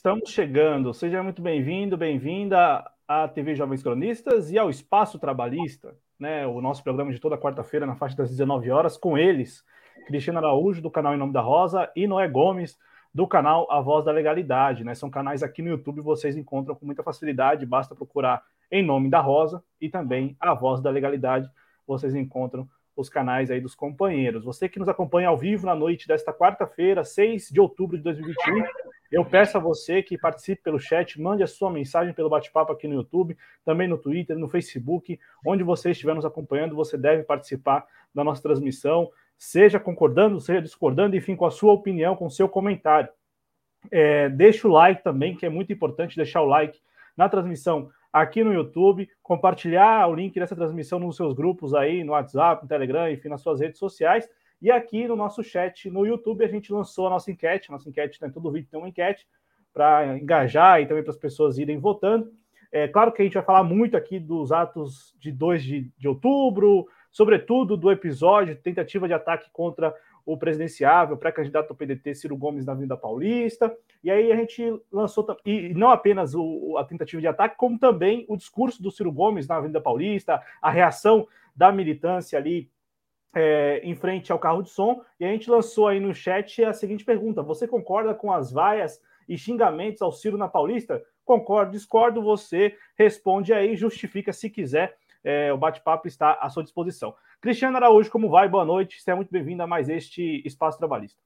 Estamos chegando. Seja muito bem-vindo, bem-vinda à TV Jovens Cronistas e ao Espaço Trabalhista, né? O nosso programa de toda quarta-feira na faixa das 19 horas com eles, Cristiano Araújo do canal Em Nome da Rosa e Noé Gomes do canal A Voz da Legalidade, né? São canais aqui no YouTube vocês encontram com muita facilidade, basta procurar Em Nome da Rosa e também A Voz da Legalidade, vocês encontram os canais aí dos companheiros. Você que nos acompanha ao vivo na noite desta quarta-feira, 6 de outubro de 2021, eu peço a você que participe pelo chat, mande a sua mensagem pelo bate-papo aqui no YouTube, também no Twitter, no Facebook, onde você estiver nos acompanhando, você deve participar da nossa transmissão, seja concordando, seja discordando, enfim, com a sua opinião, com o seu comentário. É, deixa o like também, que é muito importante deixar o like na transmissão aqui no YouTube, compartilhar o link dessa transmissão nos seus grupos aí, no WhatsApp, no Telegram, enfim, nas suas redes sociais. E aqui no nosso chat no YouTube a gente lançou a nossa enquete. Nossa enquete, né, todo vídeo tem uma enquete para engajar e também para as pessoas irem votando. É claro que a gente vai falar muito aqui dos atos de 2 de, de outubro, sobretudo do episódio tentativa de ataque contra o presidenciável, pré-candidato ao PDT Ciro Gomes na Vinda Paulista. E aí a gente lançou, e não apenas o, a tentativa de ataque, como também o discurso do Ciro Gomes na Vinda Paulista, a reação da militância ali é, em frente ao carro de som. E a gente lançou aí no chat a seguinte pergunta: Você concorda com as vaias e xingamentos ao Ciro na Paulista? Concordo, discordo. Você responde aí, justifica se quiser. É, o bate-papo está à sua disposição. Cristiano Araújo, como vai? Boa noite. Seja muito bem-vindo a mais este Espaço Trabalhista.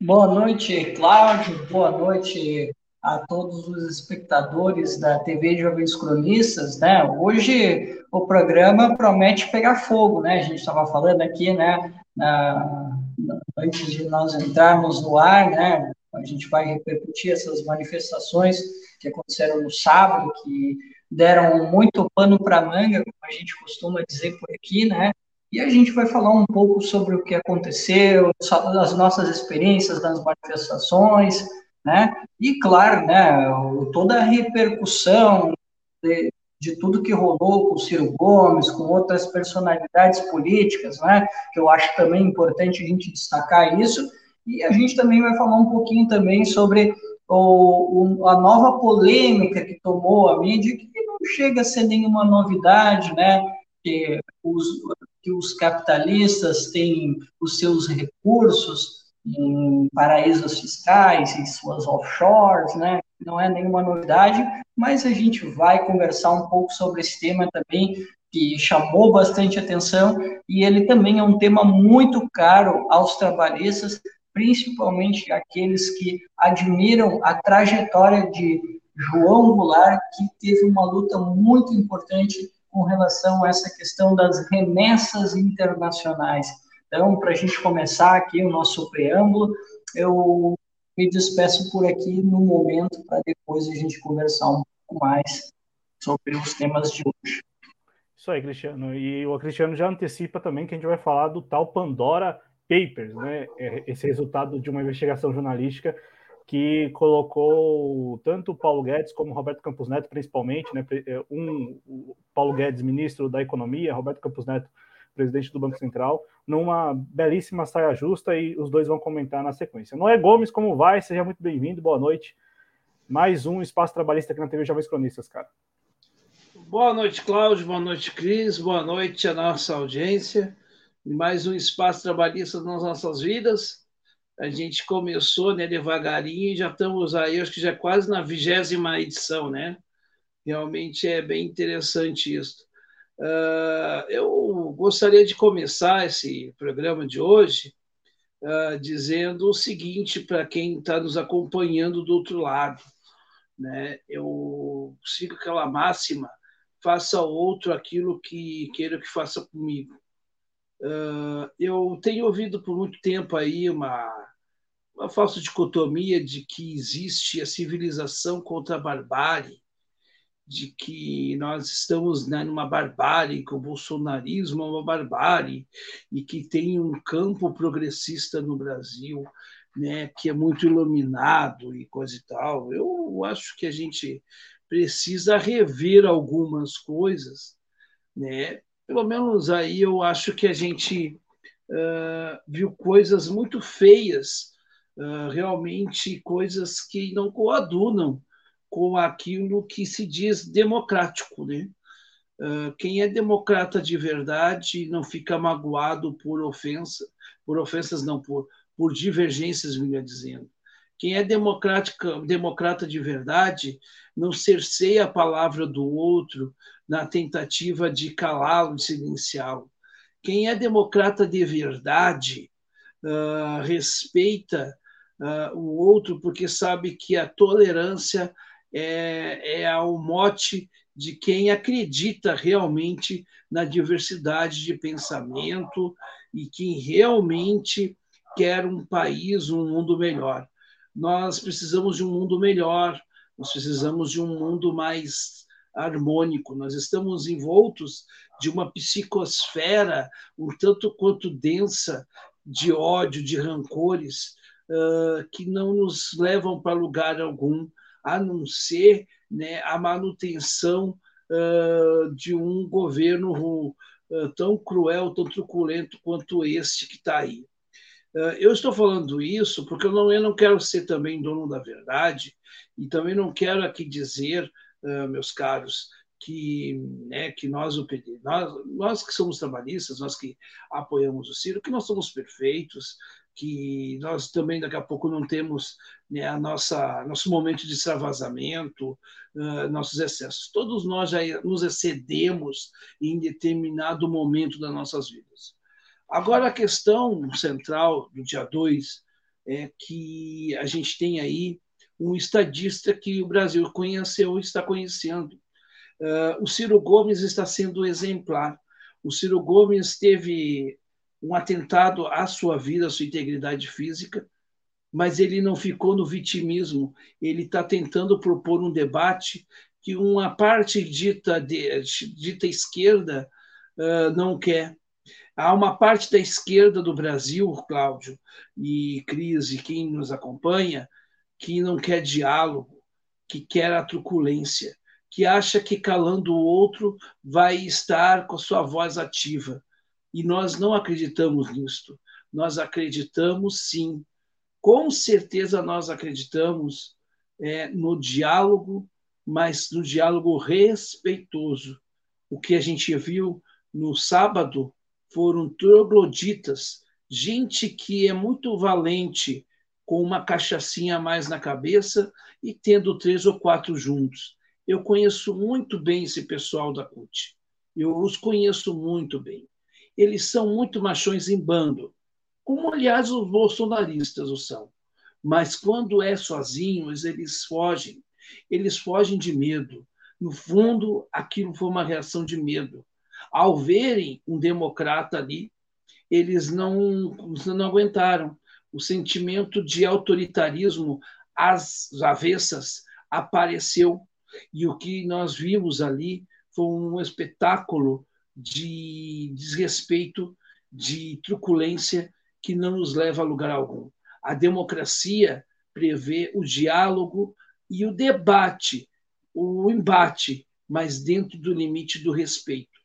Boa noite, Cláudio. Boa noite a todos os espectadores da TV Jovens Cronistas, né? Hoje o programa promete pegar fogo, né? A gente estava falando aqui, né? Na, antes de nós entrarmos no ar, né? A gente vai repercutir essas manifestações que aconteceram no sábado, que deram muito pano para manga, como a gente costuma dizer por aqui, né? E a gente vai falar um pouco sobre o que aconteceu, as nossas experiências nas manifestações, né? E claro, né, toda a repercussão de, de tudo que rolou com o Ciro Gomes, com outras personalidades políticas, né? Que eu acho também importante a gente destacar isso. E a gente também vai falar um pouquinho também sobre o, o, a nova polêmica que tomou a mídia, que não chega a ser nenhuma novidade, né? Que os, que os capitalistas têm os seus recursos em paraísos fiscais, em suas offshores, né? Não é nenhuma novidade, mas a gente vai conversar um pouco sobre esse tema também, que chamou bastante atenção, e ele também é um tema muito caro aos trabalhistas, principalmente aqueles que admiram a trajetória de João Goulart, que teve uma luta muito importante com relação a essa questão das remessas internacionais. Então, para a gente começar aqui o nosso preâmbulo, eu me despeço por aqui no momento para depois a gente conversar um pouco mais sobre os temas de hoje. Isso aí, Cristiano. E o Cristiano já antecipa também que a gente vai falar do tal Pandora Papers, né? É, esse resultado de uma investigação jornalística que colocou tanto o Paulo Guedes como o Roberto Campos Neto, principalmente, né? É, um, o Paulo Guedes, ministro da Economia, Roberto Campos Neto, presidente do Banco Central, numa belíssima saia justa e os dois vão comentar na sequência. Noé Gomes, como vai? Seja muito bem-vindo, boa noite. Mais um espaço trabalhista aqui na TV Jovens Cronistas, cara. Boa noite, Cláudio, boa noite, Cris, boa noite à nossa audiência. Mais um espaço trabalhista nas nossas vidas. A gente começou né, devagarinho e já estamos aí, acho que já quase na vigésima edição, né? Realmente é bem interessante isso. Uh, eu gostaria de começar esse programa de hoje uh, dizendo o seguinte para quem está nos acompanhando do outro lado. Né? Eu sigo aquela máxima: faça outro aquilo que queira que faça comigo. Uh, eu tenho ouvido por muito tempo aí uma, uma falsa dicotomia de que existe a civilização contra a barbárie de que nós estamos né, numa barbárie, que o bolsonarismo é uma barbárie, e que tem um campo progressista no Brasil, né, que é muito iluminado e coisa e tal. Eu acho que a gente precisa rever algumas coisas, né? Pelo menos aí eu acho que a gente uh, viu coisas muito feias uh, realmente coisas que não coadunam com aquilo que se diz democrático. Né? Uh, quem é democrata de verdade não fica magoado por ofensa, por ofensas não, por, por divergências, melhor dizendo. Quem é democrática, democrata de verdade não cerceia a palavra do outro na tentativa de calá-lo, silenciá-lo. Quem é democrata de verdade uh, respeita uh, o outro porque sabe que a tolerância é, é o mote de quem acredita realmente na diversidade de pensamento e quem realmente quer um país, um mundo melhor. Nós precisamos de um mundo melhor, nós precisamos de um mundo mais harmônico. Nós estamos envoltos de uma psicosfera um tanto quanto densa de ódio, de rancores, uh, que não nos levam para lugar algum, a não ser né, a manutenção uh, de um governo uh, tão cruel, tão truculento quanto este que está aí. Eu estou falando isso porque eu não, eu não quero ser também dono da verdade e também não quero aqui dizer, meus caros, que, né, que nós, o PD, nós, nós que somos trabalhistas, nós que apoiamos o Ciro, que nós somos perfeitos, que nós também daqui a pouco não temos né, a nossa nosso momento de extravasamento, uh, nossos excessos. Todos nós já nos excedemos em determinado momento das nossas vidas. Agora, a questão central do dia 2 é que a gente tem aí um estadista que o Brasil conheceu e está conhecendo, Uh, o Ciro Gomes está sendo exemplar. O Ciro Gomes teve um atentado à sua vida, à sua integridade física, mas ele não ficou no vitimismo. Ele está tentando propor um debate que uma parte dita, de, dita esquerda uh, não quer. Há uma parte da esquerda do Brasil, Cláudio e Cris, e quem nos acompanha, que não quer diálogo, que quer a truculência que acha que calando o outro vai estar com sua voz ativa. E nós não acreditamos nisto. Nós acreditamos sim, com certeza nós acreditamos é, no diálogo, mas no diálogo respeitoso. O que a gente viu no sábado foram trogloditas, gente que é muito valente com uma cachaçinha a mais na cabeça e tendo três ou quatro juntos eu conheço muito bem esse pessoal da CUT. Eu os conheço muito bem. Eles são muito machões em bando, como, aliás, os bolsonaristas o são. Mas quando é sozinhos, eles fogem. Eles fogem de medo. No fundo, aquilo foi uma reação de medo. Ao verem um democrata ali, eles não, não aguentaram. O sentimento de autoritarismo às avessas apareceu e o que nós vimos ali foi um espetáculo de desrespeito, de truculência que não nos leva a lugar algum. A democracia prevê o diálogo e o debate, o embate, mas dentro do limite do respeito.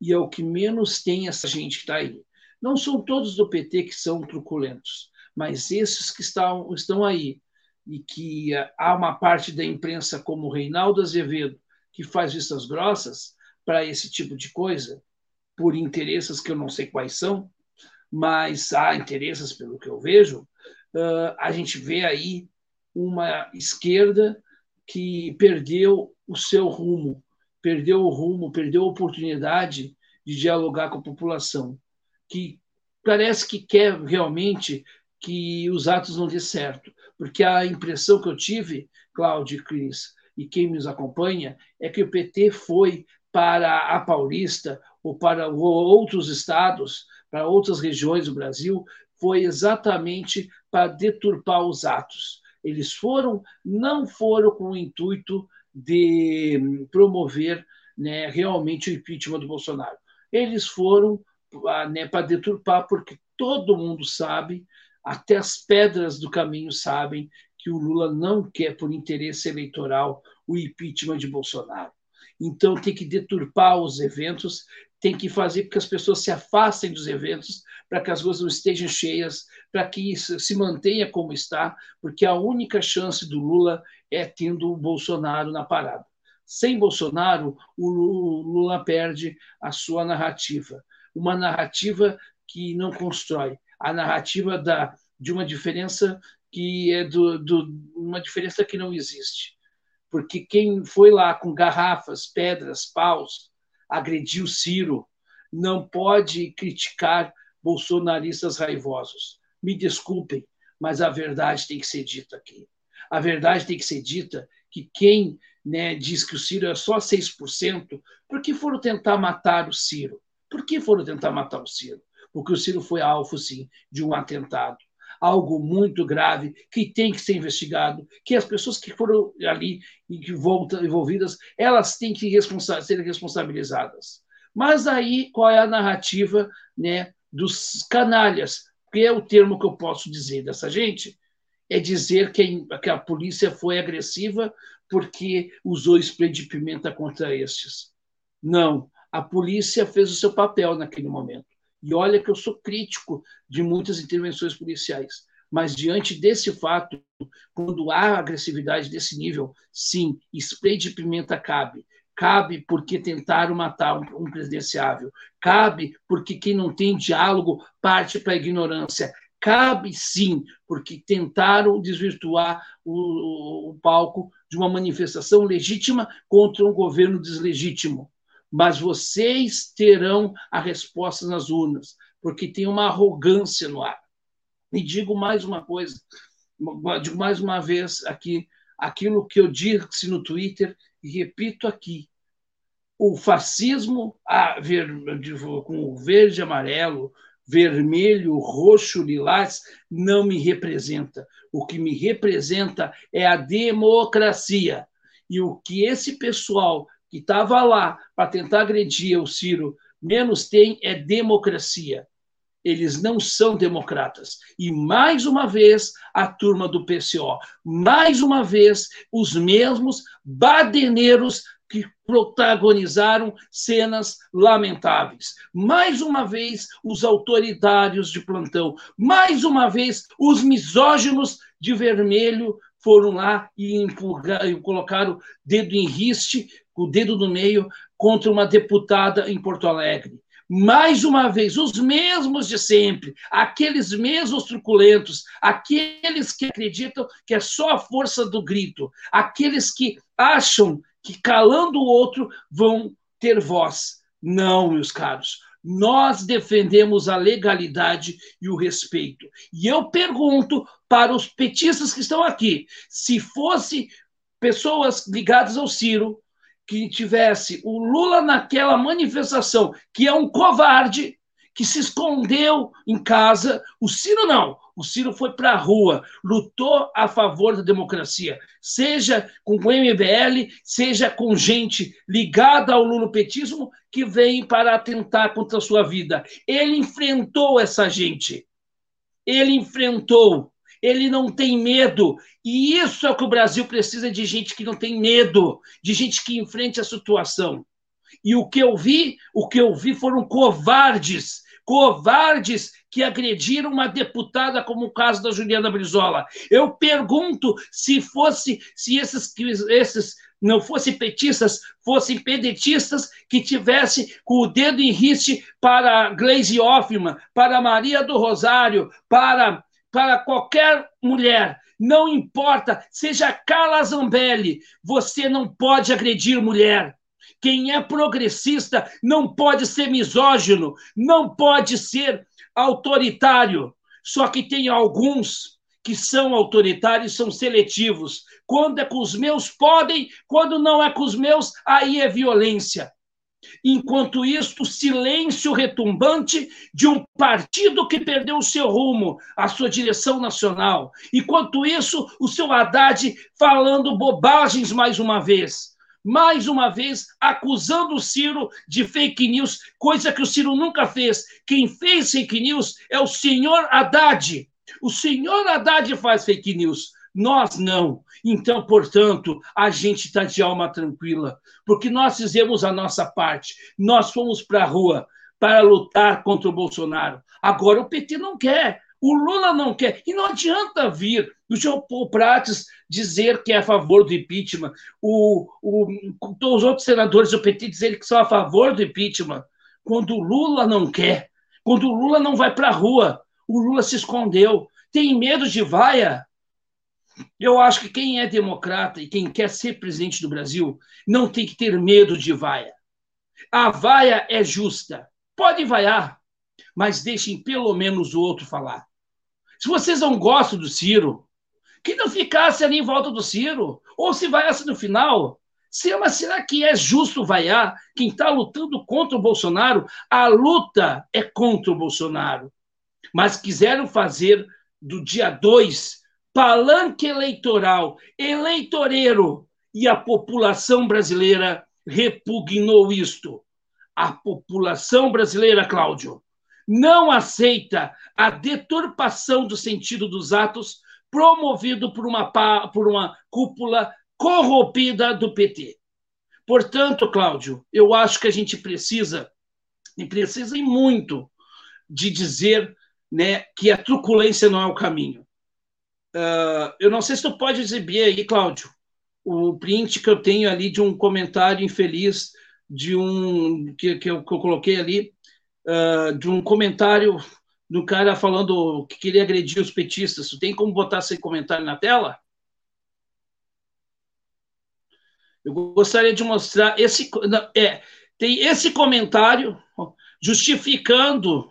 E é o que menos tem essa gente que está aí. Não são todos do PT que são truculentos, mas esses que estão, estão aí e que há uma parte da imprensa como Reinaldo Azevedo que faz vistas grossas para esse tipo de coisa, por interesses que eu não sei quais são, mas há interesses pelo que eu vejo, a gente vê aí uma esquerda que perdeu o seu rumo, perdeu o rumo, perdeu a oportunidade de dialogar com a população, que parece que quer realmente que os atos não dê certo porque a impressão que eu tive, Cláudio e Cris, e quem nos acompanha, é que o PT foi para a Paulista ou para outros estados, para outras regiões do Brasil, foi exatamente para deturpar os atos. Eles foram, não foram com o intuito de promover né, realmente o impeachment do Bolsonaro. Eles foram ah, né, para deturpar, porque todo mundo sabe até as pedras do caminho sabem que o Lula não quer, por interesse eleitoral, o impeachment de Bolsonaro. Então, tem que deturpar os eventos, tem que fazer com que as pessoas se afastem dos eventos para que as ruas não estejam cheias, para que isso se mantenha como está, porque a única chance do Lula é tendo o Bolsonaro na parada. Sem Bolsonaro, o Lula perde a sua narrativa, uma narrativa que não constrói, a narrativa da, de uma diferença que é do, do, uma diferença que não existe. Porque quem foi lá com garrafas, pedras, paus, agrediu Ciro, não pode criticar bolsonaristas raivosos. Me desculpem, mas a verdade tem que ser dita aqui. A verdade tem que ser dita que quem né, diz que o Ciro é só 6%, por que foram tentar matar o Ciro? Por que foram tentar matar o Ciro? Porque o Ciro foi alvo, sim, de um atentado. Algo muito grave que tem que ser investigado, que as pessoas que foram ali e que voltam envolvidas, elas têm que responsa ser responsabilizadas. Mas aí, qual é a narrativa né, dos canalhas? Que é o termo que eu posso dizer dessa gente? É dizer que, que a polícia foi agressiva porque usou spray de pimenta contra estes. Não, a polícia fez o seu papel naquele momento. E olha que eu sou crítico de muitas intervenções policiais. Mas diante desse fato, quando há agressividade desse nível, sim, spray de pimenta cabe cabe porque tentaram matar um, presidenciável, cabe porque quem não tem diálogo parte para a ignorância, cabe sim porque tentaram desvirtuar o, o palco de uma manifestação legítima contra um governo deslegítimo. Mas vocês terão a resposta nas urnas, porque tem uma arrogância no ar. E digo mais uma coisa, digo mais uma vez aqui, aquilo que eu disse no Twitter e repito aqui: o fascismo a ver, com verde, amarelo, vermelho, roxo, lilás não me representa. O que me representa é a democracia. E o que esse pessoal que estava lá para tentar agredir o Ciro menos tem é democracia eles não são democratas. E mais uma vez, a turma do PCO, mais uma vez, os mesmos badeneiros que protagonizaram cenas lamentáveis. Mais uma vez, os autoritários de plantão. Mais uma vez, os misóginos de vermelho foram lá e, empurrar, colocaram dedo em riste, o dedo no meio, contra uma deputada em Porto Alegre mais uma vez, os mesmos de sempre, aqueles mesmos truculentos, aqueles que acreditam que é só a força do grito, aqueles que acham que calando o outro vão ter voz. Não, meus caros. Nós defendemos a legalidade e o respeito. E eu pergunto para os petistas que estão aqui: se fosse pessoas ligadas ao Ciro, que tivesse o Lula naquela manifestação, que é um covarde, que se escondeu em casa. O Ciro não. O Ciro foi para a rua, lutou a favor da democracia, seja com o MBL, seja com gente ligada ao lulopetismo que vem para atentar contra a sua vida. Ele enfrentou essa gente. Ele enfrentou ele não tem medo. E isso é o que o Brasil precisa de gente que não tem medo, de gente que enfrente a situação. E o que eu vi, o que eu vi foram covardes, covardes que agrediram uma deputada, como o caso da Juliana Brizola. Eu pergunto se fosse, se esses, esses não fossem petistas, fossem pedetistas que tivesse com o dedo em riste para Glaze Hoffman, para Maria do Rosário, para para qualquer mulher, não importa, seja Carla Zambelli, você não pode agredir mulher. Quem é progressista não pode ser misógino, não pode ser autoritário. Só que tem alguns que são autoritários, são seletivos. Quando é com os meus, podem, quando não é com os meus, aí é violência. Enquanto isso, o silêncio retumbante de um partido que perdeu o seu rumo, a sua direção nacional. Enquanto isso, o seu Haddad falando bobagens mais uma vez. Mais uma vez, acusando o Ciro de fake news, coisa que o Ciro nunca fez. Quem fez fake news é o senhor Haddad. O senhor Haddad faz fake news. Nós não. Então, portanto, a gente está de alma tranquila, porque nós fizemos a nossa parte, nós fomos para a rua. para lutar contra o Bolsonaro. Agora o PT não quer, o Lula não quer. E não adianta vir o João Paulo Prates dizer que é a favor do impeachment, o, o, os outros senadores do PT dizerem que são a favor do impeachment, quando o Lula não quer, quando o Lula não vai para a rua, o Lula se escondeu. Tem medo de vaia? Eu acho que quem é democrata e quem quer ser presidente do Brasil não tem que ter medo de vaia. A vaia é justa. Pode vaiar, mas deixem pelo menos o outro falar. Se vocês não gostam do Ciro, que não ficasse ali em volta do Ciro, ou se vaiasse no final. Se, mas será que é justo vaiar quem está lutando contra o Bolsonaro? A luta é contra o Bolsonaro. Mas quiseram fazer do dia 2 palanque eleitoral, eleitoreiro, e a população brasileira repugnou isto. A população brasileira, Cláudio, não aceita a deturpação do sentido dos atos promovido por uma, por uma cúpula corrompida do PT. Portanto, Cláudio, eu acho que a gente precisa, e precisa e muito, de dizer né, que a truculência não é o caminho. Uh, eu não sei se tu pode exibir aí, Cláudio, o print que eu tenho ali de um comentário infeliz de um que, que, eu, que eu coloquei ali, uh, de um comentário do cara falando que queria agredir os petistas. Tu tem como botar esse comentário na tela? Eu gostaria de mostrar esse é, tem esse comentário justificando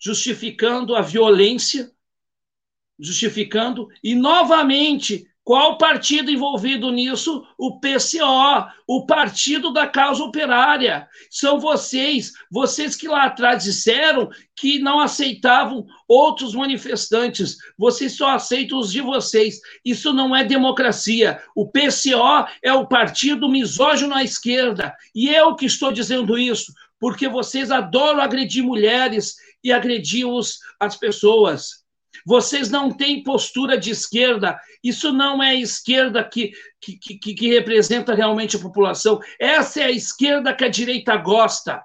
justificando a violência justificando, e novamente, qual partido envolvido nisso? O PCO, o Partido da Causa Operária. São vocês, vocês que lá atrás disseram que não aceitavam outros manifestantes. Vocês só aceitam os de vocês. Isso não é democracia. O PCO é o partido misógino à esquerda. E eu que estou dizendo isso, porque vocês adoram agredir mulheres e agredir os, as pessoas. Vocês não têm postura de esquerda. Isso não é esquerda que, que, que, que representa realmente a população. Essa é a esquerda que a direita gosta.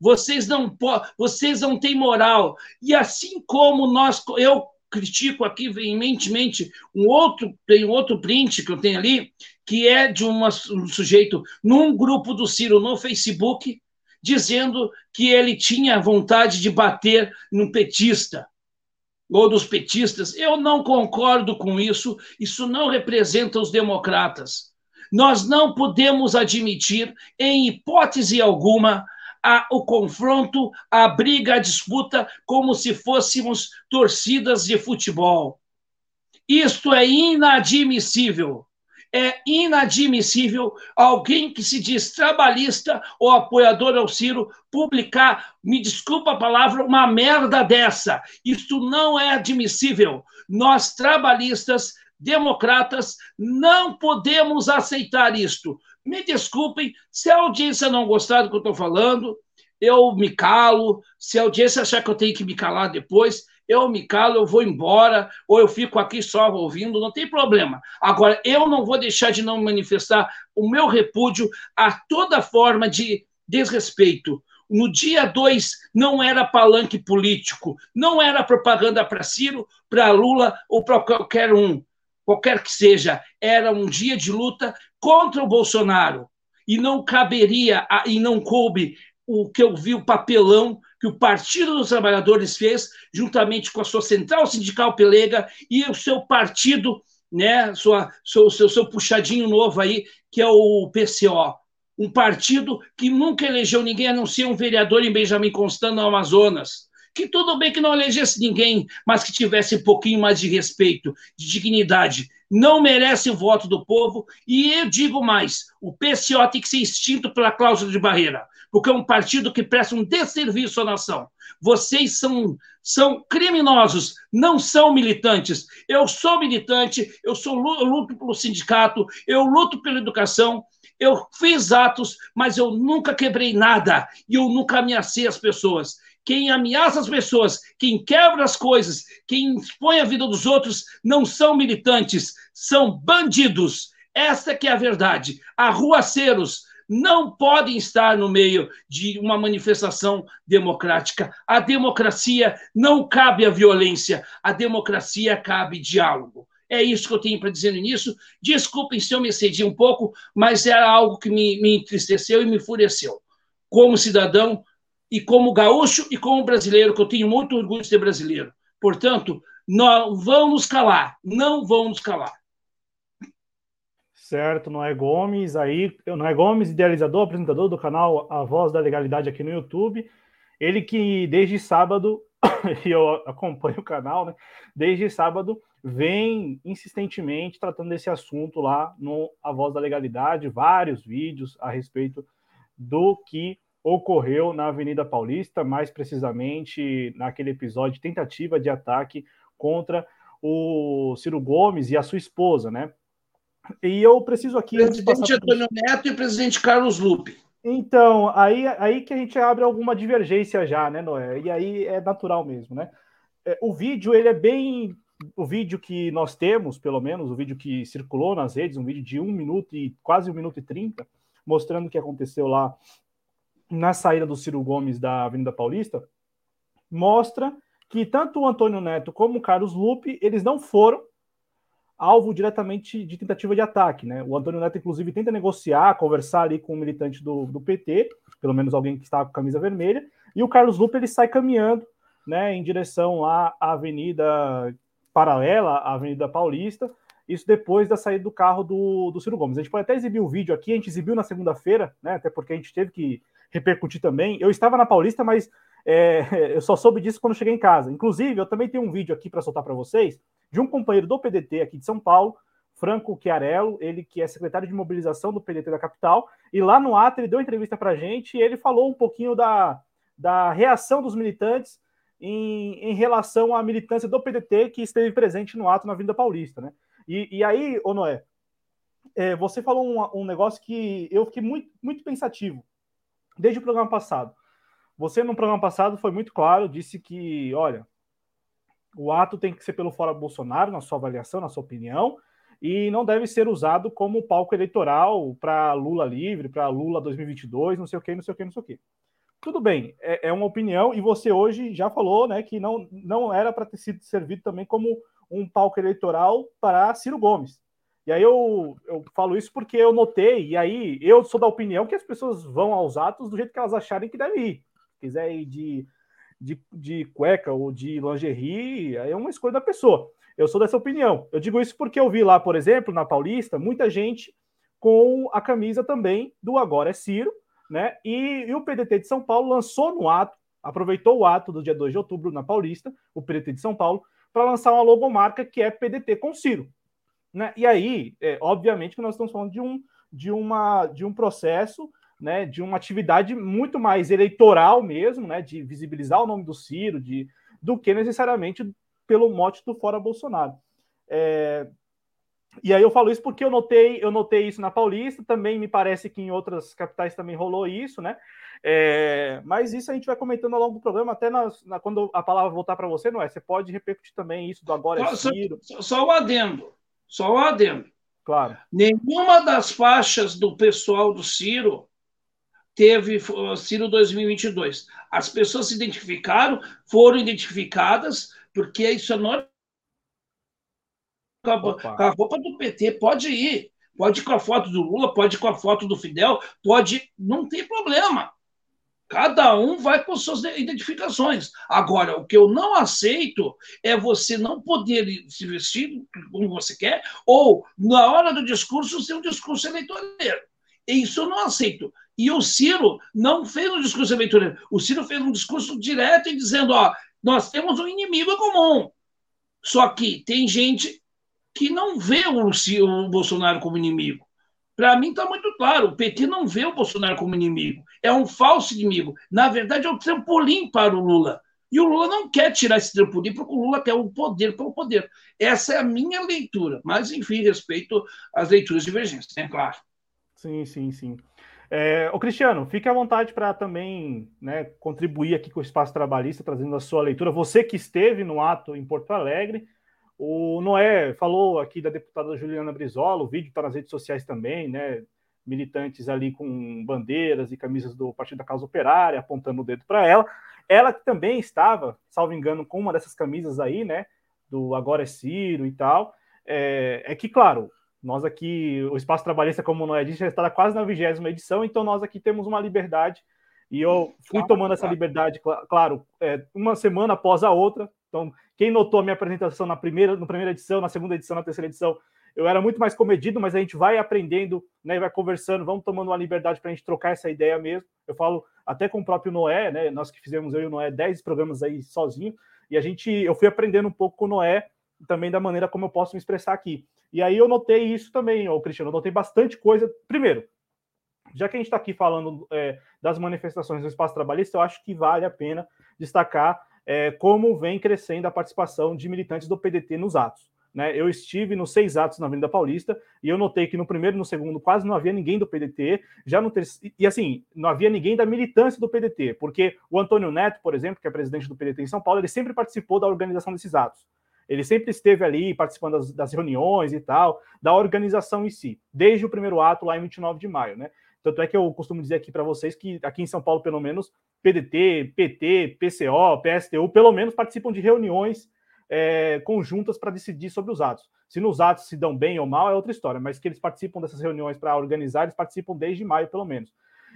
Vocês não, vocês não têm moral. E assim como nós, eu critico aqui veementemente um outro, tem outro print que eu tenho ali, que é de uma, um sujeito num grupo do Ciro no Facebook, dizendo que ele tinha vontade de bater num petista ou dos petistas. Eu não concordo com isso. Isso não representa os democratas. Nós não podemos admitir, em hipótese alguma, a, o confronto, a briga, a disputa, como se fôssemos torcidas de futebol. Isto é inadmissível é inadmissível alguém que se diz trabalhista ou apoiador ao Ciro publicar, me desculpa a palavra, uma merda dessa. Isso não é admissível. Nós, trabalhistas, democratas, não podemos aceitar isto. Me desculpem, se a audiência não gostar do que eu estou falando, eu me calo. Se a audiência achar que eu tenho que me calar depois, eu me calo, eu vou embora, ou eu fico aqui só ouvindo, não tem problema. Agora, eu não vou deixar de não manifestar o meu repúdio a toda forma de desrespeito. No dia 2 não era palanque político, não era propaganda para Ciro, para Lula ou para qualquer um, qualquer que seja. Era um dia de luta contra o Bolsonaro. E não caberia, e não coube o que eu vi o papelão que o Partido dos Trabalhadores fez, juntamente com a sua central sindical pelega e o seu partido, né, sua, seu, seu, seu puxadinho novo aí, que é o PCO. Um partido que nunca elegeu ninguém a não ser um vereador em Benjamin Constant, no Amazonas. Que tudo bem que não elegesse ninguém, mas que tivesse um pouquinho mais de respeito, de dignidade. Não merece o voto do povo. E eu digo mais: o PCO tem que ser extinto pela cláusula de barreira porque é um partido que presta um desserviço à nação. Vocês são, são criminosos, não são militantes. Eu sou militante, eu, sou, eu luto pelo sindicato, eu luto pela educação, eu fiz atos, mas eu nunca quebrei nada e eu nunca ameacei as pessoas. Quem ameaça as pessoas, quem quebra as coisas, quem expõe a vida dos outros, não são militantes, são bandidos. Esta que é a verdade. Arruaceiros, não podem estar no meio de uma manifestação democrática. A democracia não cabe a violência, a democracia cabe diálogo. É isso que eu tenho para dizer no início. Desculpem se eu me excedi um pouco, mas era algo que me, me entristeceu e me enfureceu. Como cidadão, e como gaúcho e como brasileiro, que eu tenho muito orgulho de ser brasileiro. Portanto, não vamos calar, não vamos calar. Certo, Noé Gomes, aí, Noé Gomes, idealizador, apresentador do canal A Voz da Legalidade aqui no YouTube. Ele que desde sábado, e eu acompanho o canal, né? Desde sábado vem insistentemente tratando desse assunto lá no A Voz da Legalidade, vários vídeos a respeito do que ocorreu na Avenida Paulista, mais precisamente naquele episódio tentativa de ataque contra o Ciro Gomes e a sua esposa, né? E eu preciso aqui. Presidente Antônio Neto e presidente Carlos Lupe. Então, aí, aí que a gente abre alguma divergência já, né, Noé? E aí é natural mesmo, né? É, o vídeo, ele é bem. O vídeo que nós temos, pelo menos, o vídeo que circulou nas redes, um vídeo de um minuto e quase um minuto e trinta, mostrando o que aconteceu lá na saída do Ciro Gomes da Avenida Paulista, mostra que tanto o Antônio Neto como o Carlos Lupe, eles não foram alvo diretamente de tentativa de ataque, né? O Antônio Neto, inclusive, tenta negociar, conversar ali com um militante do, do PT, pelo menos alguém que está com camisa vermelha, e o Carlos Lupe, ele sai caminhando, né, em direção à avenida paralela, à Avenida Paulista, isso depois da saída do carro do, do Ciro Gomes. A gente pode até exibir o vídeo aqui, a gente exibiu na segunda-feira, né, até porque a gente teve que repercutir também. Eu estava na Paulista, mas é, eu só soube disso quando cheguei em casa. Inclusive, eu também tenho um vídeo aqui para soltar para vocês de um companheiro do PDT aqui de São Paulo, Franco Chiarello, ele que é secretário de mobilização do PDT da capital, e lá no ato ele deu entrevista para a gente e ele falou um pouquinho da, da reação dos militantes em, em relação à militância do PDT que esteve presente no ato na Vinda Paulista, né? E, e aí, ô Noé, é, você falou um, um negócio que eu fiquei muito, muito pensativo desde o programa passado. Você, no programa passado, foi muito claro, disse que, olha, o ato tem que ser pelo fora Bolsonaro, na sua avaliação, na sua opinião, e não deve ser usado como palco eleitoral para Lula livre, para Lula 2022, não sei o que, não sei o que, não sei o que. Tudo bem, é, é, uma opinião, e você hoje já falou né, que não, não era para ter sido servido também como um palco eleitoral para Ciro Gomes. E aí eu, eu falo isso porque eu notei, e aí eu sou da opinião que as pessoas vão aos atos do jeito que elas acharem que devem ir. Se quiser ir de, de, de cueca ou de lingerie, é uma escolha da pessoa. Eu sou dessa opinião. Eu digo isso porque eu vi lá, por exemplo, na Paulista, muita gente com a camisa também do Agora é Ciro, né? E, e o PDT de São Paulo lançou no ato, aproveitou o ato do dia 2 de outubro na Paulista, o PDT de São Paulo, para lançar uma logomarca que é PDT com Ciro. Né? E aí, é, obviamente que nós estamos falando de um, de uma, de um processo, né, de uma atividade muito mais eleitoral mesmo, né, de visibilizar o nome do Ciro, de, do que necessariamente pelo mote do fora Bolsonaro. É, e aí eu falo isso porque eu notei, eu notei isso na Paulista, também me parece que em outras capitais também rolou isso, né? É, mas isso a gente vai comentando ao longo do programa, até na, na, quando a palavra voltar para você, não é? Você pode repercutir também isso do agora é Ciro. Só, só um adendo. Só um adendo. Claro. Nenhuma das faixas do pessoal do Ciro teve Ciro 2022. As pessoas se identificaram, foram identificadas, porque isso é normal. Com a roupa do PT, pode ir. Pode ir com a foto do Lula, pode ir com a foto do Fidel, pode. Não tem problema. Cada um vai com suas identificações. Agora, o que eu não aceito é você não poder se vestir como você quer, ou, na hora do discurso, ser um discurso eleitoreiro. Isso eu não aceito. E o Ciro não fez um discurso eleitoreiro. O Ciro fez um discurso direto e dizendo: ó, nós temos um inimigo comum. Só que tem gente que não vê o, Ciro, o Bolsonaro como inimigo. Para mim está muito claro: o PT não vê o Bolsonaro como inimigo. É um falso inimigo. Na verdade, é um trampolim para o Lula. E o Lula não quer tirar esse trampolim, porque o Lula quer o poder pelo poder. Essa é a minha leitura. Mas, enfim, respeito às leituras divergentes, né? claro. Sim, sim, sim. É, o Cristiano, fique à vontade para também né, contribuir aqui com o Espaço Trabalhista, trazendo a sua leitura. Você que esteve no ato em Porto Alegre, o Noé falou aqui da deputada Juliana Brizola, o vídeo está nas redes sociais também, né? militantes ali com bandeiras e camisas do Partido da Causa Operária, apontando o dedo para ela. Ela também estava, salvo engano, com uma dessas camisas aí, né? Do Agora é Ciro e tal. É, é que, claro, nós aqui, o Espaço Trabalhista, como não é disse, já está quase na vigésima edição, então nós aqui temos uma liberdade e eu fui tomando essa liberdade, claro, é, uma semana após a outra. Então, quem notou a minha apresentação na primeira, na primeira edição, na segunda edição, na terceira edição, eu era muito mais comedido, mas a gente vai aprendendo, né, vai conversando, vamos tomando uma liberdade para a gente trocar essa ideia mesmo. Eu falo até com o próprio Noé, né, nós que fizemos eu e o Noé 10 programas aí sozinho, e a gente, eu fui aprendendo um pouco com o Noé também da maneira como eu posso me expressar aqui. E aí eu notei isso também, ô Cristiano, eu notei bastante coisa. Primeiro, já que a gente está aqui falando é, das manifestações do espaço trabalhista, eu acho que vale a pena destacar é, como vem crescendo a participação de militantes do PDT nos atos. Né? Eu estive nos seis atos na Avenida Paulista e eu notei que no primeiro e no segundo quase não havia ninguém do PDT, já no terceiro, e assim, não havia ninguém da militância do PDT, porque o Antônio Neto, por exemplo, que é presidente do PDT em São Paulo, ele sempre participou da organização desses atos. Ele sempre esteve ali participando das, das reuniões e tal, da organização em si, desde o primeiro ato lá em 29 de maio, né? Tanto é que eu costumo dizer aqui para vocês que aqui em São Paulo, pelo menos, PDT, PT, PCO, PSTU, pelo menos participam de reuniões é, conjuntas para decidir sobre os atos. Se nos atos se dão bem ou mal é outra história, mas que eles participam dessas reuniões para organizar, eles participam desde maio, pelo menos.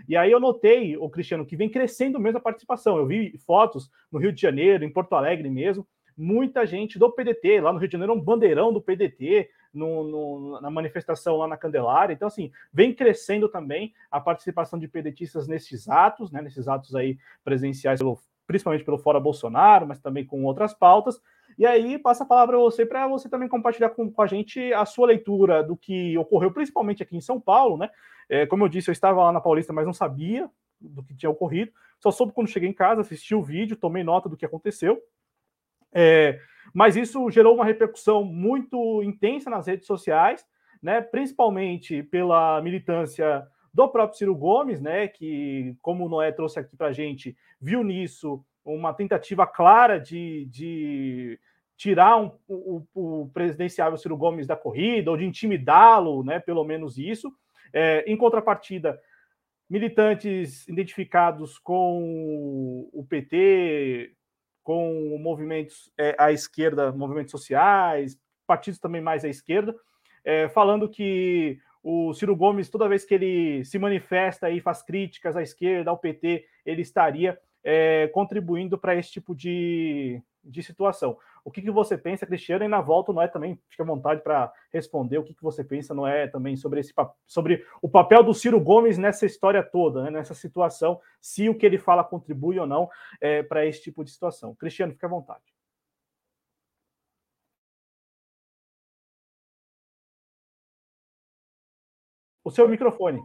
E aí eu notei, o Cristiano, que vem crescendo mesmo a participação. Eu vi fotos no Rio de Janeiro, em Porto Alegre mesmo, muita gente do PDT, lá no Rio de Janeiro, um bandeirão do PDT no, no, na manifestação lá na Candelária. Então, assim, vem crescendo também a participação de pedetistas nesses atos, né, nesses atos aí presenciais, pelo, principalmente pelo Fora Bolsonaro, mas também com outras pautas. E aí, passa a palavra a você para você também compartilhar com, com, a gente a sua leitura do que ocorreu, principalmente aqui em São Paulo, né? É, como eu disse, eu estava lá na Paulista, mas não sabia do que tinha ocorrido. Só soube quando cheguei em casa, assisti o vídeo, tomei nota do que aconteceu. É, mas isso gerou uma repercussão muito intensa nas redes sociais, né, principalmente pela militância do próprio Ciro Gomes, né, que, como o Noé trouxe aqui para a gente, viu nisso uma tentativa clara de, de tirar um, o, o, presidenciável Ciro Gomes da corrida, ou de intimidá-lo, né, pelo menos isso. É, em contrapartida, militantes identificados com o PT, com movimentos é, à esquerda, movimentos sociais, partidos também mais à esquerda, é, falando que o Ciro Gomes, toda vez que ele se manifesta e faz críticas à esquerda, ao PT, ele estaria é, contribuindo para esse tipo de, de situação. O que, que você pensa, Cristiano? E na volta não é também, fica à vontade para responder o que, que você pensa, não é também sobre esse sobre o papel do Ciro Gomes nessa história toda, né, nessa situação, se o que ele fala contribui ou não é, para esse tipo de situação. Cristiano, fica à vontade. O seu microfone.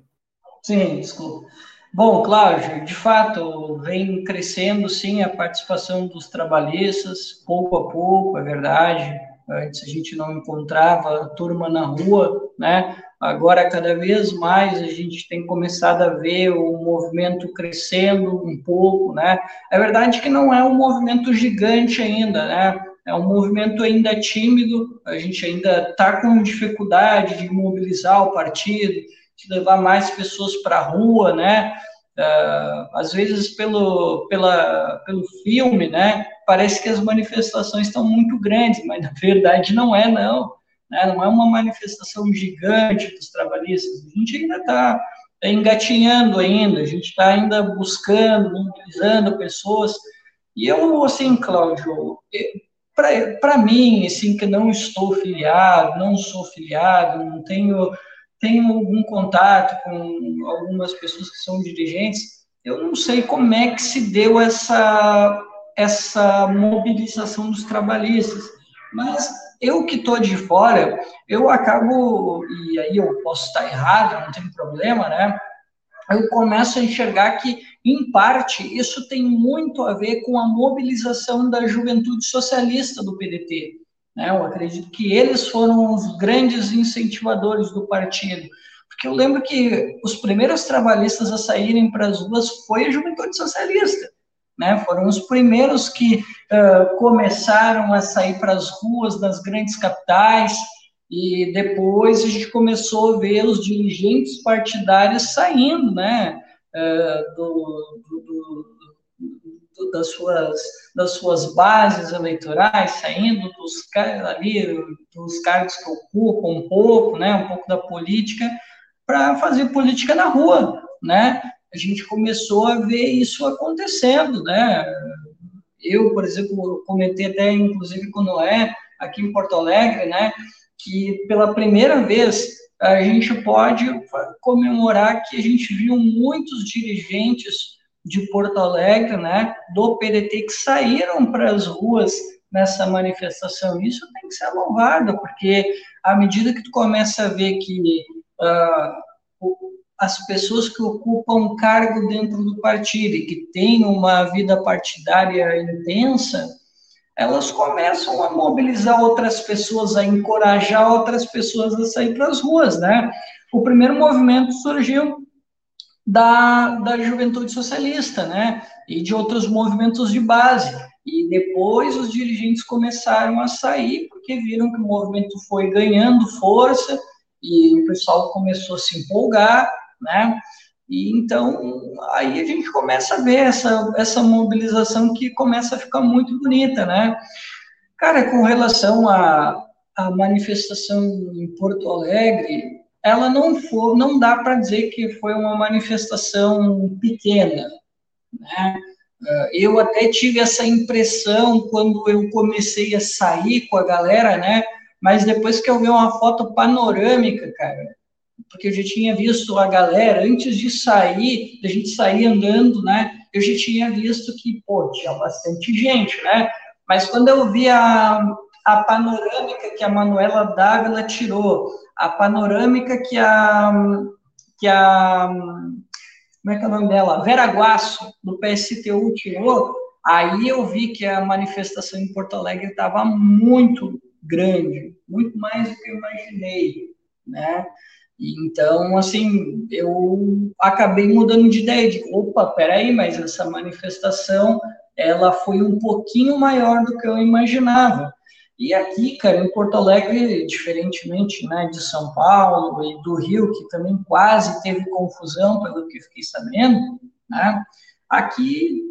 Sim, desculpa. Bom, Cláudio, de fato, vem crescendo sim a participação dos trabalhistas, pouco a pouco, é verdade. Antes a gente não encontrava a turma na rua, né? Agora, cada vez mais, a gente tem começado a ver o movimento crescendo um pouco, né? É verdade que não é um movimento gigante ainda, né? É um movimento ainda tímido, a gente ainda está com dificuldade de mobilizar o partido, de levar mais pessoas para a rua, né? Uh, às vezes pelo, pela, pelo filme, né? Parece que as manifestações estão muito grandes, mas na verdade não é, não. Né? Não é uma manifestação gigante dos trabalhistas. A gente ainda está engatinhando ainda, a gente está ainda buscando, mobilizando pessoas. E eu, assim, Cláudio, para mim, assim, que não estou filiado, não sou filiado, não tenho tenho algum contato com algumas pessoas que são dirigentes, eu não sei como é que se deu essa, essa mobilização dos trabalhistas, mas eu que estou de fora, eu acabo, e aí eu posso estar errado, não tem problema, né? Eu começo a enxergar que, em parte, isso tem muito a ver com a mobilização da juventude socialista do PDT. Né? Eu acredito que eles foram os grandes incentivadores do partido. Porque eu lembro que os primeiros trabalhistas a saírem para as ruas foi a juventude socialista. Né? Foram os primeiros que uh, começaram a sair para as ruas das grandes capitais. E depois a gente começou a ver os dirigentes partidários saindo, né, do, do, das, suas, das suas bases eleitorais, saindo dos, ali, dos cargos que ocupam um pouco, né, um pouco da política, para fazer política na rua, né? A gente começou a ver isso acontecendo, né? Eu, por exemplo, comentei até, inclusive, com o Noé, aqui em Porto Alegre, né? que pela primeira vez a gente pode comemorar que a gente viu muitos dirigentes de Porto Alegre, né, do PDT, que saíram para as ruas nessa manifestação. Isso tem que ser louvado, porque à medida que tu começa a ver que uh, as pessoas que ocupam cargo dentro do partido e que têm uma vida partidária intensa, elas começam a mobilizar outras pessoas, a encorajar outras pessoas a sair para as ruas, né? O primeiro movimento surgiu da, da juventude socialista, né? E de outros movimentos de base. E depois os dirigentes começaram a sair, porque viram que o movimento foi ganhando força e o pessoal começou a se empolgar, né? E então aí a gente começa a ver essa, essa mobilização que começa a ficar muito bonita, né? Cara, com relação à, manifestação em Porto Alegre, ela não for, não dá para dizer que foi uma manifestação pequena, né? Eh, eu até tive essa impressão quando eu comecei a sair com a galera, né? Mas depois que eu vi uma foto panorâmica, cara, porque eu já tinha visto a galera, antes de sair, da gente sair andando, né, eu já tinha visto que, pô, tinha bastante gente, né, mas quando eu vi a, a panorâmica que a Manuela Dávila tirou, a panorâmica que a, que a, como é que é o nome dela? Vera Guasso, do PSTU, tirou, aí eu vi que a manifestação em Porto Alegre estava muito grande, muito mais do que eu imaginei, né? Então, assim, eu acabei mudando de ideia, de, opa, peraí, mas essa manifestação, ela foi um pouquinho maior do que eu imaginava. E aqui, cara, em Porto Alegre, diferentemente né, de São Paulo e do Rio, que também quase teve confusão, pelo que fiquei sabendo, né, aqui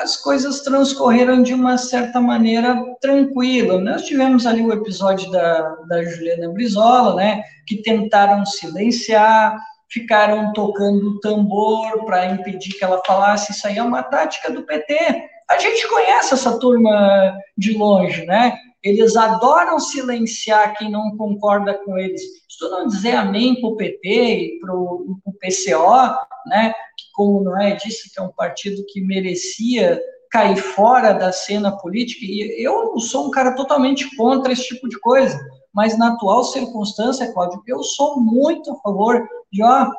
as coisas transcorreram de uma certa maneira tranquila. Nós tivemos ali o episódio da, da Juliana Brizola, né, que tentaram silenciar, ficaram tocando tambor para impedir que ela falasse. Isso aí é uma tática do PT. A gente conhece essa turma de longe, né? Eles adoram silenciar quem não concorda com eles. Tu não dizer amém para o PT e para o PCO, né, que como não é disse que é um partido que merecia cair fora da cena política, e eu sou um cara totalmente contra esse tipo de coisa, mas na atual circunstância, Cláudio, eu sou muito a favor de, ó,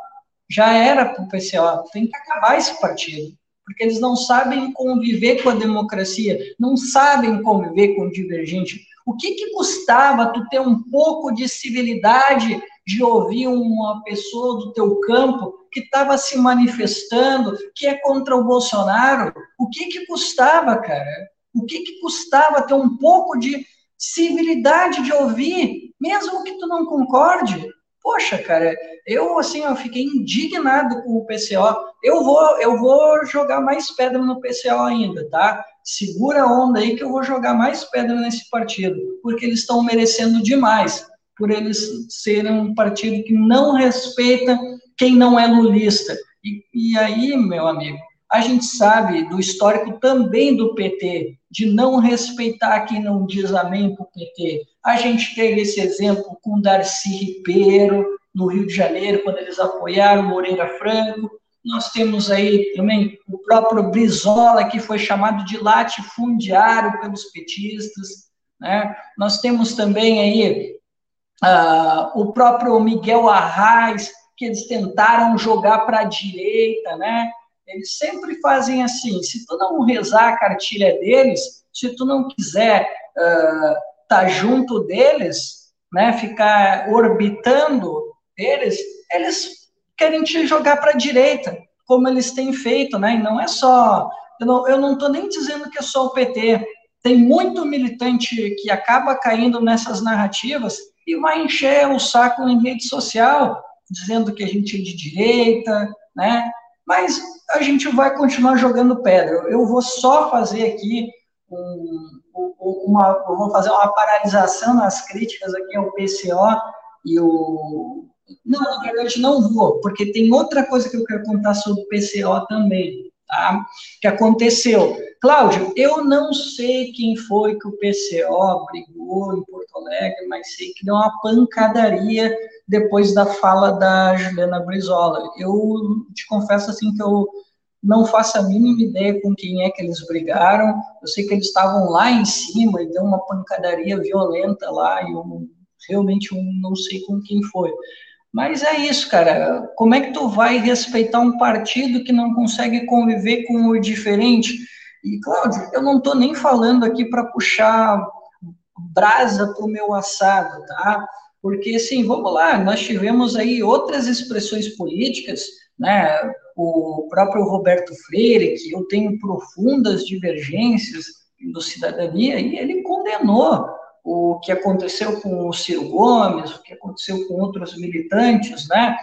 já era para o PCO, tem que acabar esse partido porque eles não sabem conviver com a democracia, não sabem conviver com o divergente. O que, que custava tu ter um pouco de civilidade de ouvir uma pessoa do teu campo que estava se manifestando, que é contra o Bolsonaro? O que, que custava, cara? O que, que custava ter um pouco de civilidade de ouvir, mesmo que tu não concorde? Poxa, cara, eu assim, eu fiquei indignado com o PCO. Eu vou, eu vou jogar mais pedra no PCO ainda, tá? Segura a onda aí que eu vou jogar mais pedra nesse partido, porque eles estão merecendo demais por eles serem um partido que não respeita quem não é lulista. E, e aí, meu amigo, a gente sabe do histórico também do PT, de não respeitar quem não diz amém para o PT. A gente teve esse exemplo com Darcy Ribeiro, no Rio de Janeiro, quando eles apoiaram Moreira Franco. Nós temos aí também o próprio Brizola, que foi chamado de latifundiário pelos petistas. Né? Nós temos também aí uh, o próprio Miguel Arraes, que eles tentaram jogar para a direita, né? Eles sempre fazem assim: se tu não rezar a cartilha deles, se tu não quiser estar uh, tá junto deles, né, ficar orbitando eles, eles querem te jogar para a direita, como eles têm feito, né? E não é só. Eu não estou nem dizendo que é só o PT. Tem muito militante que acaba caindo nessas narrativas e vai encher o saco em rede social, dizendo que a gente é de direita, né? Mas a gente vai continuar jogando pedra. Eu vou só fazer aqui um, uma, eu vou fazer uma paralisação nas críticas aqui ao PCO e o não, na verdade não vou, porque tem outra coisa que eu quero contar sobre o PCO também, tá? Que aconteceu. Cláudio, eu não sei quem foi que o PCO brigou em Porto Alegre, mas sei que deu uma pancadaria depois da fala da Juliana Brizola. Eu te confesso assim que eu não faço a mínima ideia com quem é que eles brigaram. Eu sei que eles estavam lá em cima e deu uma pancadaria violenta lá, e eu realmente eu não sei com quem foi. Mas é isso, cara. Como é que tu vai respeitar um partido que não consegue conviver com o diferente? E, Cláudio, eu não estou nem falando aqui para puxar brasa para o meu assado, tá? Porque, assim, vamos lá, nós tivemos aí outras expressões políticas, né? O próprio Roberto Freire, que eu tenho profundas divergências do cidadania, e ele condenou o que aconteceu com o Ciro Gomes, o que aconteceu com outros militantes, né?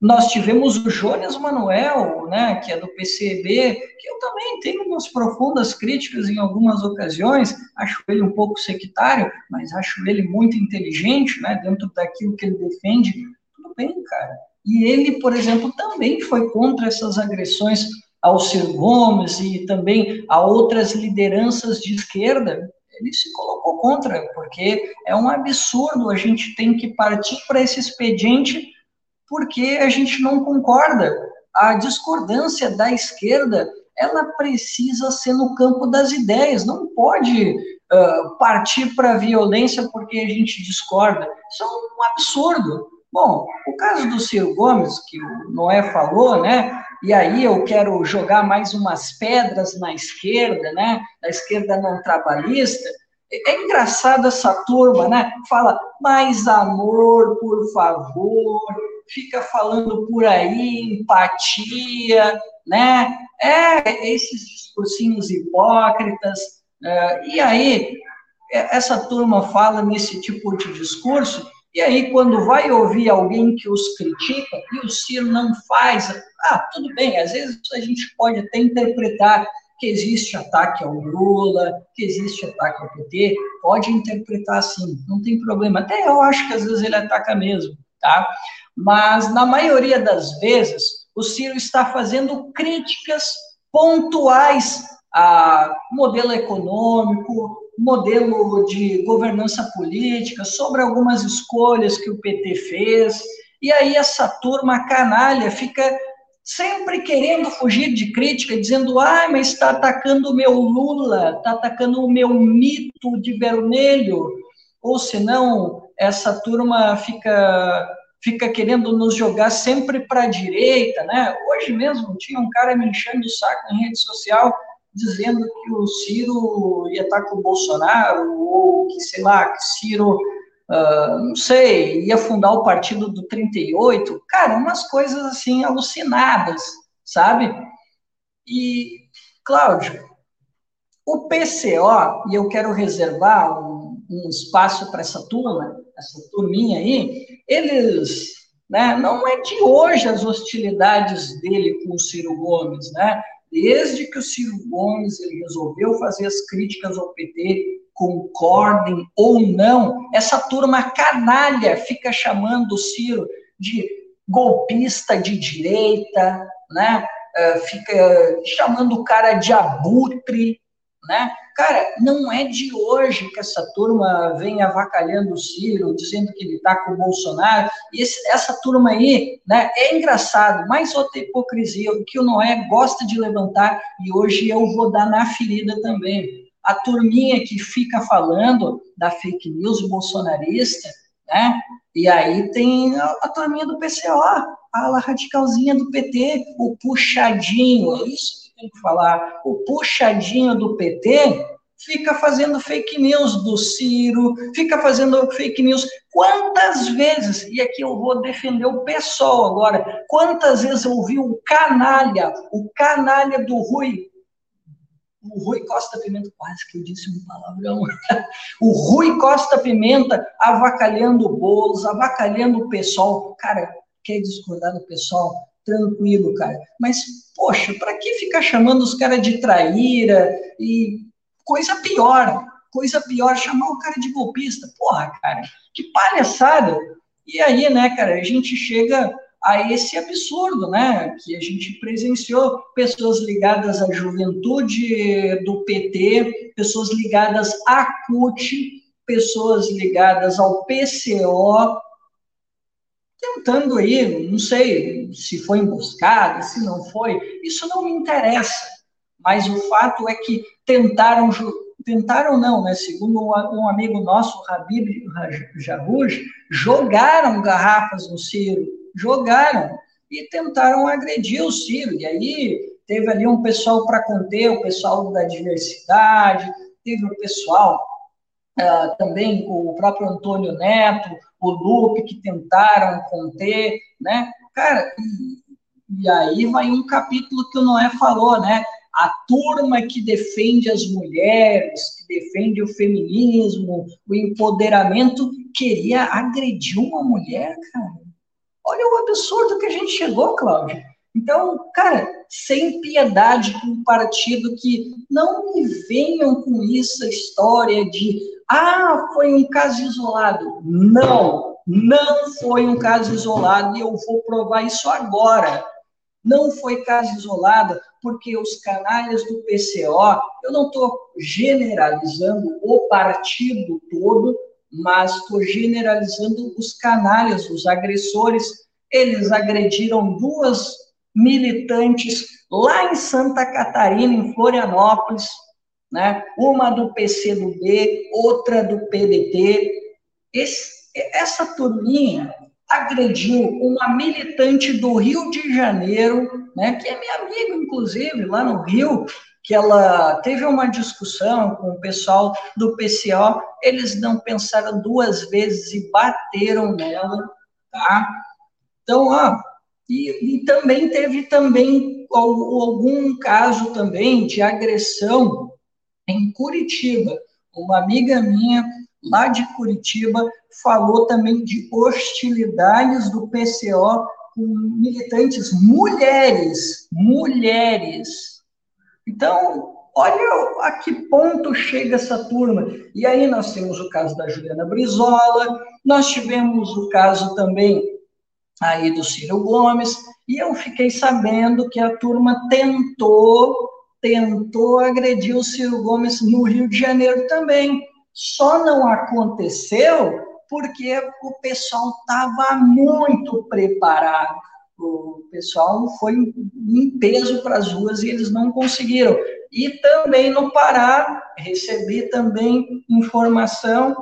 Nós tivemos o Jones Manuel, né, que é do PCB, que eu também tenho umas profundas críticas em algumas ocasiões, acho ele um pouco sectário, mas acho ele muito inteligente, né, dentro daquilo que ele defende, tudo bem, cara. E ele, por exemplo, também foi contra essas agressões ao Ciro Gomes e também a outras lideranças de esquerda, ele se colocou contra, porque é um absurdo, a gente tem que partir para esse expediente porque a gente não concorda. A discordância da esquerda, ela precisa ser no campo das ideias, não pode uh, partir para a violência porque a gente discorda. Isso é um absurdo. Bom, o caso do Ciro Gomes, que o Noé falou, né? E aí eu quero jogar mais umas pedras na esquerda, né? Na esquerda não trabalhista. É engraçado essa turma, né? Fala mais amor, por favor, fica falando por aí, empatia, né? É, esses discursinhos hipócritas. É, e aí, é, essa turma fala nesse tipo de discurso, e aí, quando vai ouvir alguém que os critica, e o Ciro não faz, ah, tudo bem, às vezes a gente pode até interpretar que existe ataque ao Lula, que existe ataque ao PT, pode interpretar assim, não tem problema. Até eu acho que às vezes ele ataca mesmo, tá? Mas na maioria das vezes, o Ciro está fazendo críticas pontuais a modelo econômico, modelo de governança política, sobre algumas escolhas que o PT fez. E aí essa turma canalha fica sempre querendo fugir de crítica, dizendo, ah, mas está atacando o meu Lula, está atacando o meu mito de vermelho, ou senão essa turma fica fica querendo nos jogar sempre para a direita, né? Hoje mesmo tinha um cara me enchendo o saco em rede social dizendo que o Ciro ia estar com o Bolsonaro, ou que, sei lá, que Ciro uh, não sei, ia fundar o partido do 38, cara, umas coisas assim alucinadas, sabe? E, Cláudio, o PCO, e eu quero reservar um, um espaço para essa turma, essa turminha aí, eles, né, não é de hoje as hostilidades dele com o Ciro Gomes, né? Desde que o Ciro Gomes ele resolveu fazer as críticas ao PT, concordem ou não, essa turma canalha fica chamando o Ciro de golpista de direita, né? Uh, fica chamando o cara de abutre, né? Cara, não é de hoje que essa turma vem avacalhando o Ciro, dizendo que ele está com o Bolsonaro. Esse, essa turma aí, né? É engraçado, mais outra hipocrisia que o Noé gosta de levantar e hoje eu vou dar na ferida também a turminha que fica falando da fake news bolsonarista, né? E aí tem a, a turminha do PCO, a ala radicalzinha do PT, o puxadinho, é isso tem que falar, o puxadinho do PT fica fazendo fake news do Ciro, fica fazendo fake news. Quantas vezes, e aqui eu vou defender o pessoal agora, quantas vezes eu ouvi o canalha, o canalha do Rui o Rui Costa Pimenta, quase que eu disse um palavrão, o Rui Costa Pimenta avacalhando bolos, avacalhando o pessoal. Cara, quer discordar do pessoal? Tranquilo, cara. Mas, poxa, para que ficar chamando os caras de traíra e coisa pior? Coisa pior, chamar o cara de golpista. Porra, cara, que palhaçada. E aí, né, cara, a gente chega a esse absurdo, né, que a gente presenciou pessoas ligadas à juventude do PT, pessoas ligadas à CUT, pessoas ligadas ao PCO, tentando aí, não sei se foi emboscada, se não foi, isso não me interessa. Mas o fato é que tentaram, tentaram não, né? Segundo um, amigo nosso, Habib Jarruj, jogaram garrafas no Ciro jogaram e tentaram agredir o Ciro. E aí teve ali um pessoal para conter, o pessoal da diversidade, teve o pessoal uh, também, o próprio Antônio Neto, o Lupe, que tentaram conter, né? Cara, e, e aí vai um capítulo que o Noé falou, né? A turma que defende as mulheres, que defende o feminismo, o empoderamento, queria agredir uma mulher, cara. Olha o absurdo que a gente chegou, Cláudio. Então, cara, sem piedade com um partido que não me venham com isso, a história de ah, foi um caso isolado. Não, não foi um caso isolado e eu vou provar isso agora. Não foi caso isolado porque os canalhas do PCO, eu não estou generalizando o partido todo, mas estou generalizando os canalhas, os agressores. Eles agrediram duas militantes lá em Santa Catarina, em Florianópolis, né? uma do PCdoB, outra do PDT. Esse, essa turminha agrediu uma militante do Rio de Janeiro, né, que é minha amiga, inclusive, lá no Rio, que ela teve uma discussão com o pessoal do PCO, eles não pensaram duas vezes e bateram nela, tá? Então, ó, e, e também teve também algum caso também de agressão em Curitiba. Uma amiga minha lá de Curitiba falou também de hostilidades do PCO com militantes mulheres, mulheres, então, olha a que ponto chega essa turma. E aí nós temos o caso da Juliana Brizola, nós tivemos o caso também aí do Ciro Gomes, e eu fiquei sabendo que a turma tentou, tentou agredir o Ciro Gomes no Rio de Janeiro também. Só não aconteceu porque o pessoal estava muito preparado o pessoal foi em peso para as ruas e eles não conseguiram. E também no Pará, recebi também informação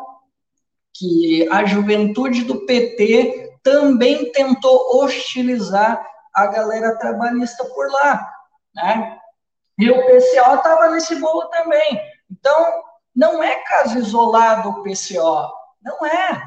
que a juventude do PT também tentou hostilizar a galera trabalhista por lá, né? E o PCO estava nesse bolo também. Então, não é caso isolado o PCO, não é,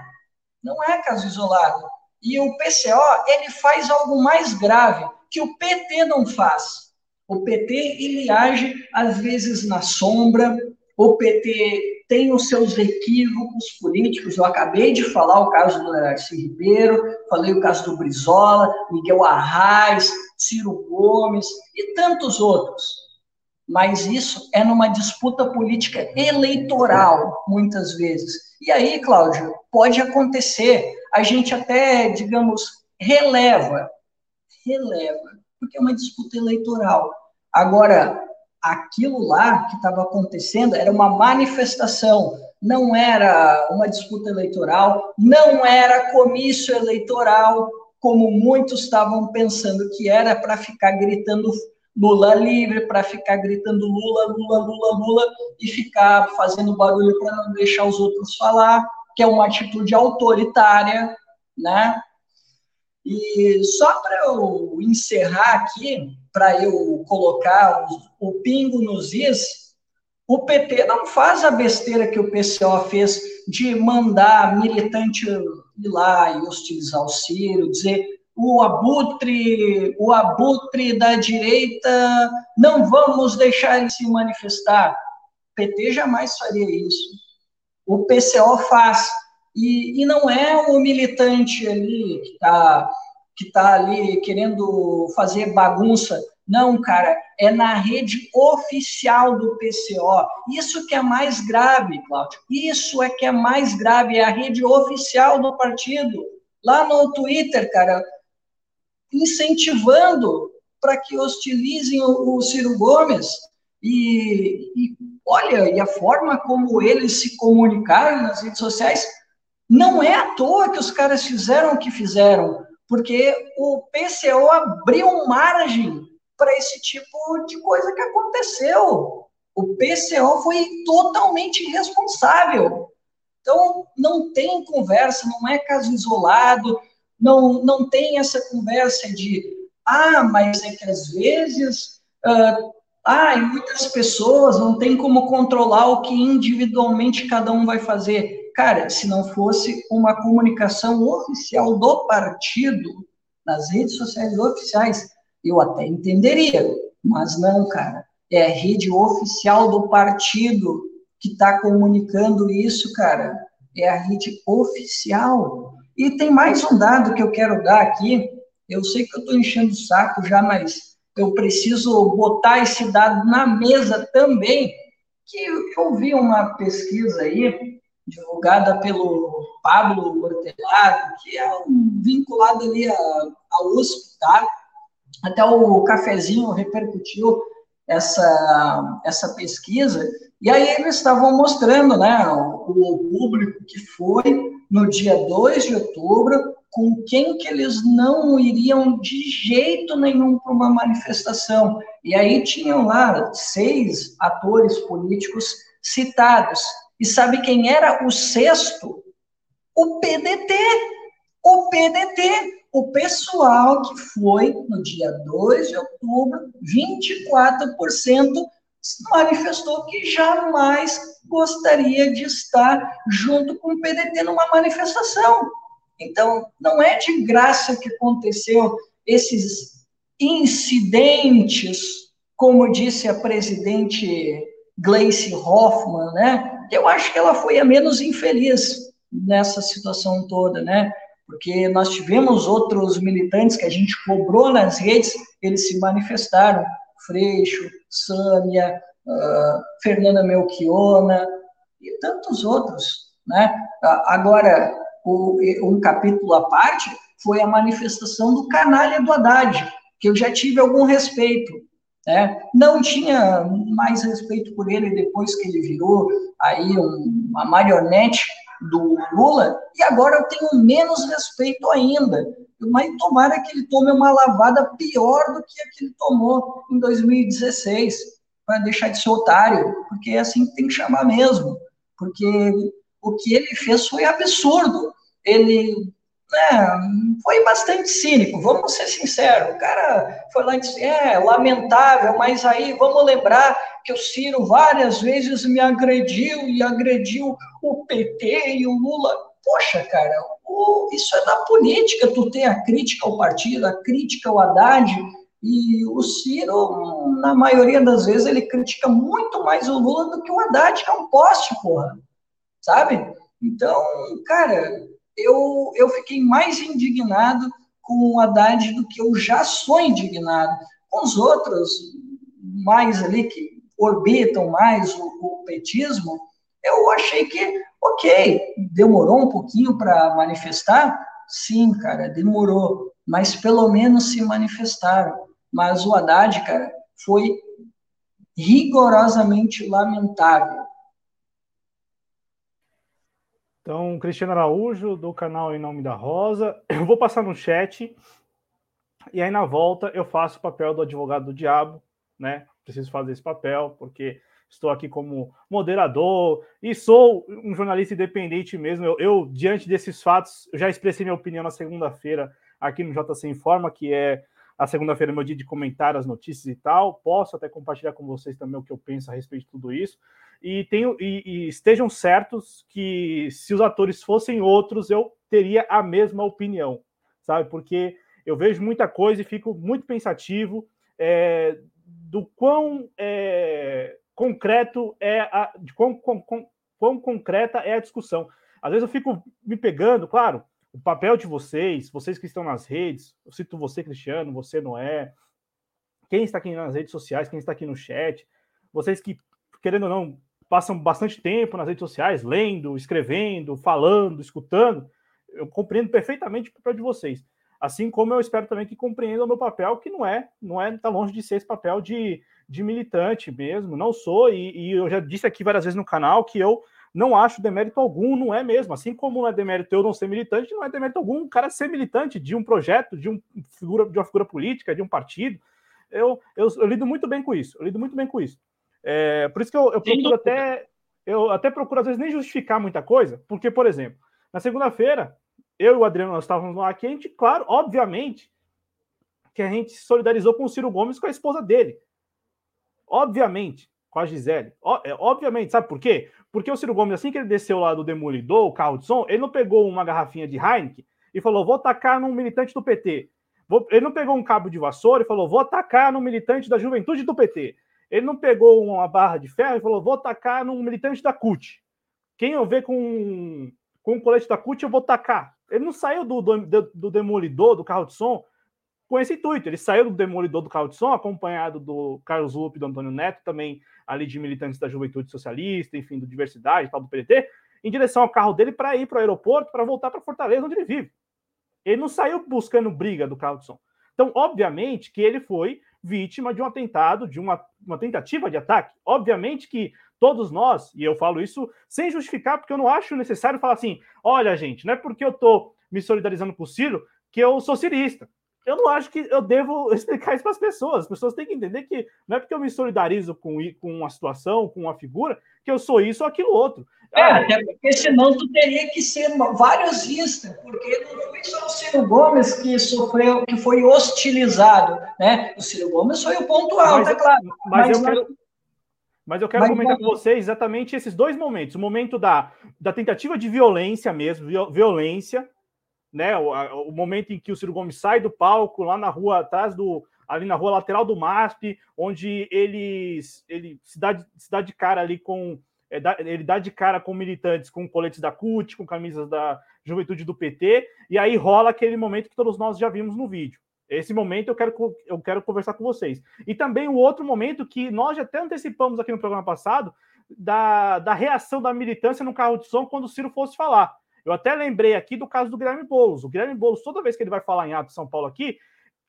não é caso isolado. E o PCO, ele faz algo mais grave, que o PT não faz. O PT, ele age, às vezes, na sombra, o PT tem os seus equívocos políticos. Eu acabei de falar o caso do Darcy Ribeiro, falei o caso do Brizola, Miguel Arraes, Ciro Gomes e tantos outros. Mas isso é numa disputa política eleitoral, muitas vezes. E aí, Cláudio, pode acontecer. A gente até, digamos, releva, releva, porque é uma disputa eleitoral. Agora, aquilo lá que estava acontecendo era uma manifestação, não era uma disputa eleitoral, não era comício eleitoral, como muitos estavam pensando que era para ficar gritando Lula livre para ficar gritando Lula, Lula, Lula, Lula e ficar fazendo barulho para não deixar os outros falar, que é uma atitude autoritária, né? E só para eu encerrar aqui, para eu colocar o, o pingo nos is, o PT não faz a besteira que o PCO fez de mandar militante ir lá e hostilizar o Ciro, dizer o abutre, o abutre da direita, não vamos deixar ele se manifestar. O PT jamais faria isso. O PCO faz. E, e não é o militante ali que está que tá ali querendo fazer bagunça. Não, cara, é na rede oficial do PCO. Isso que é mais grave, Cláudio. Isso é que é mais grave, é a rede oficial do partido. Lá no Twitter, cara, incentivando para que hostilizem o, o Ciro Gomes. E, e, olha, e a forma como eles se comunicaram nas redes sociais, não é à toa que os caras fizeram o que fizeram, porque o PCO abriu margem para esse tipo de coisa que aconteceu. O PCO foi totalmente irresponsável. Então, não tem conversa, não é caso isolado, não, não tem essa conversa de, ah, mas é que às vezes, uh, ah, muitas pessoas não tem como controlar o que individualmente cada um vai fazer. Cara, se não fosse uma comunicação oficial do partido, nas redes sociais oficiais, eu até entenderia, mas não, cara. É a rede oficial do partido que está comunicando isso, cara. É a rede oficial. E tem mais um dado que eu quero dar aqui. Eu sei que eu estou enchendo o saco já, mas eu preciso botar esse dado na mesa também. Que eu vi uma pesquisa aí, divulgada pelo Pablo Hortelado, que é um vinculado ali à, USP, tá? Até o cafezinho repercutiu essa, essa pesquisa, e aí eles estavam mostrando, né, o, o público que foi no dia 2 de outubro, com quem que eles não iriam de jeito nenhum para uma manifestação. E aí tinham lá seis atores políticos citados. E sabe quem era o sexto? O PDT. O PDT. O pessoal que foi no dia 2 de outubro, 24% manifestou que jamais gostaria de estar junto com o PDT numa manifestação. Então, não é de graça que aconteceu esses incidentes, como disse a presidente Gleice Hoffmann, né? Eu acho que ela foi a menos infeliz nessa situação toda, né? Porque nós tivemos outros militantes que a gente cobrou nas redes, eles se manifestaram, Freixo, Sâmia, uh, Fernanda Melchiona e tantos outros. Né? Agora, o, um capítulo à parte foi a manifestação do canalha do Haddad, que eu já tive algum respeito. Né? Não tinha mais respeito por ele depois que ele virou aí um, uma marionete do Lula, e agora eu tenho menos respeito ainda. Mas tomara que ele tome uma lavada pior do que a que ele tomou em 2016, para deixar de ser otário, porque é assim que tem que chamar mesmo. Porque o que ele fez foi absurdo. Ele né, foi bastante cínico, vamos ser sinceros. O cara foi lá e disse: é lamentável, mas aí vamos lembrar que o Ciro várias vezes me agrediu e agrediu o PT e o Lula. Poxa, cara, o, isso é da política, tu tem a crítica ao partido, a crítica ao Haddad, e o Ciro, na maioria das vezes, ele critica muito mais o Lula do que o Haddad, que é um poste, porra. Sabe? Então, cara, eu, eu fiquei mais indignado com o Haddad do que eu já sou indignado. Com os outros, mais ali, que orbitam mais o, o petismo, eu achei que, ok, demorou um pouquinho para manifestar? Sim, cara, demorou, mas pelo menos se manifestaram. Mas o Haddad, cara, foi rigorosamente lamentável. Então, Cristiano Araújo, do canal Em Nome da Rosa. Eu vou passar no chat. E aí, na volta, eu faço o papel do advogado do diabo, né? Preciso fazer esse papel, porque estou aqui como moderador e sou um jornalista independente mesmo. Eu, eu diante desses fatos, já expressei minha opinião na segunda-feira aqui no JC Informa, que é a segunda-feira é meu dia de comentar as notícias e tal. Posso até compartilhar com vocês também o que eu penso a respeito de tudo isso. E, tenho, e, e estejam certos que se os atores fossem outros, eu teria a mesma opinião, sabe? Porque eu vejo muita coisa e fico muito pensativo é, do quão é, concreto é a, de quão, quão, quão concreta é a discussão. Às vezes eu fico me pegando, claro, o papel de vocês, vocês que estão nas redes, eu cito você, Cristiano, você, Noé, quem está aqui nas redes sociais, quem está aqui no chat, vocês que, querendo ou não, passam bastante tempo nas redes sociais, lendo, escrevendo, falando, escutando, eu compreendo perfeitamente o papel de vocês. Assim como eu espero também que compreendam o meu papel, que não é, não é, tá longe de ser esse papel de, de militante mesmo, não sou, e, e eu já disse aqui várias vezes no canal que eu não acho demérito algum, não é mesmo. Assim como não é demérito eu não ser militante, não é demérito algum o cara ser militante de um projeto, de, um figura, de uma figura política, de um partido. Eu, eu, eu lido muito bem com isso, eu lido muito bem com isso. É, por isso que eu, eu procuro até. Eu até procuro, às vezes, nem justificar muita coisa, porque, por exemplo, na segunda-feira, eu e o Adriano nós estávamos lá aqui, a gente, claro, obviamente, que a gente se solidarizou com o Ciro Gomes com a esposa dele. Obviamente, com a Gisele. É, obviamente, sabe por quê? Porque o Ciro Gomes, assim que ele desceu lá do Demolidor, o carro de som, ele não pegou uma garrafinha de Heineken e falou: vou atacar num militante do PT. Ele não pegou um cabo de vassoura e falou: vou atacar num militante da juventude do PT. Ele não pegou uma barra de ferro e falou: vou atacar num militante da CUT. Quem eu ver com, com o colete da CUT, eu vou atacar. Ele não saiu do, do, do demolidor, do carro de som, com esse intuito. Ele saiu do demolidor do carro de som, acompanhado do Carlos Lupe do Antônio Neto, também ali de militantes da Juventude Socialista, enfim, do Diversidade, tal, do PDT, em direção ao carro dele para ir para o aeroporto, para voltar para Fortaleza, onde ele vive. Ele não saiu buscando briga do carro de som. Então, obviamente que ele foi vítima de um atentado, de uma, uma tentativa de ataque. Obviamente que todos nós, e eu falo isso sem justificar, porque eu não acho necessário falar assim: olha, gente, não é porque eu estou me solidarizando com o Ciro que eu sou cirista eu não acho que eu devo explicar isso para as pessoas. As pessoas têm que entender que não é porque eu me solidarizo com, com uma situação, com uma figura, que eu sou isso ou aquilo outro. É, ah, até porque senão tu teria que ser vários vistas, porque não foi só o Ciro Gomes que sofreu, que foi hostilizado, né? O Ciro Gomes foi o ponto alto, mas, é claro. Mas, mas eu quero, mas eu quero mas, comentar com vocês exatamente esses dois momentos. O momento da, da tentativa de violência mesmo, violência, né? O, a, o, momento em que o Ciro Gomes sai do palco lá na rua atrás do ali na rua lateral do MASP, onde ele ele se dá, se dá de cara ali com é, dá, ele dá de cara com militantes com coletes da CUT, com camisas da Juventude do PT, e aí rola aquele momento que todos nós já vimos no vídeo. Esse momento eu quero, eu quero conversar com vocês. E também o outro momento que nós já até antecipamos aqui no programa passado, da, da reação da militância no carro de som quando o Ciro fosse falar. Eu até lembrei aqui do caso do Guilherme Boulos. O Guilherme Boulos, toda vez que ele vai falar em ato São Paulo aqui,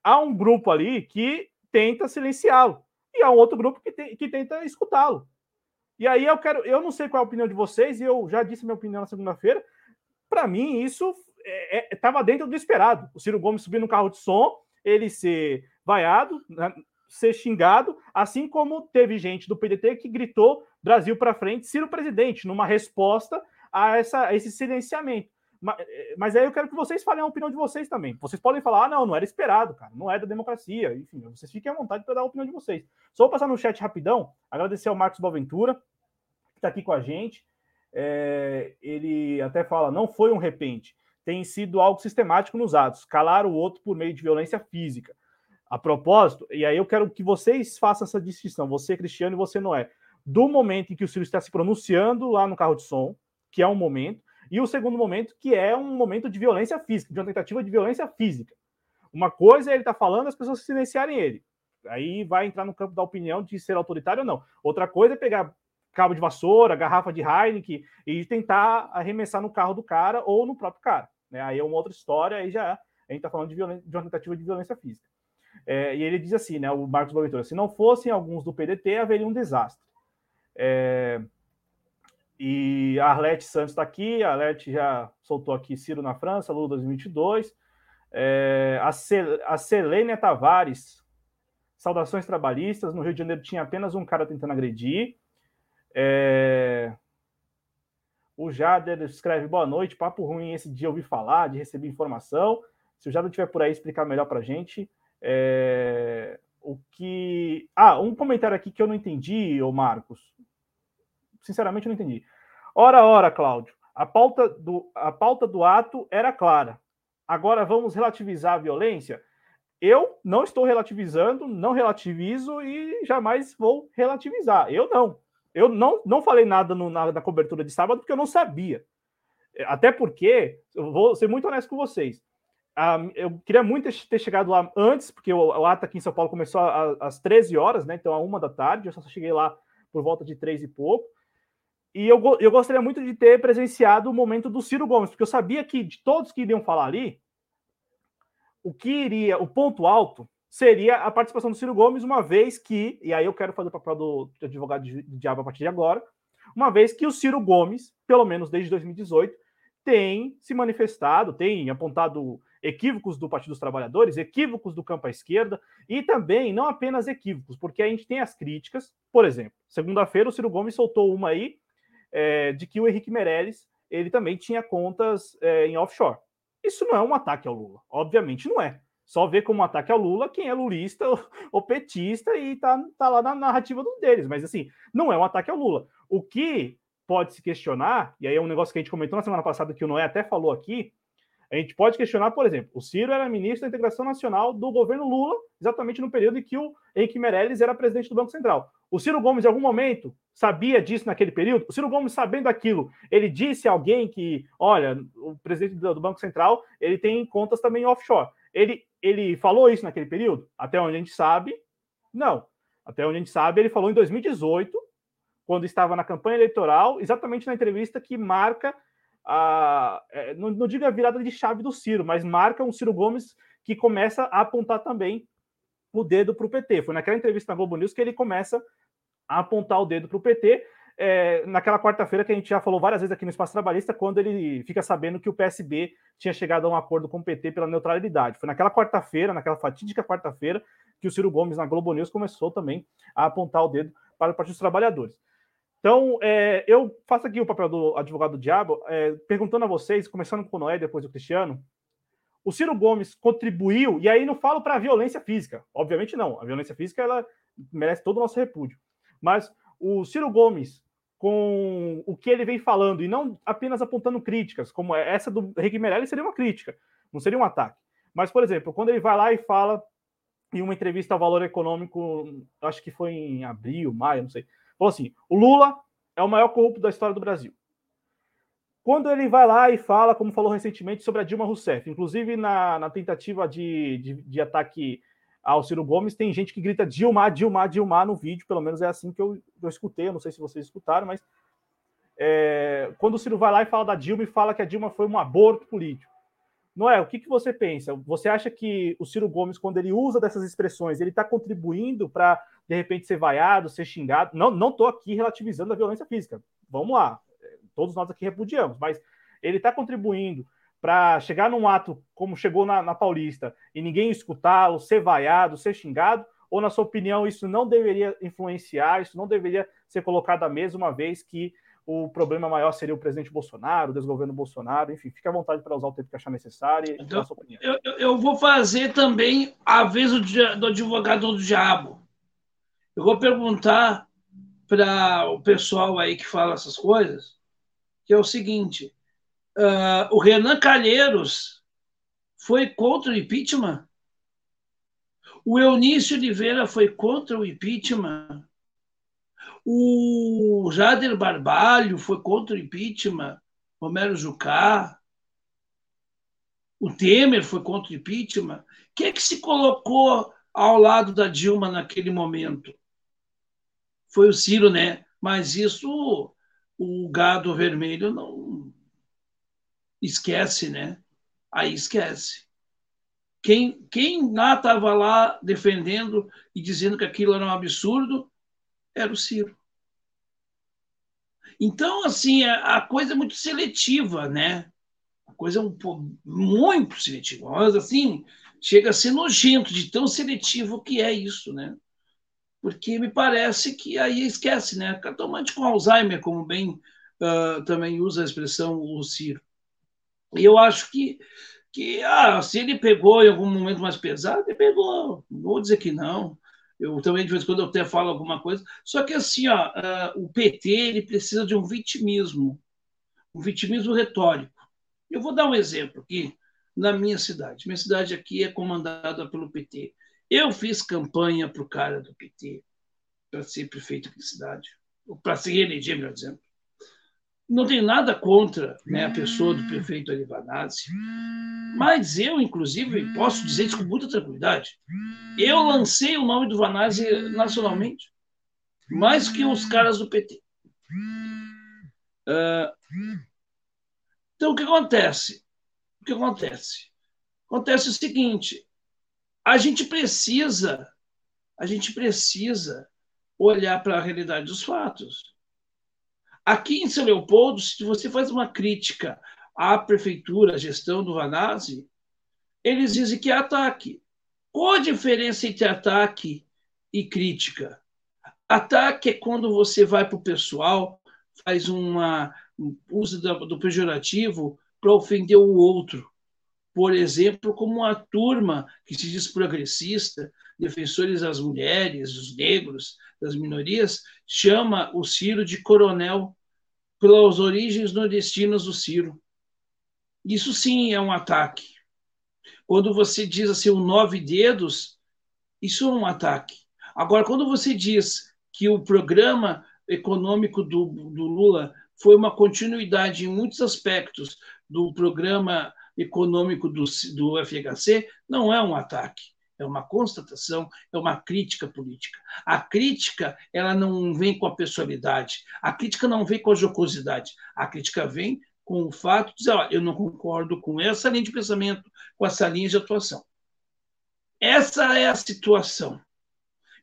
há um grupo ali que tenta silenciá-lo. E há um outro grupo que, te, que tenta escutá-lo. E aí eu quero, eu não sei qual é a opinião de vocês, e eu já disse minha opinião na segunda-feira. Para mim, isso estava é, é, dentro do esperado. O Ciro Gomes subir no carro de som, ele ser vaiado, né, ser xingado, assim como teve gente do PDT que gritou Brasil para frente, Ciro presidente, numa resposta a, essa, a esse silenciamento. Mas, eh, mas aí eu quero que vocês falem a opinião de vocês também. Vocês podem falar, ah, não, não era esperado, cara, não é da democracia. Enfim, vocês fiquem à vontade para dar a opinião de vocês. Só vou passar no chat rapidão, agradecer ao Marcos Boaventura, que está aqui com a gente. É, ele até fala, não foi um repente, tem sido algo sistemático nos atos, calar o outro por meio de violência física. A propósito, e aí eu quero que vocês façam essa distinção, você, Cristiano, e você, Noé, do momento em que o Ciro está se pronunciando lá no carro de som, que é um momento, e o segundo momento, que é um momento de violência física, de uma tentativa de violência física. Uma coisa é ele estar tá falando as pessoas silenciarem ele. Aí vai entrar no campo da opinião de ser autoritário ou não. Outra coisa é pegar cabo de vassoura, garrafa de Heineken e tentar arremessar no carro do cara ou no próprio cara. Né? Aí é uma outra história, aí já a gente está falando de, de, uma tentativa de violência física. É, e ele diz assim, né, o Marcos Boaventura, se não fossem alguns do PDT, haveria um desastre. É, e a Arlete Santos está aqui, a Arlete já soltou aqui Ciro na França, Lula 2022. É, a, Cel a Selênia Tavares, saudações trabalhistas. No Rio de Janeiro tinha apenas um cara tentando agredir. É, o Jader escreve boa noite, papo ruim esse dia ouvi falar, de receber informação. Se o Jader estiver por aí explicar melhor para gente. É, o que. Ah, um comentário aqui que eu não entendi, ô Marcos. Sinceramente, eu não entendi. Ora, ora, Cláudio, a pauta do, a pauta do ato era clara. agora vamos relativizar a violência? Eu não estou relativizando, não relativizo e jamais vou relativizar. Eu não. Eu não, não falei nada no, na, na, cobertura de sábado porque eu não sabia. Até porque, eu vou ser muito honesto com vocês. Ah, eu queria muito ter chegado lá antes, porque o, o ato aqui em São Paulo começou às 13 horas, né? Então, a uma da tarde. Eu só cheguei lá por volta de três e pouco. E eu, eu gostaria muito de ter presenciado o momento do Ciro Gomes, porque eu sabia que de todos que iriam falar ali, o que iria, o ponto alto seria a participação do Ciro Gomes, uma vez que, e aí eu quero fazer o papel do, advogado de, diabo a partir de agora, uma vez que o Ciro Gomes, pelo menos desde 2018, tem se manifestado, tem apontado equívocos do Partido dos Trabalhadores, equívocos do campo à esquerda, e também não apenas equívocos, porque a gente tem as críticas, por exemplo, segunda-feira o Ciro Gomes soltou uma aí é, de que o Henrique Meirelles ele também tinha contas é, em offshore. Isso não é um ataque ao Lula, obviamente não é. Só vê como um ataque ao Lula quem é lulista ou petista e tá, tá lá na narrativa deles. Mas assim, não é um ataque ao Lula. O que pode se questionar, e aí é um negócio que a gente comentou na semana passada que o Noé até falou aqui, a gente pode questionar, por exemplo, o Ciro era ministro da Integração Nacional do governo Lula, exatamente no período em que o Henrique Meirelles era presidente do Banco Central. O Ciro Gomes, em algum momento, sabia disso naquele período? O Ciro Gomes, sabendo aquilo, ele disse a alguém que, olha, o presidente do Banco Central, ele tem contas também offshore. Ele, ele falou isso naquele período? Até onde a gente sabe, não. Até onde a gente sabe, ele falou em 2018, quando estava na campanha eleitoral, exatamente na entrevista que marca a, é, não, não digo a virada de chave do Ciro, mas marca um Ciro Gomes que começa a apontar também o dedo para o PT. Foi naquela entrevista na Globo News que ele começa a apontar o dedo para o PT. É, naquela quarta-feira que a gente já falou várias vezes aqui no Espaço Trabalhista, quando ele fica sabendo que o PSB tinha chegado a um acordo com o PT pela neutralidade. Foi naquela quarta-feira, naquela fatídica quarta-feira, que o Ciro Gomes na Globo News começou também a apontar o dedo para o Partido dos Trabalhadores. Então, é, eu faço aqui o papel do advogado do diabo, é, perguntando a vocês, começando com o Noé, depois o Cristiano, o Ciro Gomes contribuiu, e aí não falo para a violência física, obviamente não, a violência física ela merece todo o nosso repúdio, mas o Ciro Gomes, com o que ele vem falando, e não apenas apontando críticas, como essa do Henrique Meirelles seria uma crítica, não seria um ataque. Mas, por exemplo, quando ele vai lá e fala em uma entrevista ao Valor Econômico, acho que foi em abril, maio, não sei, Falou assim: o Lula é o maior corrupto da história do Brasil. Quando ele vai lá e fala, como falou recentemente, sobre a Dilma Rousseff, inclusive na, na tentativa de, de, de, ataque ao Ciro Gomes, tem gente que grita Dilma, Dilma, Dilma no vídeo, pelo menos é assim que eu, eu escutei, eu não sei se vocês escutaram, mas é, quando o Ciro vai lá e fala da Dilma e fala que a Dilma foi um aborto político. Noé, o que, que você pensa? Você acha que o Ciro Gomes, quando ele usa dessas expressões, ele está contribuindo para, de repente, ser vaiado, ser xingado? Não não estou aqui relativizando a violência física. Vamos lá. Todos nós aqui repudiamos, mas ele está contribuindo para chegar num ato como chegou na, na Paulista e ninguém escutá-lo, ser vaiado, ser xingado? Ou, na sua opinião, isso não deveria influenciar, isso não deveria ser colocado à mesa, uma vez que o problema maior seria o presidente Bolsonaro, o desgoverno Bolsonaro, enfim, fique à vontade para usar o tempo que achar necessário. Então, eu, eu, vou fazer também a vez do, do advogado do diabo. Eu vou perguntar para o pessoal aí que fala essas coisas, que é o seguinte: uh, o Renan Calheiros foi contra o impeachment? O Eunício Oliveira foi contra o impeachment? O Jader Barbalho foi contra o impeachment, Romero Jucá. O Temer foi contra o impeachment. Quem é que se colocou ao lado da Dilma naquele momento? Foi o Ciro, né? Mas isso o gado vermelho não esquece, né? Aí esquece. Quem, quem lá estava lá defendendo e dizendo que aquilo era um absurdo era o Ciro. Então, assim, a, coisa é muito seletiva, né? A coisa é um, muito seletiva. Mas, assim, chega a ser nojento de tão seletivo que é isso, né? Porque me parece que aí esquece, né? Cartomante com Alzheimer, como bem uh, também usa a expressão o Ciro. E eu acho que, que ah, se ele pegou em algum momento mais pesado, ele pegou. Não vou dizer que não. Eu também, de vez em quando, eu até falo alguma coisa. Só que, assim, ó, uh, o PT ele precisa de um vitimismo, um vitimismo retórico. Eu vou dar um exemplo aqui. na minha cidade. Minha cidade aqui é comandada pelo PT. Eu fiz campanha para o cara do PT para ser prefeito da cidade, para se reeleger, melhor dizendo. Não tenho nada contra né, a pessoa do prefeito Alivanazzi, mas eu, inclusive, posso dizer isso com muita tranquilidade. Eu lancei o nome do Vanazzi nacionalmente, mais que os caras do PT. Uh, ah, então, o que acontece? O que acontece? Acontece o seguinte: a gente precisa, a gente precisa olhar para a realidade dos fatos. Aqui em São Leopoldo, se você faz uma crítica à prefeitura, à gestão do Vanazzi, eles dizem que é ataque. Qual a diferença entre ataque e crítica? Ataque é quando você vai para o pessoal, faz uma uso do pejorativo para ofender o outro por exemplo, como uma turma que se diz progressista, defensores das mulheres, dos negros, das minorias, chama o Ciro de coronel pelas origens nordestinas do Ciro. Isso sim é um ataque. Quando você diz assim, o nove dedos, isso é um ataque. Agora, quando você diz que o programa econômico do, do Lula foi uma continuidade em muitos aspectos do programa econômico do, do FHC não é um ataque, é uma constatação, é uma crítica política. A crítica ela não vem com a pessoalidade, a crítica não vem com a jocosidade, a crítica vem com o fato de dizer, eu não concordo com essa linha de pensamento, com essa linha de atuação. Essa é a situação.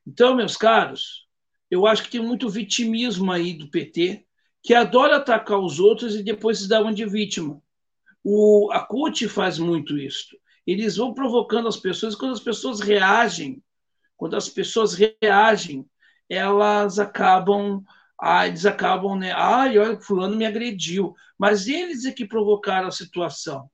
Então, meus caros, eu acho que tem muito vitimismo aí do PT, que adora atacar os outros e depois se dá uma de vítima. O, a CUT faz muito isso. Eles vão provocando as pessoas, quando as pessoas reagem, quando as pessoas reagem, elas acabam, ah, eles acabam, né? Ai, olha, fulano me agrediu. Mas eles é que provocaram a situação.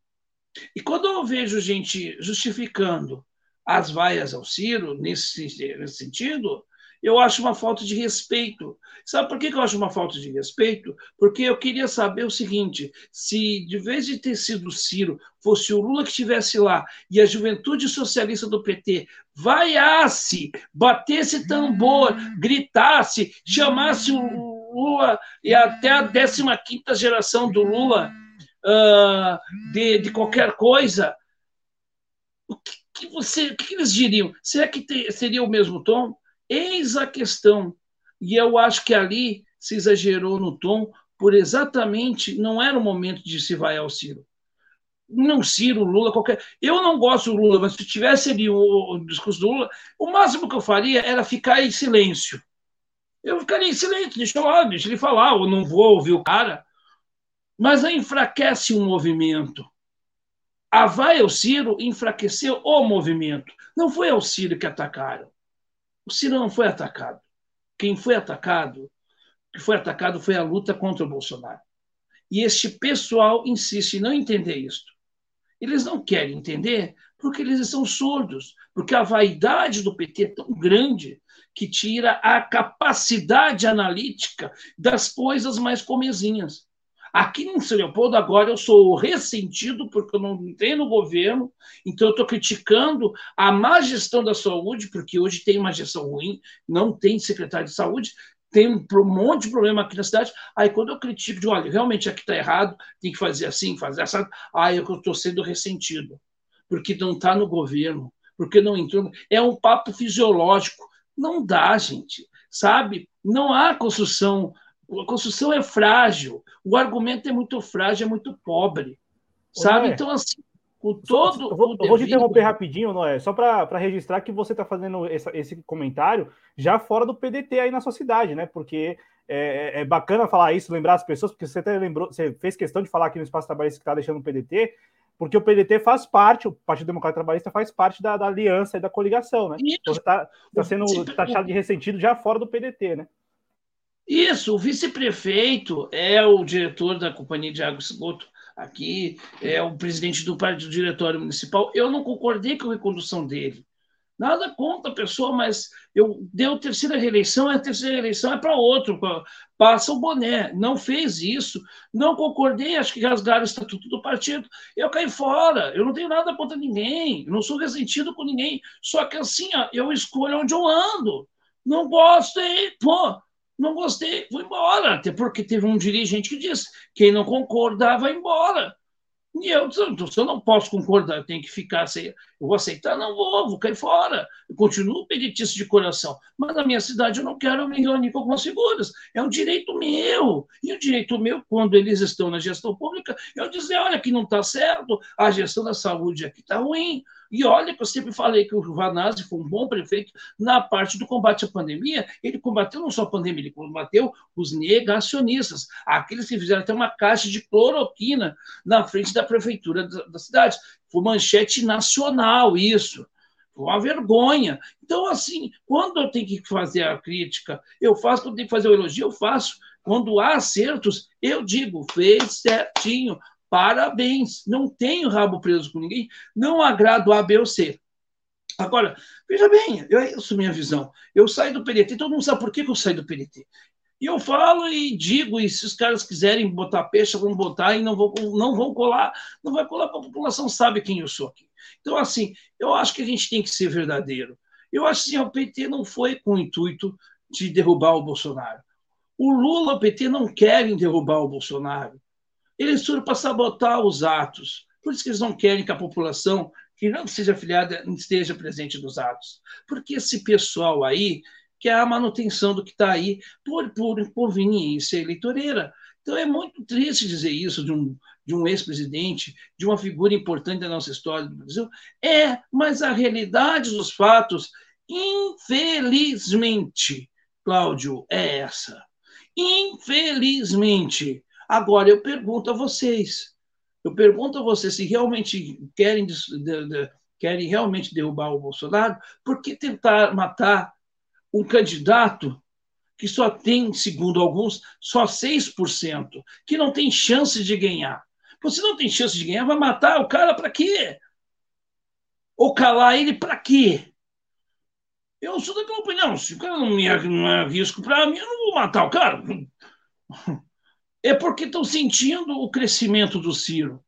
E quando eu vejo gente justificando as vaias ao Ciro, nesse, nesse sentido, eu acho uma falta de respeito. Sabe por que eu acho uma falta de respeito? Porque eu queria saber o seguinte: se de vez de ter sido o Ciro, fosse o Lula que estivesse lá e a juventude socialista do PT vaiasse, batesse tambor, gritasse, chamasse o Lula e até a 15 geração do Lula uh, de, de qualquer coisa, o que, que, você, o que eles diriam? Será que te, seria o mesmo tom? Eis a questão. E eu acho que ali se exagerou no tom, por exatamente não era o momento de se vaiar o Ciro. Não Ciro, Lula, qualquer. Eu não gosto do Lula, mas se tivesse ali o, o discurso do Lula, o máximo que eu faria era ficar em silêncio. Eu ficaria em silêncio, deixa lá, deixa ele falar, eu não vou ouvir o cara. Mas enfraquece o movimento. A vai ao Ciro enfraqueceu o movimento. Não foi ao Ciro que atacaram. O Ciro não foi atacado. Quem foi atacado, que foi atacado foi a luta contra o Bolsonaro. E este pessoal insiste em não entender isto. Eles não querem entender porque eles são surdos, porque a vaidade do PT é tão grande que tira a capacidade analítica das coisas mais comezinhas. Aqui em São Leopoldo, agora eu sou ressentido porque eu não entrei no governo, então eu estou criticando a má gestão da saúde, porque hoje tem uma gestão ruim, não tem secretário de saúde, tem um monte de problema aqui na cidade. Aí quando eu critico, digo, olha, realmente aqui está errado, tem que fazer assim, fazer assim, aí eu estou sendo ressentido, porque não está no governo, porque não entrou. É um papo fisiológico. Não dá, gente, sabe? Não há construção a construção é frágil, o argumento é muito frágil, é muito pobre. Sabe? Então, assim, com todo. Eu vou, devido... eu vou te interromper rapidinho, Noé, só para registrar que você está fazendo essa, esse comentário já fora do PDT aí na sua cidade, né? Porque é, é, bacana falar isso, lembrar as pessoas, porque você até lembrou, você fez questão de falar aqui no espaço trabalhista que está deixando o PDT, porque o PDT faz parte, o Partido Democrata Trabalhista faz parte da, da aliança e da coligação, né? Então está tá sendo taxado de ressentido já fora do PDT, né? Isso, o vice-prefeito é o diretor da Companhia de Água e Esgoto aqui, é o presidente do, do diretório municipal. Eu não concordei com a recondução dele. Nada contra a pessoa, mas eu deu terceira reeleição, a terceira reeleição é para outro, passa o boné. Não fez isso, não concordei, acho que rasgaram o estatuto do partido. Eu caí fora, eu não tenho nada contra ninguém, não sou ressentido com ninguém. Só que assim, ó, eu escolho onde eu ando. Não gostei, pô, não gostei, vou embora. Até porque teve um dirigente que disse: quem não concordava, vai embora. E eu, então, se eu não posso concordar, eu tenho que ficar sem. Eu vou aceitar, não vou, vou cair fora. Eu continuo peditista de coração. Mas na minha cidade eu não quero me reunir com algumas figuras. É um direito meu. E o direito meu, quando eles estão na gestão pública, eu dizer: olha, aqui não está certo, a gestão da saúde aqui está ruim, e olha que eu sempre falei que o Vanazzi foi um bom prefeito na parte do combate à pandemia. Ele combateu não só a pandemia, ele combateu os negacionistas, aqueles que fizeram até uma caixa de cloroquina na frente da prefeitura da, da cidade. Foi manchete nacional isso. Uma vergonha. Então, assim, quando eu tenho que fazer a crítica, eu faço. Quando tenho que fazer o elogio, eu faço. Quando há acertos, eu digo, fez certinho, Parabéns. Não tenho rabo preso com ninguém. Não agrado A, B ou C. Agora, veja bem, eu, a minha visão. Eu saio do PDT, todo mundo sabe por que eu saio do PDT. E eu falo e digo, e se os caras quiserem botar peixe, vão botar e não vão, não vão colar, não vai colar, porque a população sabe quem eu sou aqui. Então, assim, eu acho que a gente tem que ser verdadeiro. Eu acho que assim, o PT não foi com o intuito de derrubar o Bolsonaro. O Lula o PT não querem derrubar o Bolsonaro. Eles foram para sabotar os atos. Por isso que eles não querem que a população que não seja afiliada esteja presente nos atos. Porque esse pessoal aí quer a manutenção do que está aí por, por conveniência eleitoreira. Então é muito triste dizer isso de um, de um ex-presidente, de uma figura importante da nossa história do Brasil. É, mas a realidade dos fatos, infelizmente, Cláudio, é essa. Infelizmente, Agora, eu pergunto a vocês, eu pergunto a vocês se realmente querem, de, de, querem realmente derrubar o Bolsonaro, por que tentar matar um candidato que só tem, segundo alguns, só 6%, que não tem chance de ganhar? Você não tem chance de ganhar, vai matar o cara para quê? Ou calar ele para quê? Eu sou daquela opinião, se o cara não é, não é risco para mim, eu não vou matar o cara é porque estão sentindo o crescimento do Ciro.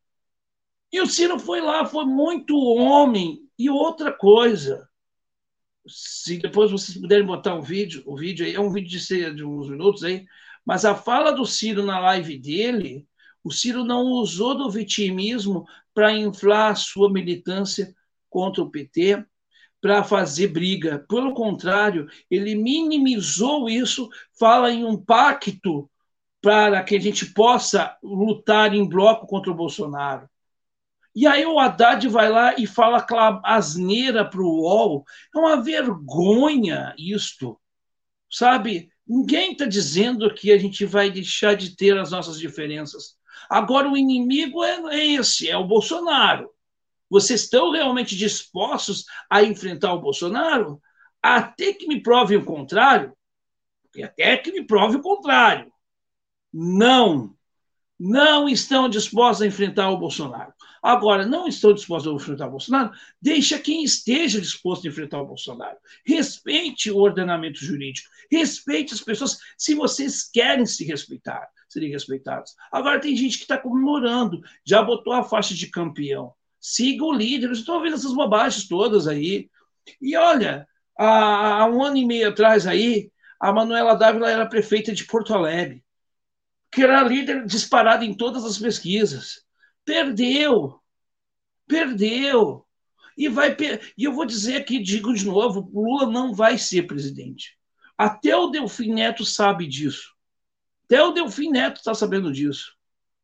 E o Ciro foi lá, foi muito homem. E outra coisa, se depois vocês puderem botar um vídeo, o vídeo aí é um vídeo de, de uns minutos aí, mas a fala do Ciro na live dele, o Ciro não usou do vitimismo para inflar a sua militância contra o PT, para fazer briga. Pelo contrário, ele minimizou isso, fala em um pacto para que a gente possa lutar em bloco contra o Bolsonaro. E aí o Haddad vai lá e fala asneira para o UOL. É uma vergonha isto, sabe? Ninguém está dizendo que a gente vai deixar de ter as nossas diferenças. Agora o inimigo é esse, é o Bolsonaro. Vocês estão realmente dispostos a enfrentar o Bolsonaro? Até que me prove o contrário, até que me prove o contrário não, não estão dispostos a enfrentar o Bolsonaro. Agora, não estão dispostos a enfrentar o Bolsonaro, deixa quem esteja disposto a enfrentar o Bolsonaro. Respeite o ordenamento jurídico, respeite as pessoas. Se vocês querem se respeitar, serem respeitados. Agora, tem gente que está comemorando, já botou a faixa de campeão. Siga o líder, estou vendo essas bobagens todas aí. E olha, há, há um ano e meio atrás aí, a Manuela Dávila era prefeita de Porto Alegre que era líder disparado em todas as pesquisas. Perdeu. Perdeu. E vai per... e eu vou dizer aqui, digo de novo, Lula não vai ser presidente. Até o Delfim Neto sabe disso. Até o Delfim Neto está sabendo disso.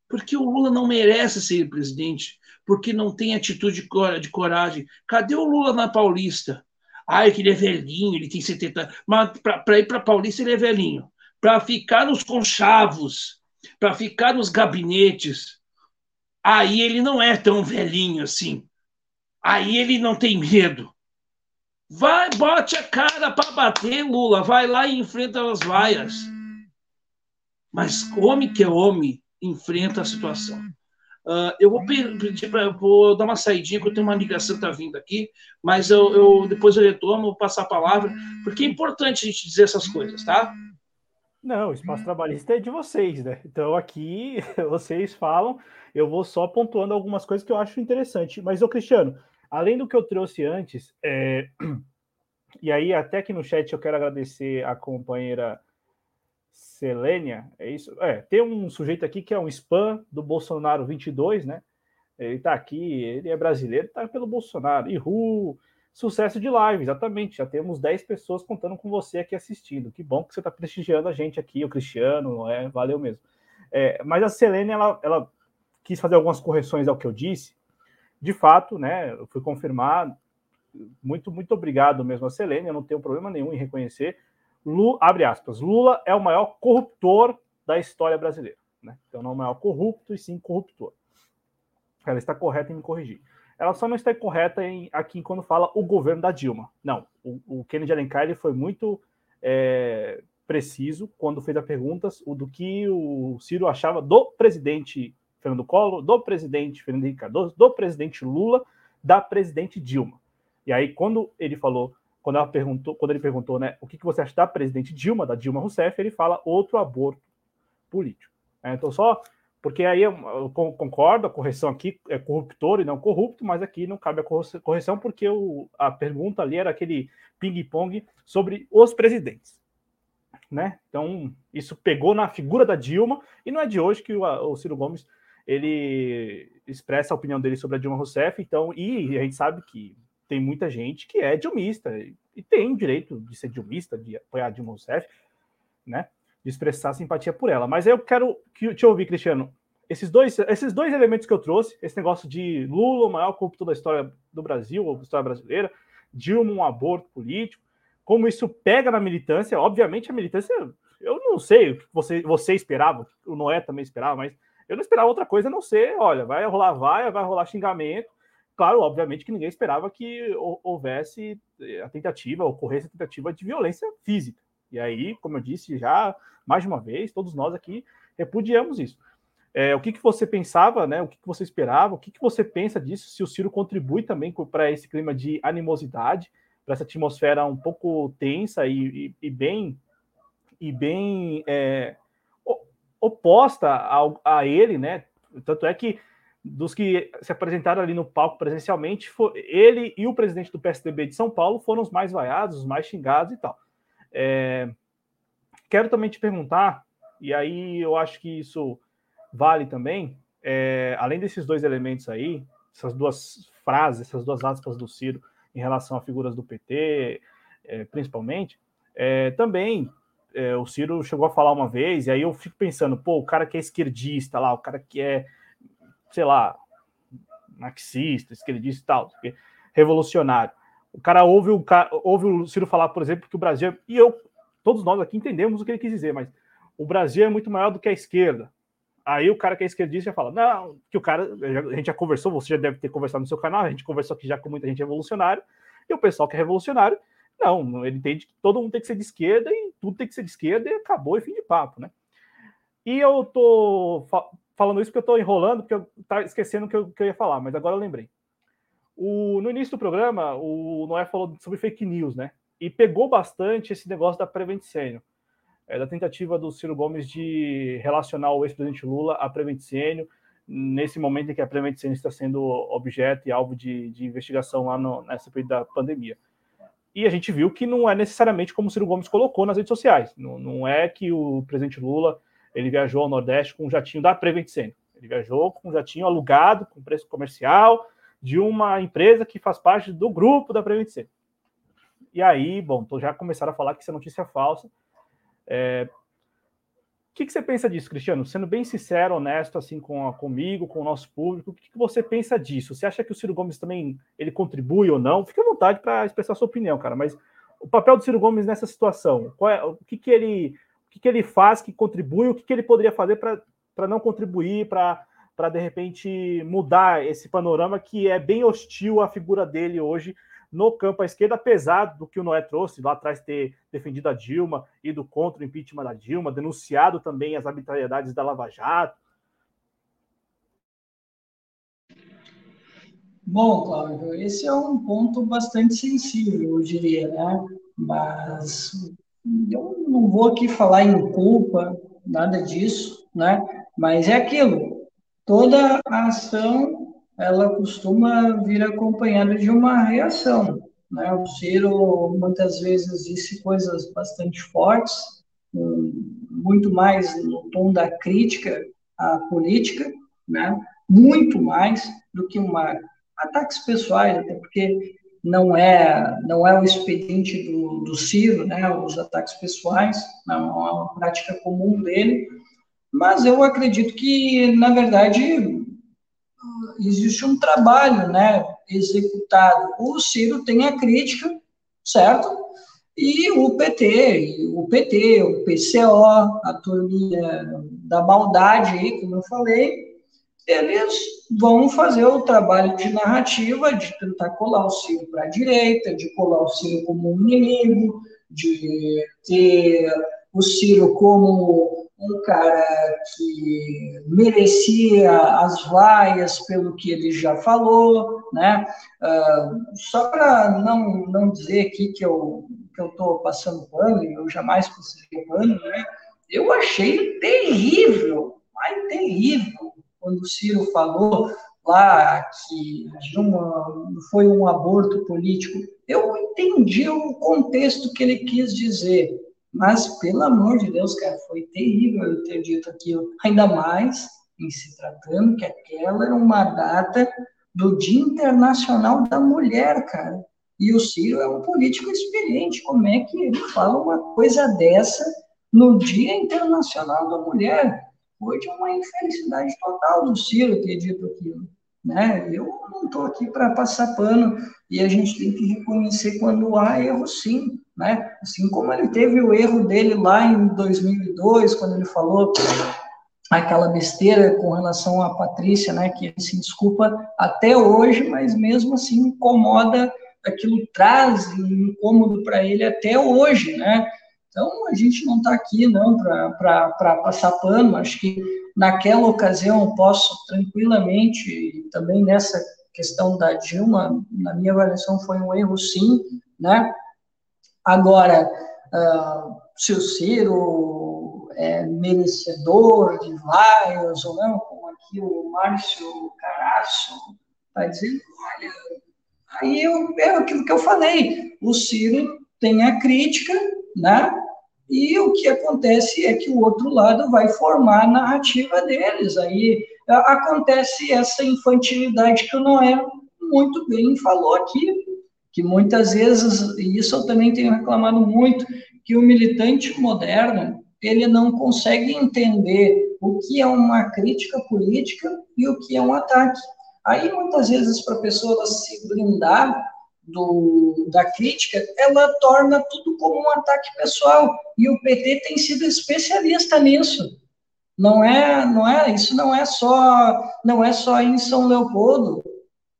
Porque o Lula não merece ser presidente, porque não tem atitude de coragem. Cadê o Lula na Paulista? Ai, que ele é velhinho, ele tem 70 anos. Mas para ir para Paulista ele é velhinho para ficar nos conchavos, para ficar nos gabinetes, aí ele não é tão velhinho assim. Aí ele não tem medo. Vai, bote a cara para bater, Lula. Vai lá e enfrenta as vaias. Mas homem que é homem, enfrenta a situação. Uh, eu vou pedir para vou dar uma saidinha, que eu tenho uma ligação que está vindo aqui, mas eu, eu, depois eu retorno, vou passar a palavra, porque é importante a gente dizer essas coisas, tá? Não, o espaço trabalhista é de vocês, né? Então aqui vocês falam, eu vou só pontuando algumas coisas que eu acho interessante. Mas, ô Cristiano, além do que eu trouxe antes, é... e aí até que no chat eu quero agradecer a companheira Selênia, é isso? É, tem um sujeito aqui que é um spam do Bolsonaro 22, né? Ele tá aqui, ele é brasileiro, tá pelo Bolsonaro. Ihu, sucesso de live, exatamente. Já temos 10 pessoas contando com você aqui assistindo. Que bom que você está prestigiando a gente aqui, o Cristiano, é, valeu mesmo. É, mas a Selene, ela, ela quis fazer algumas correções ao que eu disse. De fato, né? Eu fui confirmar. Muito, muito obrigado mesmo a Selene, eu não tenho problema nenhum em reconhecer Lula, abre aspas, Lula é o maior corruptor da história brasileira. Né? Então, não é o maior corrupto, e sim corruptor. Ela está correta em me corrigir. Ela só não está correta em, aqui quando fala o governo da Dilma. Não, o, o Kennedy Alencar ele foi muito é, preciso quando fez a pergunta do que o Ciro achava do presidente Fernando Collor, do presidente Fernando Henrique Cardoso, do presidente Lula, da presidente Dilma. E aí, quando ele falou quando, ela perguntou, quando ele perguntou né, o que, que você acha da presidente Dilma, da Dilma Rousseff, ele fala outro aborto político. É, então, só porque aí eu, eu, concordo, a correção aqui é corruptor e não corrupto, mas aqui não cabe a correção porque o, a pergunta ali era aquele ping-pong sobre os presidentes. Né? Então, isso pegou na figura da Dilma, e não é de hoje que o, o Ciro Gomes ele expressa a opinião dele sobre a Dilma Rousseff, então, e a gente sabe que tem muita gente que é dilmista e tem direito de ser dilmista, de apoiar Dilma Rousseff, né? De expressar simpatia por ela. Mas eu quero que, te ouvir, Cristiano. Esses dois, esses dois elementos que eu trouxe, esse negócio de Lula, o maior corrupto da história do Brasil, ou da história brasileira, Dilma, um aborto político, como isso pega na militância. Obviamente, a militância, eu não sei o que você, você esperava, o Noé também esperava, mas eu não esperava outra coisa a não ser, olha, vai rolar vaia, vai rolar xingamento, Claro, obviamente que ninguém esperava que houvesse eh, a tentativa, ocorresse a tentativa de violência física. E aí, como eu disse já mais de uma vez, todos nós aqui repudiamos isso. É, o que, que você pensava, né? O que, que você esperava? O que, que você pensa disso? Se o Ciro contribui também para esse clima de animosidade, para essa atmosfera um pouco tensa e, e, e bem e bem é, oposta a, a ele, né? Tanto é que dos que se apresentaram ali no palco presencialmente, foi, ele e o presidente do PSDB de São Paulo foram os mais vaiados, os mais xingados e tal. É, quero também te perguntar, e aí eu acho que isso vale também, é, além desses dois elementos aí, essas duas frases, essas duas aspas do Ciro em relação a figuras do PT, é, principalmente, é, também é, o Ciro chegou a falar uma vez, e aí eu fico pensando, pô, o cara que é esquerdista lá, o cara que é sei lá, marxista, esquerdista e tal, revolucionário. O cara ouve o, ouve o Ciro falar, por exemplo, que o Brasil. É, e eu, todos nós aqui entendemos o que ele quis dizer, mas o Brasil é muito maior do que a esquerda. Aí o cara que é esquerdista já fala, não, que o cara, a gente já conversou, você já deve ter conversado no seu canal, a gente conversou aqui já com muita gente revolucionária, e o pessoal que é revolucionário, não, ele entende que todo mundo tem que ser de esquerda e tudo tem que ser de esquerda e acabou e fim de papo, né? E eu tô falando isso porque eu estou enrolando, porque eu estava esquecendo o que que eu ia falar, mas agora eu lembrei. O, no início do programa, o Noé falou sobre fake news, né? E pegou bastante esse negócio da Prevent Senior, é, da tentativa do Ciro Gomes de relacionar o ex-presidente Lula a Prevent Senior, nesse momento em que a Prevent Senior está sendo objeto e alvo de, de investigação lá no, nessa período da pandemia. E a gente viu que não é necessariamente como o Ciro Gomes colocou nas redes sociais. Não, não é que o presidente Lula ele viajou ao Nordeste com um jatinho da Prevent Senior. Ele viajou com um jatinho alugado, com preço comercial, de uma empresa que faz parte do grupo da Prevent. E aí, bom, então já começaram a falar que isso é notícia falsa. É... O que, que, você pensa disso, Cristiano? Sendo bem sincero, honesto, assim, com a, comigo, com o nosso público, o que, que, você pensa disso? Você acha que o Ciro Gomes também ele contribui ou não? Fique à vontade para expressar sua opinião, cara. Mas o papel do Ciro Gomes nessa situação, é, o que, que ele que, que ele faz que contribui, o que, que ele poderia fazer para não contribuir, para de repente mudar esse panorama que é bem hostil à figura dele hoje no campo à esquerda, apesar do que o Noé trouxe lá atrás ter defendido a Dilma, ido contra o impeachment da Dilma, denunciado também as arbitrariedades da Lava Jato. Bom, Cláudio, esse é um ponto bastante sensível, eu diria, né? Mas eu não vou aqui falar em culpa, nada disso, né? Mas é aquilo, toda ação, ela costuma vir acompanhada de uma reação, né? O Ciro muitas vezes disse coisas bastante fortes, muito mais no tom da crítica à política, né? Muito mais do que uma ataques pessoais, até porque não é não é o expediente do, do Ciro, né? Os ataques pessoais não é uma prática comum dele, mas eu acredito que na verdade existe um trabalho, né? Executado. O Ciro tem a crítica, certo? E o PT, o PT, o PCO, a turminha da maldade aí, como eu falei, eles vão fazer o trabalho de narrativa, de tentar colar o Ciro para a direita, de colar o Ciro como um inimigo, de ter o Ciro como um cara que merecia as vaias pelo que ele já falou, né? Uh, só para não, não dizer aqui que eu que eu estou passando pano, eu jamais passei pano, né? Eu achei terrível, mas terrível, quando o Ciro falou lá que Dilma foi um aborto político. Eu entendi o contexto que ele quis dizer, mas, pelo amor de Deus, cara, foi terrível eu ter dito aquilo. Ainda mais em se tratando que aquela era uma data do Dia Internacional da Mulher, cara. E o Ciro é um político experiente. Como é que ele fala uma coisa dessa no Dia Internacional da Mulher? Foi de uma infelicidade total do Ciro ter dito aquilo. Né? Eu não estou aqui para passar pano e a gente tem que reconhecer quando há erro, sim. Né? Assim como ele teve o erro dele lá em 2002, quando ele falou aquela besteira com relação à Patrícia, né, que ele se desculpa até hoje, mas mesmo assim incomoda, aquilo traz incômodo para ele até hoje, né? Então a gente não está aqui não para passar pano, acho que naquela ocasião posso tranquilamente, também nessa questão da Dilma, na minha avaliação foi um erro sim, né? Agora, uh, se o Ciro é merecedor de vaias ou não, como aqui o Márcio Caraço está dizendo, olha, aí eu, é aquilo que eu falei, o Ciro tem a crítica, né? E o que acontece é que o outro lado vai formar a narrativa deles. Aí acontece essa infantilidade que o Noé muito bem falou aqui, que muitas vezes, e isso eu também tenho reclamado muito, que o militante moderno, ele não consegue entender o que é uma crítica política e o que é um ataque. Aí, muitas vezes, para a pessoa se blindar do, da crítica, ela torna tudo como um ataque pessoal. E o PT tem sido especialista nisso. Não é, não é, isso não é só, não é só em São Leopoldo.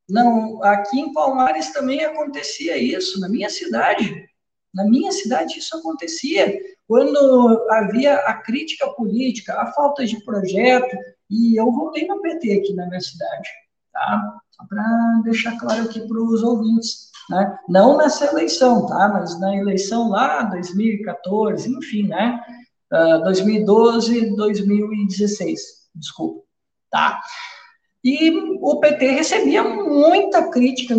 Não, aqui em Palmares também acontecia isso, na minha cidade. Na minha cidade isso acontecia. Quando havia a crítica política, a falta de projeto, e eu voltei no PT aqui na minha cidade, tá? Só para deixar claro aqui para os ouvintes, né? Não nessa eleição, tá? Mas na eleição lá, 2014, enfim, né? Uh, 2012, 2016, desculpa, tá? E o PT recebia muita crítica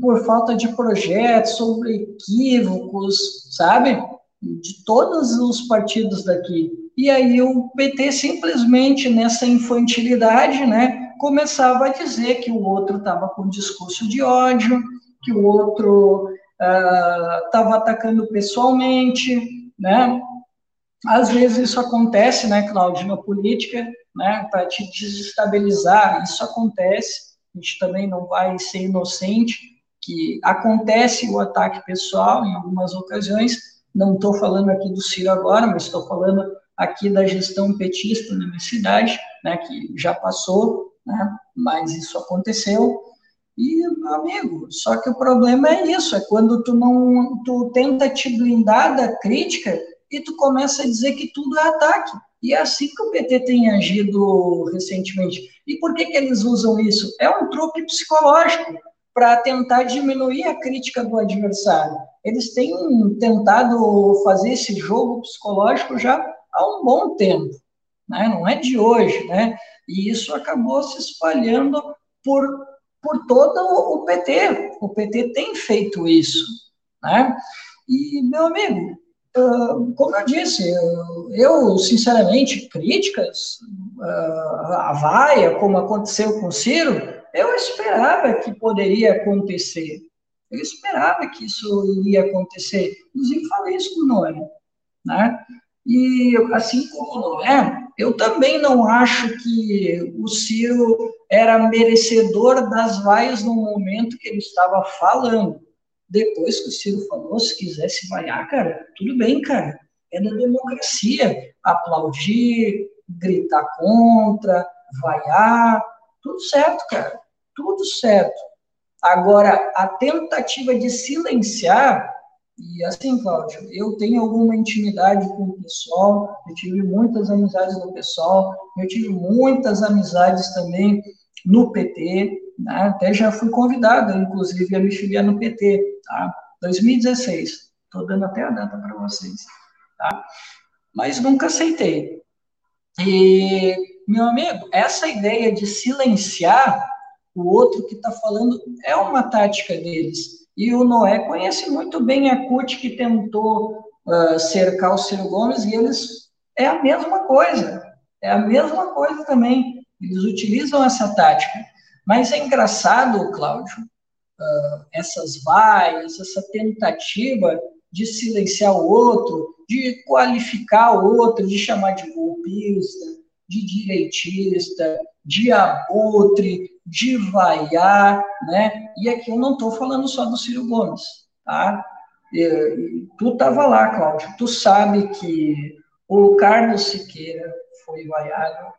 por falta de projetos, sobre equívocos, sabe? De todos os partidos daqui. E aí o PT simplesmente nessa infantilidade, né, começava a dizer que o outro estava com discurso de ódio, que o outro estava uh, atacando pessoalmente, né? Às vezes isso acontece, né, Cláudio, na política, né, para te desestabilizar, isso acontece, a gente também não vai ser inocente, que acontece o ataque pessoal em algumas ocasiões, não estou falando aqui do Ciro agora, mas estou falando aqui da gestão petista na minha cidade, né, que já passou, né, mas isso aconteceu, e, amigo, só que o problema é isso, é quando tu não, tu tenta te blindar da crítica e tu começa a dizer que tudo é ataque. E é assim que o PT tem agido recentemente. E por que, que eles usam isso? É um truque psicológico para tentar diminuir a crítica do adversário. Eles têm tentado fazer esse jogo psicológico já há um bom tempo, né? não é de hoje, né? E isso acabou se espalhando por, por todo o PT. O PT tem feito isso, né? E, meu amigo, como eu disse, eu, sinceramente, críticas a vaia, como aconteceu com o Ciro, eu esperava que poderia acontecer. Eu esperava que isso iria acontecer. Inclusive, falei isso com o Noé. Né? E, assim como o Noé, eu também não acho que o Ciro era merecedor das vaias no momento que ele estava falando. Depois que o Ciro falou, se quisesse vaiar, cara, tudo bem, cara. É da democracia. Aplaudir, gritar contra, vaiar, tudo certo, cara tudo certo. Agora, a tentativa de silenciar, e assim, Cláudio, eu tenho alguma intimidade com o pessoal, eu tive muitas amizades no pessoal, eu tive muitas amizades também no PT, né? até já fui convidado, inclusive, a me filiar no PT, tá? 2016, estou dando até a data para vocês, tá? Mas nunca aceitei. E, meu amigo, essa ideia de silenciar o outro que está falando é uma tática deles. E o Noé conhece muito bem a CUT que tentou uh, cercar o Ciro Gomes e eles é a mesma coisa. É a mesma coisa também. Eles utilizam essa tática. Mas é engraçado, Cláudio, uh, essas vaias, essa tentativa de silenciar o outro, de qualificar o outro, de chamar de golpista, de direitista, de abutre, de vaiar, né? E aqui eu não estou falando só do Ciro Gomes, tá? Tu estava lá, Cláudio, tu sabe que o Carlos Siqueira foi vaiado,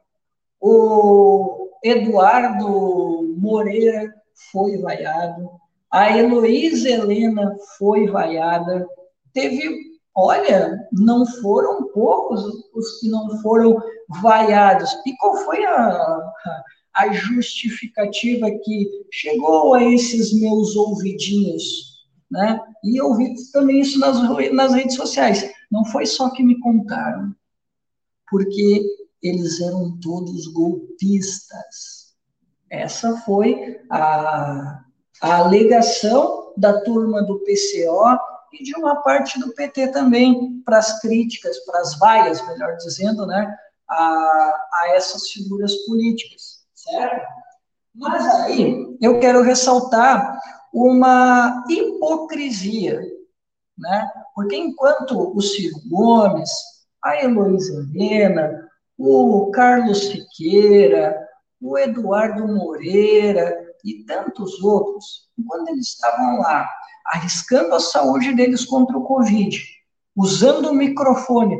o Eduardo Moreira foi vaiado, a Heloísa Helena foi vaiada, teve olha, não foram poucos os que não foram vaiados. E qual foi a, a justificativa que chegou a esses meus ouvidinhos? Né? E eu vi também isso nas, nas redes sociais. Não foi só que me contaram, porque eles eram todos golpistas. Essa foi a, a alegação da turma do PCO e de uma parte do PT também, para as críticas, para as vaias, melhor dizendo, né, a, a essas figuras políticas, certo? Mas aí eu quero ressaltar uma hipocrisia, né? Porque enquanto o Ciro Gomes, a Heloísa Helena, o Carlos Siqueira, o Eduardo Moreira e tantos outros, quando eles estavam lá arriscando a saúde deles contra o Covid, usando o microfone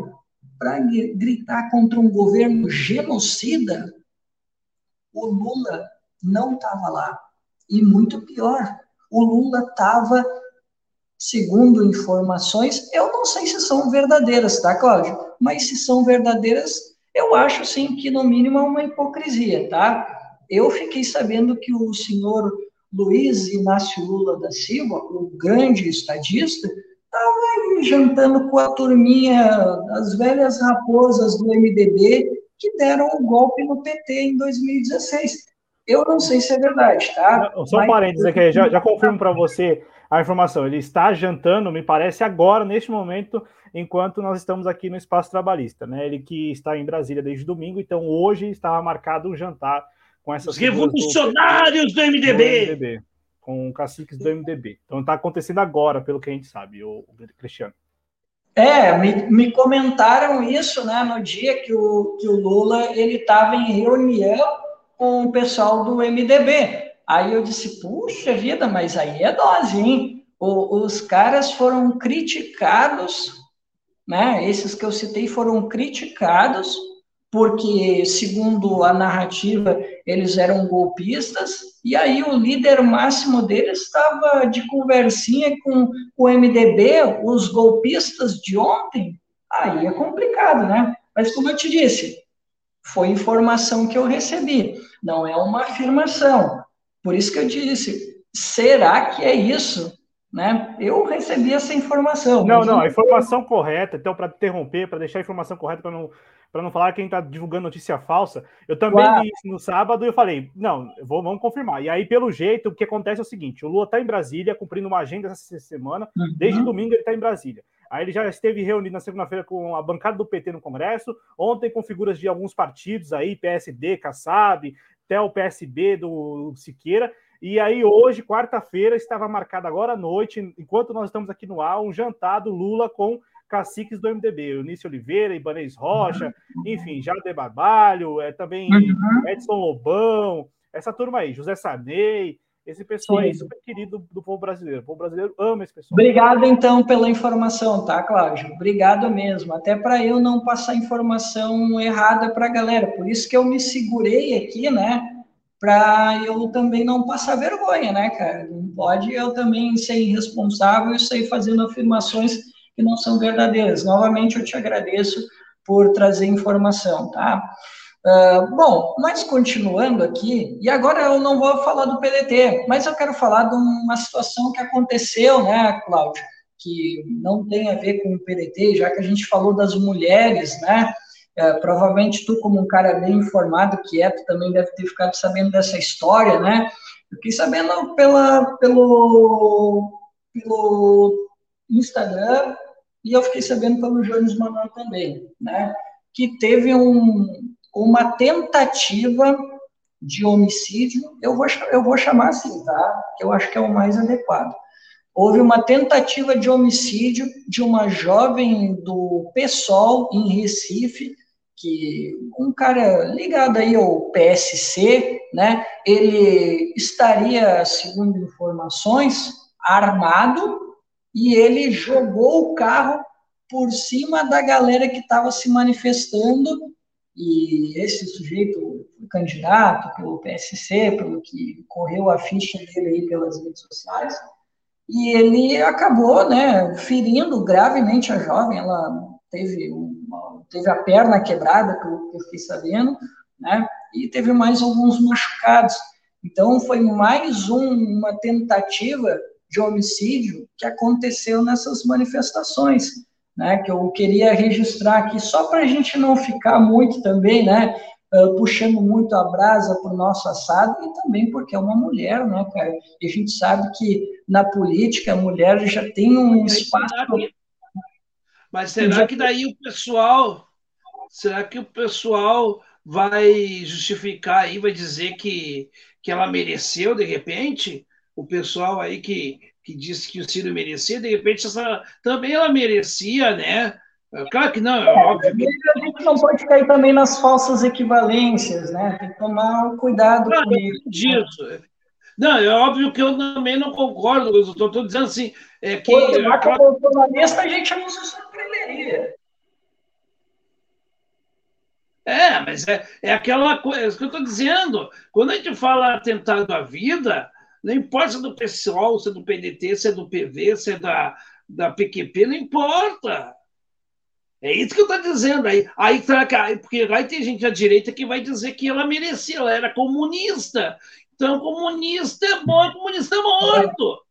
para gritar contra um governo genocida, o Lula não estava lá. E muito pior, o Lula estava, segundo informações, eu não sei se são verdadeiras, tá, Cláudio? Mas se são verdadeiras, eu acho sim que no mínimo é uma hipocrisia, tá? Eu fiquei sabendo que o senhor Luiz Inácio Lula da Silva, o grande estadista, estava jantando com a turminha das velhas raposas do MDB que deram o um golpe no PT em 2016. Eu não sei se é verdade, tá? Só um parênteses aqui, já, já confirmo para você a informação. Ele está jantando, me parece, agora, neste momento, enquanto nós estamos aqui no Espaço Trabalhista, né? Ele que está em Brasília desde domingo, então hoje estava marcado um jantar com essas Os revolucionários do, do, MDB. do, MDB. Com caciques do MDB. Então está acontecendo agora, pelo que a gente sabe, o, o Cristiano. É, me, me, comentaram isso, né, no dia que o, que o Lula ele estava em reunião com o pessoal do MDB. Aí eu disse, puxa vida, mas aí é dose, hein? O, os caras foram criticados, né? Esses que eu citei foram criticados porque, segundo a narrativa, eles eram golpistas, e aí o líder máximo deles estava de conversinha com o MDB, os golpistas de ontem, aí é complicado, né? Mas, como eu te disse, foi informação que eu recebi, não é uma afirmação. Por isso que eu disse, será que é isso? Né? Eu recebi essa informação. Não, não, a informação correta, então, para interromper, para deixar a informação correta, para não, não falar quem está divulgando notícia falsa, eu também li isso no sábado e eu falei, não, vou, vamos confirmar. E aí, pelo jeito, o que acontece é o seguinte: o Lula está em Brasília, cumprindo uma agenda essa semana, uhum. desde domingo ele está em Brasília. Aí ele já esteve reunido na segunda-feira com a bancada do PT no Congresso, ontem com figuras de alguns partidos aí, PSD, Kassab, até o PSB do Siqueira, e aí, hoje, quarta-feira, estava marcado agora à noite, enquanto nós estamos aqui no ar, um jantar do Lula com caciques do MDB, Eunice Oliveira, Ibanez Rocha, enfim, Jade Barbalho, é, também uhum. Edson Lobão, essa turma aí, José Sarney, esse pessoal Sim. aí super querido do povo brasileiro. O povo brasileiro ama esse pessoal. Obrigado, então, pela informação, tá, Cláudio? Obrigado mesmo. Até para eu não passar informação errada para a galera. Por isso que eu me segurei aqui, né? para eu também não passar vergonha, né, cara? Não pode eu também ser irresponsável e sair fazendo afirmações que não são verdadeiras. Novamente, eu te agradeço por trazer informação, tá? Uh, bom, mas continuando aqui, e agora eu não vou falar do PDT, mas eu quero falar de uma situação que aconteceu, né, Cláudio, que não tem a ver com o PDT, já que a gente falou das mulheres, né, é, provavelmente tu, como um cara bem informado, quieto, também deve ter ficado sabendo dessa história, né? Eu fiquei sabendo pela, pelo, pelo Instagram e eu fiquei sabendo pelo Jones Manuel também, né? Que teve um, uma tentativa de homicídio, eu vou, eu vou chamar assim, tá? Que eu acho que é o mais adequado. Houve uma tentativa de homicídio de uma jovem do PSOL em Recife, que um cara ligado aí ao PSC, né, ele estaria, segundo informações, armado e ele jogou o carro por cima da galera que estava se manifestando e esse sujeito candidato pelo PSC, pelo que correu a ficha dele aí pelas redes sociais, e ele acabou, né, ferindo gravemente a jovem, ela teve, uma, teve a perna quebrada, pelo que eu fiquei sabendo, né? E teve mais alguns machucados. Então, foi mais um, uma tentativa de homicídio que aconteceu nessas manifestações, né? Que eu queria registrar aqui, só para a gente não ficar muito também, né? Uh, puxando muito a brasa para o nosso assado, e também porque é uma mulher, né, cara? E a gente sabe que na política a mulher já tem um espaço mas será que daí o pessoal, será que o pessoal vai justificar aí, vai dizer que, que ela mereceu de repente? O pessoal aí que, que disse que o Ciro merecia, de repente essa, também ela merecia, né? Claro que não, é, é óbvio. Que... A gente não pode cair também nas falsas equivalências, né? Tem que tomar cuidado com isso. Disso. Não, é óbvio que eu também não concordo, eu estou dizendo assim, é que. Pô, a bolsonarista a gente não se surpreenderia. É, mas é, é aquela coisa é que eu estou dizendo. Quando a gente fala atentado à vida, não importa se é do PSOL, se é do PDT, se é do PV, se é da, da PQP, não importa. É isso que eu estou dizendo. Aí, aí, porque aí tem gente à direita que vai dizer que ela merecia, ela era comunista. Então, comunista é bom, comunista é morto.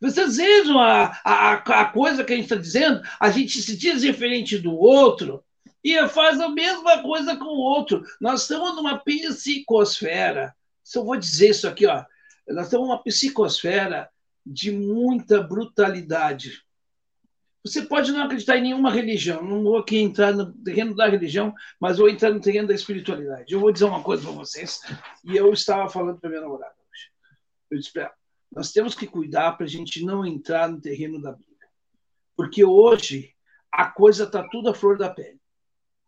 Vocês vejam a, a, a coisa que a gente está dizendo, a gente se diz diferente do outro e faz a mesma coisa com o outro. Nós estamos numa psicosfera. Eu vou dizer isso aqui, ó, nós estamos numa psicosfera de muita brutalidade. Você pode não acreditar em nenhuma religião, não vou aqui entrar no terreno da religião, mas vou entrar no terreno da espiritualidade. Eu vou dizer uma coisa para vocês, e eu estava falando para minha namorada hoje. Eu disse para nós temos que cuidar para a gente não entrar no terreno da Bíblia. Porque hoje a coisa está tudo à flor da pele.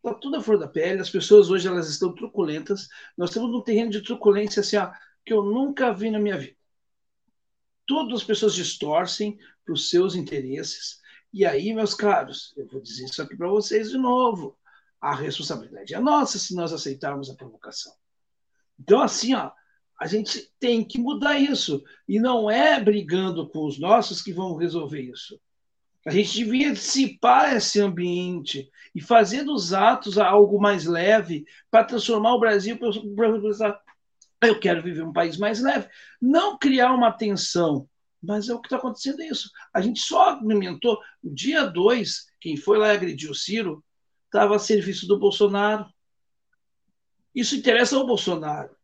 Está tudo à flor da pele, as pessoas hoje elas estão truculentas. Nós temos um terreno de truculência assim, ó, que eu nunca vi na minha vida. Todas as pessoas distorcem para os seus interesses. E aí, meus caros, eu vou dizer isso aqui para vocês de novo. A responsabilidade é nossa se nós aceitarmos a provocação. Então, assim, ó, a gente tem que mudar isso. E não é brigando com os nossos que vamos resolver isso. A gente devia dissipar esse ambiente e fazer dos atos algo mais leve para transformar o Brasil para eu quero viver um país mais leve. Não criar uma tensão, mas é o que está acontecendo isso. A gente só alimentou. O dia 2, quem foi lá agredir o Ciro, estava a serviço do Bolsonaro. Isso interessa ao Bolsonaro.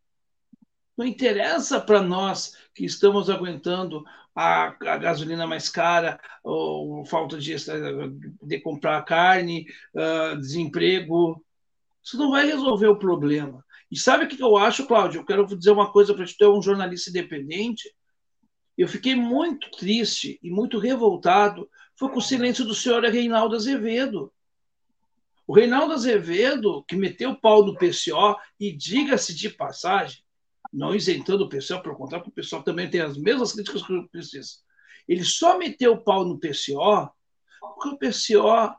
Não interessa para nós que estamos aguentando a, a, gasolina mais cara, ou falta de, de comprar carne, uh, desemprego. Isso não vai resolver o problema. E sabe o que eu acho, Cláudio? Eu quero dizer uma coisa para ti, tu é um jornalista independente. Eu fiquei muito triste e muito revoltado foi com o silêncio do senhor Reinaldo Azevedo. O Reinaldo Azevedo, que meteu o pau no PCO, e diga-se de passagem, não isentando o PCO, pelo contrário, o PCO também tem as mesmas críticas que o PCO. Ele só meteu o pau no PCO porque o PCO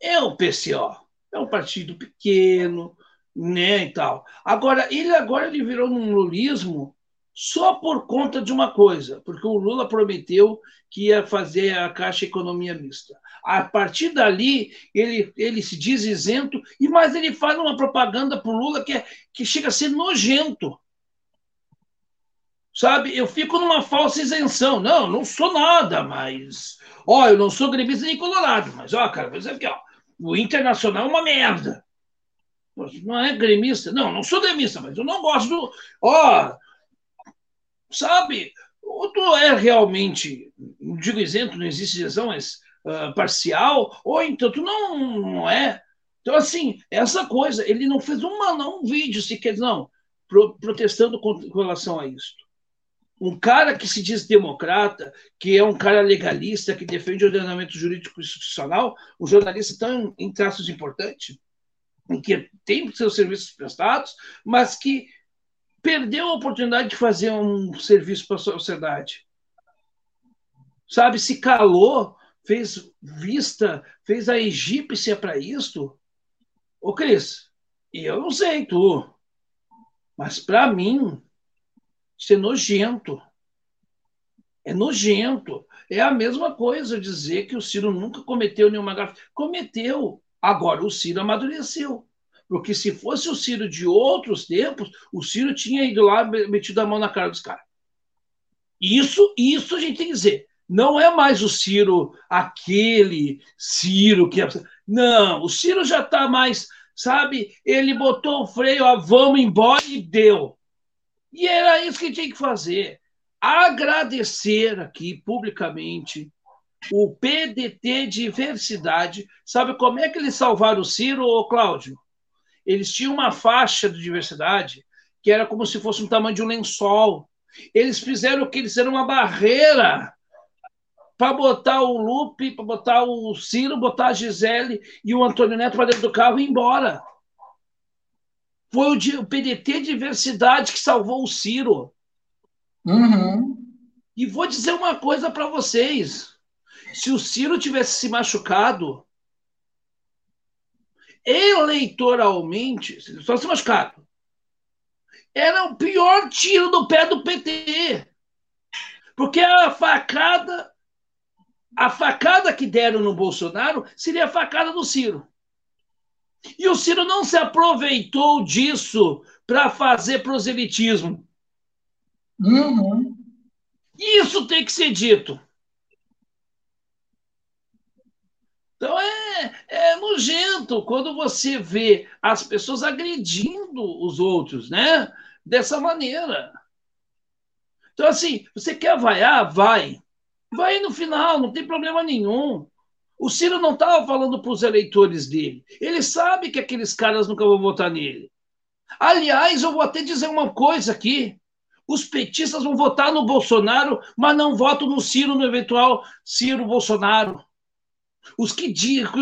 é o PCO. É um partido pequeno, né, e tal. Agora, ele agora ele virou um lulismo só por conta de uma coisa, porque o Lula prometeu que ia fazer a Caixa Economia Mista. A partir dali, ele, ele se diz isento, e mais ele faz uma propaganda para o Lula que, é, que chega a ser nojento. Sabe, eu fico numa falsa isenção. Não, não sou nada, mas. Ó, eu não sou gremista nem colorado, mas, ó, cara, dizer aqui, ó, o Internacional é uma merda. Não é gremista? Não, não sou gremista, mas eu não gosto do. Ó, sabe? Ou tu é realmente, não digo isento, não existe isenção, mas uh, parcial, ou então tu não, não é. Então, assim, essa coisa, ele não fez uma, não, um vídeo sequer, não, pro, protestando com, com relação a isso. Um cara que se diz democrata, que é um cara legalista, que defende o ordenamento jurídico institucional, um jornalista tão em traços importantes, que tem seus serviços prestados, mas que perdeu a oportunidade de fazer um serviço para a sociedade. Sabe, se calou, fez vista, fez a egípcia para isto. Ô, Cris, eu não sei tu, mas para mim, isso é nojento. É nojento. É a mesma coisa dizer que o Ciro nunca cometeu nenhuma gafe. Cometeu. Agora o Ciro amadureceu. Porque se fosse o Ciro de outros tempos, o Ciro tinha ido lá metido a mão na cara dos caras. Isso, isso a gente tem que dizer. Não é mais o Ciro aquele Ciro que. É... Não, o Ciro já está mais, sabe? Ele botou o freio, ó, vamos embora e deu. E era isso que tinha que fazer. Agradecer aqui publicamente o PDT Diversidade. Sabe como é que eles salvaram o Ciro, ô Cláudio? Eles tinham uma faixa de diversidade que era como se fosse um tamanho de um lençol. Eles fizeram o que? Eles fizeram uma barreira para botar o Lupe, para botar o Ciro, botar a Gisele e o Antônio Neto para dentro do carro e ir embora. Foi o, PDT Diversidade que salvou o Ciro. Uhum. E vou dizer uma coisa para vocês: se o Ciro tivesse se machucado, eleitoralmente, só se machucado, era o pior tiro do pé do PT. Porque a facada, a facada que deram no Bolsonaro seria a facada do Ciro. E o Ciro não se aproveitou disso para fazer proselitismo. Uhum. Isso tem que ser dito. Então é, é nojento quando você vê as pessoas agredindo os outros, né? Dessa maneira. Então, assim, você quer vaiar? Vai. Vai no final, não tem problema nenhum. O Ciro não estava falando para os eleitores dele. Ele sabe que aqueles caras nunca vão votar nele. Aliás, eu vou até dizer uma coisa aqui. Os petistas vão votar no Bolsonaro, mas não votam no Ciro, no eventual Ciro Bolsonaro. Os que,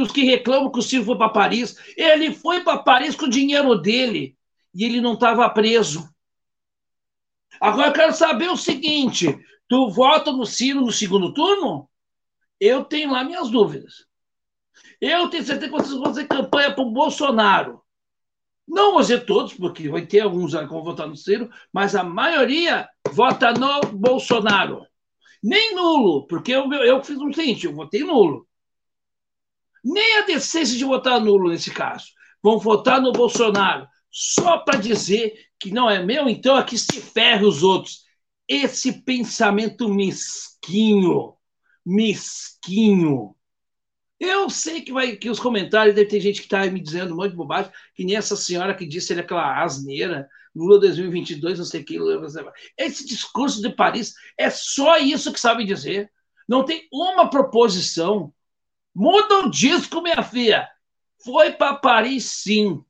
os que reclamam que o Ciro foi para Paris, ele foi para Paris com o dinheiro dele e ele não estava preso. Agora eu quero saber o seguinte: tu vota no Ciro no segundo turno? Eu tenho lá minhas dúvidas. Eu tenho certeza que vocês vão fazer campanha para o Bolsonaro. Não vou dizer todos, porque vai ter alguns que vão votar no Ciro, mas a maioria vota no Bolsonaro. Nem nulo, porque eu, eu fiz um seguinte, eu votei nulo. Nem a decência de votar nulo nesse caso. Vão votar no Bolsonaro só para dizer que não é meu, então aqui se ferre os outros. Esse pensamento mesquinho, mesquinho. Eu sei que vai que os comentários deve ter gente que está me dizendo um monte de bobagem, que nem essa senhora que disse ele aquela asneira, Lula 2022, não sei o que. Esse discurso de Paris é só isso que sabe dizer. Não tem uma proposição. Muda o disco, minha filha. Foi para Paris, sim.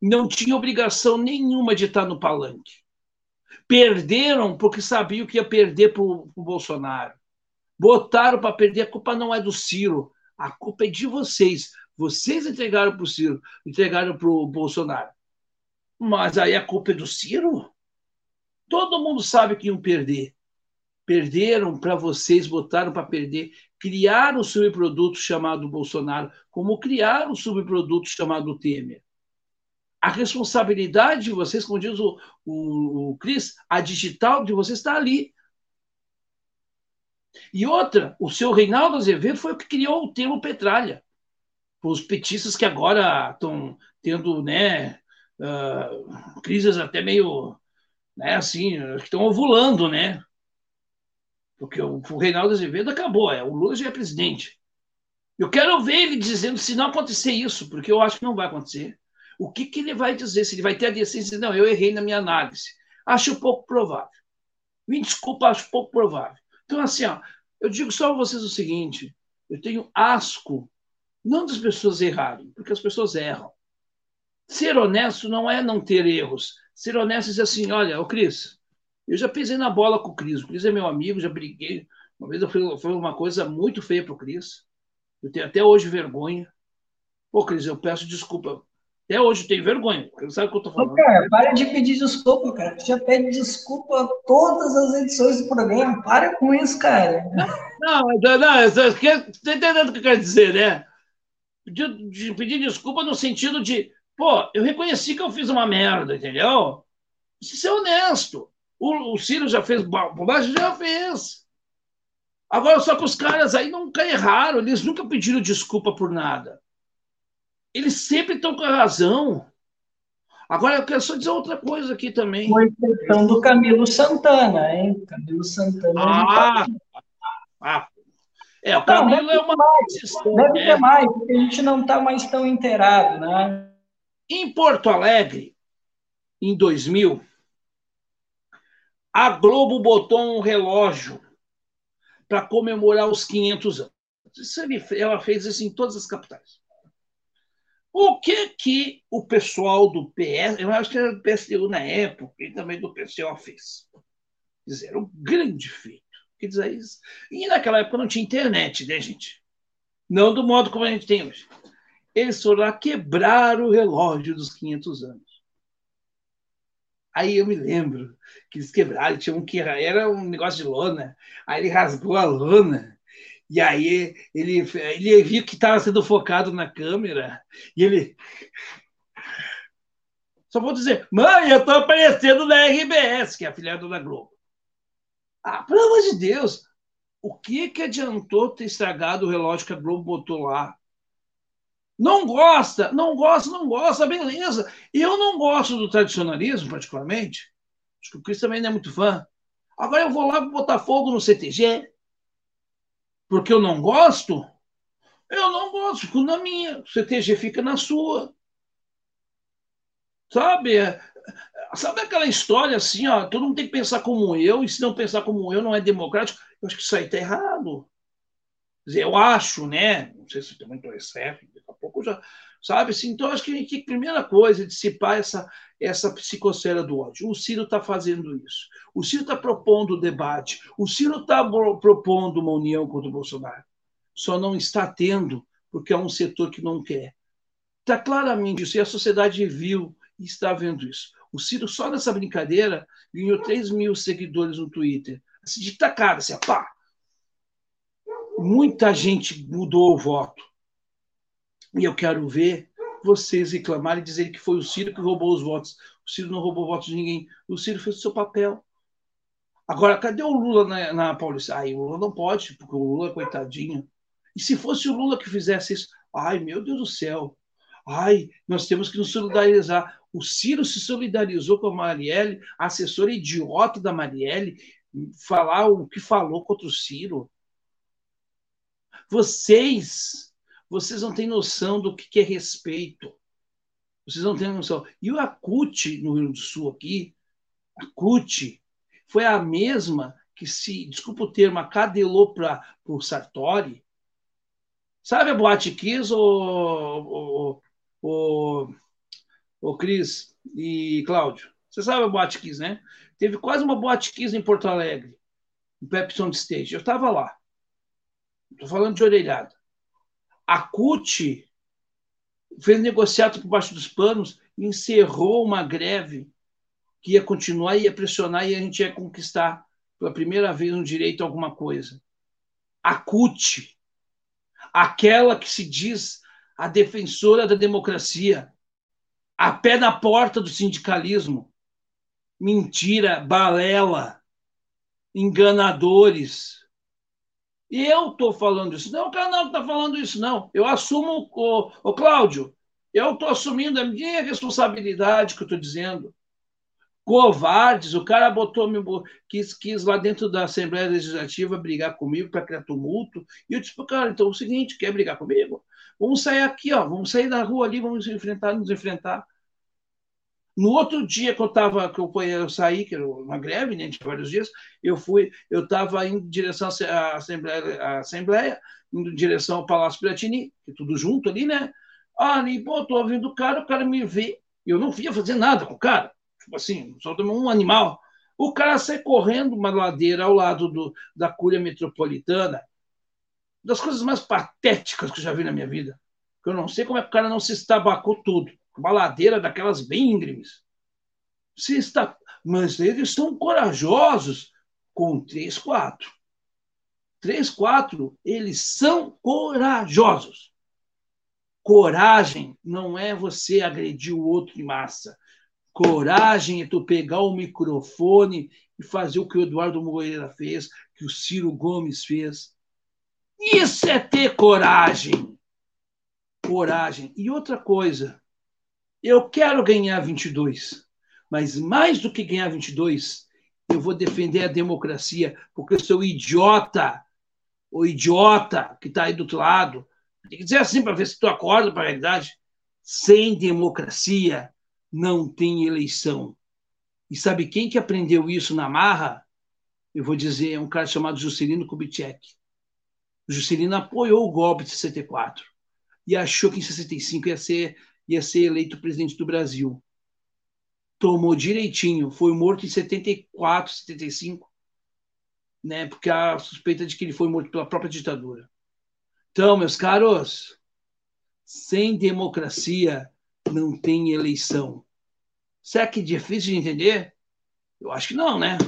Não tinha obrigação nenhuma de estar no palanque. Perderam porque sabiam que ia perder para o Bolsonaro. Botaram para perder. A culpa não é do Ciro. A culpa é de vocês. Vocês entregaram para o Ciro, entregaram para o Bolsonaro. Mas aí a culpa é do Ciro? Todo mundo sabe que iam perder. Perderam para vocês, botaram para perder. Criaram um subproduto chamado Bolsonaro, como criaram um subproduto chamado Temer. A responsabilidade de vocês, como diz o, o, o Cris, a digital de vocês está ali. E outra, o seu Reinaldo Azevedo foi o que criou o termo petralha. Os petistas que agora estão tendo né, uh, crises até meio, né, assim, que estão ovulando, né? Porque o, o Reinaldo Azevedo acabou, é, o Lula já é presidente. Eu quero ver ele dizendo se não acontecer isso, porque eu acho que não vai acontecer. O que, que ele vai dizer? Se ele vai ter a decência de não, eu errei na minha análise. Acho pouco provável. Me desculpa, acho pouco provável. Então, assim, ó, eu digo só a vocês o seguinte: eu tenho asco, não das pessoas errarem, porque as pessoas erram. Ser honesto não é não ter erros. Ser honesto é dizer assim: olha, o Cris, eu já pisei na bola com o Cris. O Cris é meu amigo, já briguei. Uma vez eu fui, foi uma coisa muito feia para o Cris. Eu tenho até hoje vergonha. Pô, Cris, eu peço desculpa. Até hoje eu tenho vergonha. Você sabe o que eu estou falando? cara, para de pedir desculpa, cara. Você já pede desculpa todas as edições do programa. Para com isso, cara. Não, não, não você está entendendo o que eu quero dizer, né? Pedir, pedir desculpa no sentido de Pô, eu reconheci que eu fiz uma merda, entendeu? Preciso ser honesto. O, o Ciro já fez bobagem? Já fez. Agora, só que os caras aí nunca erraram, eles nunca pediram desculpa por nada. Eles sempre estão com a razão. Agora, eu quero só dizer outra coisa aqui também. Foi questão do Camilo Santana, hein? Camilo Santana. Ah, ah, é, o Camilo não, é uma. Mais, deve ter né? mais, porque a gente não está mais tão inteirado, né? Em Porto Alegre, em 2000, a Globo botou um relógio para comemorar os 500 anos. Isso ela fez isso em todas as capitais. O que que o pessoal do PS, eu acho que era do PSDU na época, e também do PCO fez? Fizeram um grande feito. Quer dizer isso. E naquela época não tinha internet, né, gente? Não do modo como a gente tem hoje eles foram lá quebrar o relógio dos 500 anos. Aí eu me lembro que eles quebraram, tinha um que era um negócio de lona, aí ele rasgou a lona, e aí ele, ele viu que estava sendo focado na câmera, e ele. Só vou dizer, mãe, eu estou aparecendo na RBS, que é afiliado da Globo. Ah, pelo amor de Deus, o que, que adiantou ter estragado o relógio que a Globo botou lá? Não gosta, não gosta, não gosta, beleza. Eu não gosto do tradicionalismo, particularmente. Acho que o Cris também não é muito fã. Agora eu vou lá botar fogo no CTG, porque eu não gosto. Eu não gosto, fico na minha. O CTG fica na sua. Sabe? Sabe aquela história assim, ó, todo mundo tem que pensar como eu, e se não pensar como eu não é democrático? Eu acho que isso aí está errado. Eu acho, né? Não sei se também estou certo, daqui a pouco já. Sabe? Assim, então, acho que, que a primeira coisa é dissipar essa, essa psicosfera do ódio. O Ciro está fazendo isso. O Ciro está propondo o debate. O Ciro está propondo uma união contra o Bolsonaro. Só não está tendo, porque é um setor que não quer. Está claramente isso. E a sociedade viu e está vendo isso. O Ciro, só nessa brincadeira, ganhou 3 mil seguidores no Twitter. Assim, de tacada, assim, pá, muita gente mudou o voto. E eu quero ver vocês reclamarem e dizerem que foi o Ciro que roubou os votos. O Ciro não roubou votos de ninguém. O Ciro fez o seu papel. Agora, cadê o Lula na, na Paulista? Ai, o Lula não pode, porque o Lula, coitadinho. E se fosse o Lula que fizesse isso? Ai, meu Deus do céu. Ai, nós temos que nos solidarizar. O Ciro se solidarizou com a Marielle, assessora idiota da Marielle, falar o que falou contra o Ciro. Vocês, vocês não têm noção do que é respeito. Vocês não têm noção. E o Acute, no Rio do Sul, aqui, a CUT, foi a mesma que se, desculpa o termo, acadelou para o Sartori. Sabe a Boate Kiss, o, o, o, o Cris e Cláudio? Você sabe a Boate Kiss, né? Teve quase uma Boate Kiss em Porto Alegre, no Pepsi on Stage. Eu estava lá. Estou falando de orelhada. A CUT fez negociado por baixo dos panos, encerrou uma greve que ia continuar, ia pressionar e a gente ia conquistar pela primeira vez um direito a alguma coisa. A CUT, aquela que se diz a defensora da democracia, a pé na porta do sindicalismo. Mentira, balela, enganadores. E eu estou falando isso. Não, o canal está falando isso, não. Eu assumo, o, o Cláudio, eu estou assumindo a minha responsabilidade que eu estou dizendo. Covardes, o cara botou, me quis, quis lá dentro da Assembleia Legislativa brigar comigo para criar tumulto. E eu disse para o cara, então é o seguinte, quer brigar comigo? Vamos sair aqui, ó, vamos sair na rua ali, vamos enfrentar, nos enfrentar. No outro dia que eu estava, que eu, eu saí, que era uma greve, né, tinha vários dias, eu fui, eu estava indo em direção à Assembleia, à Assembleia, indo em direção ao Palácio Piratini, que é tudo junto ali, né? Ah, e, pô, tô ouvindo o cara, o cara me vê. Eu não ia fazer nada com o cara. Tipo assim, só um animal. O cara sai correndo uma ladeira ao lado do, da Cúria Metropolitana, das coisas mais patéticas que eu já vi na minha vida. Que eu não sei como é que o cara não se estabacou tudo. Uma ladeira daquelas bem íngremes. Se está... Mas eles são corajosos com 3, 4. 3, 4, eles são corajosos. Coragem não é você agredir o outro em massa. Coragem é tu pegar o microfone e fazer o que o Eduardo Moreira fez, que o Ciro Gomes fez. Isso é ter coragem. Coragem. E outra coisa, eu quero ganhar 22, mas mais do que ganhar 22, eu vou defender a democracia, porque eu sou idiota, o idiota que está aí do outro lado. Tem que dizer assim para ver se tu acorda para a realidade. Sem democracia não tem eleição. E sabe quem que aprendeu isso na marra? Eu vou dizer, é um cara chamado Juscelino Kubitschek. O Juscelino apoiou o golpe de 64 e achou que em 65 ia ser, ia ser eleito presidente do Brasil. Tomou direitinho, foi morto em 74, 75, né? Porque a suspeita de que ele foi morto pela própria ditadura. Então, meus caros, sem democracia não tem eleição. Será que é difícil de entender? Eu acho que não, né?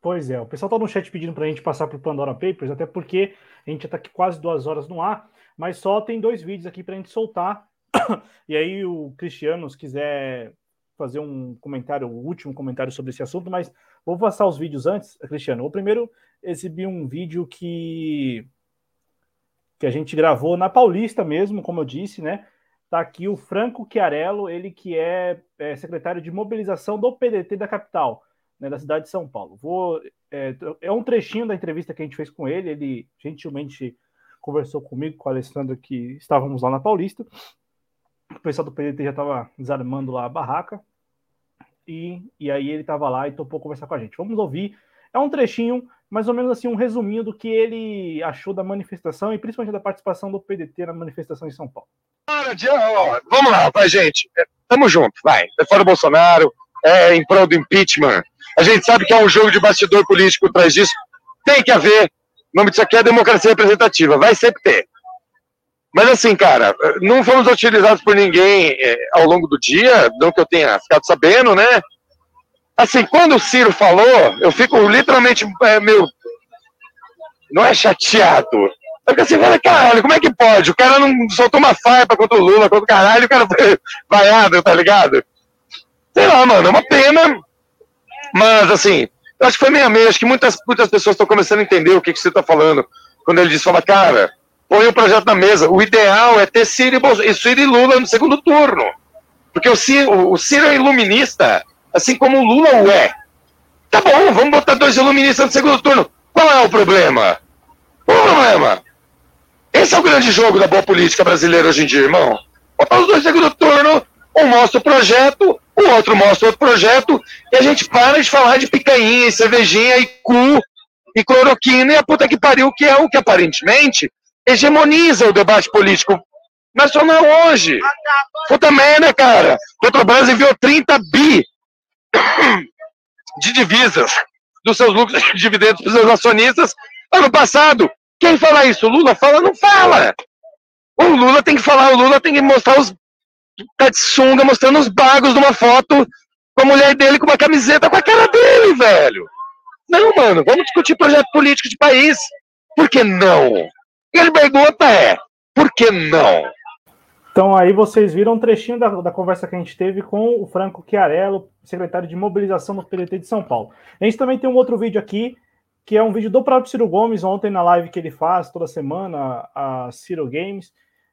Pois é, o pessoal está no chat pedindo para a gente passar para o Pandora Papers, até porque a gente já está aqui quase duas horas no ar, mas só tem dois vídeos aqui para a gente soltar. e aí o Cristiano, se quiser fazer um comentário, o último comentário sobre esse assunto, mas vou passar os vídeos antes, Cristiano. O primeiro exibi um vídeo que que a gente gravou na Paulista mesmo, como eu disse, né? Tá aqui o Franco Chiarello, ele que é, é secretário de mobilização do PDT da capital né, da cidade de São Paulo. Vou, é, é, um trechinho da entrevista que a gente fez com ele. Ele gentilmente conversou comigo, com o Alessandro, que estávamos lá na Paulista. O pessoal do PDT já estava desarmando lá a barraca. E, e aí ele estava lá e topou conversar com a gente. Vamos ouvir. É um trechinho, mais ou menos assim, um resuminho do que ele achou da manifestação e principalmente da participação do PDT na manifestação em São Paulo. Vamos lá, vai, gente. Tamo junto, vai. É fora o Bolsonaro, é em prol do impeachment, a gente sabe que é um jogo de bastidor político atrás disso. Tem que haver. O nome disso aqui é democracia representativa. Vai sempre ter. Mas assim, cara, não fomos utilizados por ninguém é, ao longo do dia, não que eu tenha ficado sabendo, né? Assim, quando o Ciro falou, eu fico literalmente é, meio. Não é chateado. Porque você fala, caralho, como é que pode? O cara não soltou uma farpa contra o Lula, contra o caralho, o cara foi vaiado, tá ligado? Sei lá, mano, é uma pena Mas, assim, eu acho que foi meio a meio. Acho que muitas, muitas pessoas estão começando a entender o que, que você está falando. Quando ele diz, fala, cara, põe o projeto na mesa. O ideal é ter Ciro e, Ciro e Lula no segundo turno. Porque o Ciro, o Ciro é iluminista, assim como o Lula o é. Tá bom, vamos botar dois iluministas no segundo turno. Qual é o problema? Qual é o problema? Esse é o grande jogo da boa política brasileira hoje em dia, irmão. Botar os dois no segundo turno, um mostra o projeto, o outro mostra outro projeto, e a gente para de falar de picanha, e cervejinha, e cu, e cloroquina, e a puta que pariu, que é o que aparentemente hegemoniza o debate político nacional hoje. Puta merda, cara. Petrobras enviou 30 bi de divisas dos seus lucros de dividendos para os seus acionistas ano passado. Quem fala isso? O Lula fala? Não fala. O Lula tem que falar, o Lula tem que mostrar os tá de sunga, mostrando os bagos de uma foto com a mulher dele com uma camiseta com a cara dele, velho. Não, mano, vamos discutir projeto político de país. Por que não? E ele pergunta é, por que não? Então aí vocês viram um trechinho da, da conversa que a gente teve com o Franco Chiarello, secretário de mobilização do PDT de São Paulo. A gente também tem um outro vídeo aqui, que é um vídeo do próprio Ciro Gomes, ontem na live que ele faz toda semana, a Ciro Games,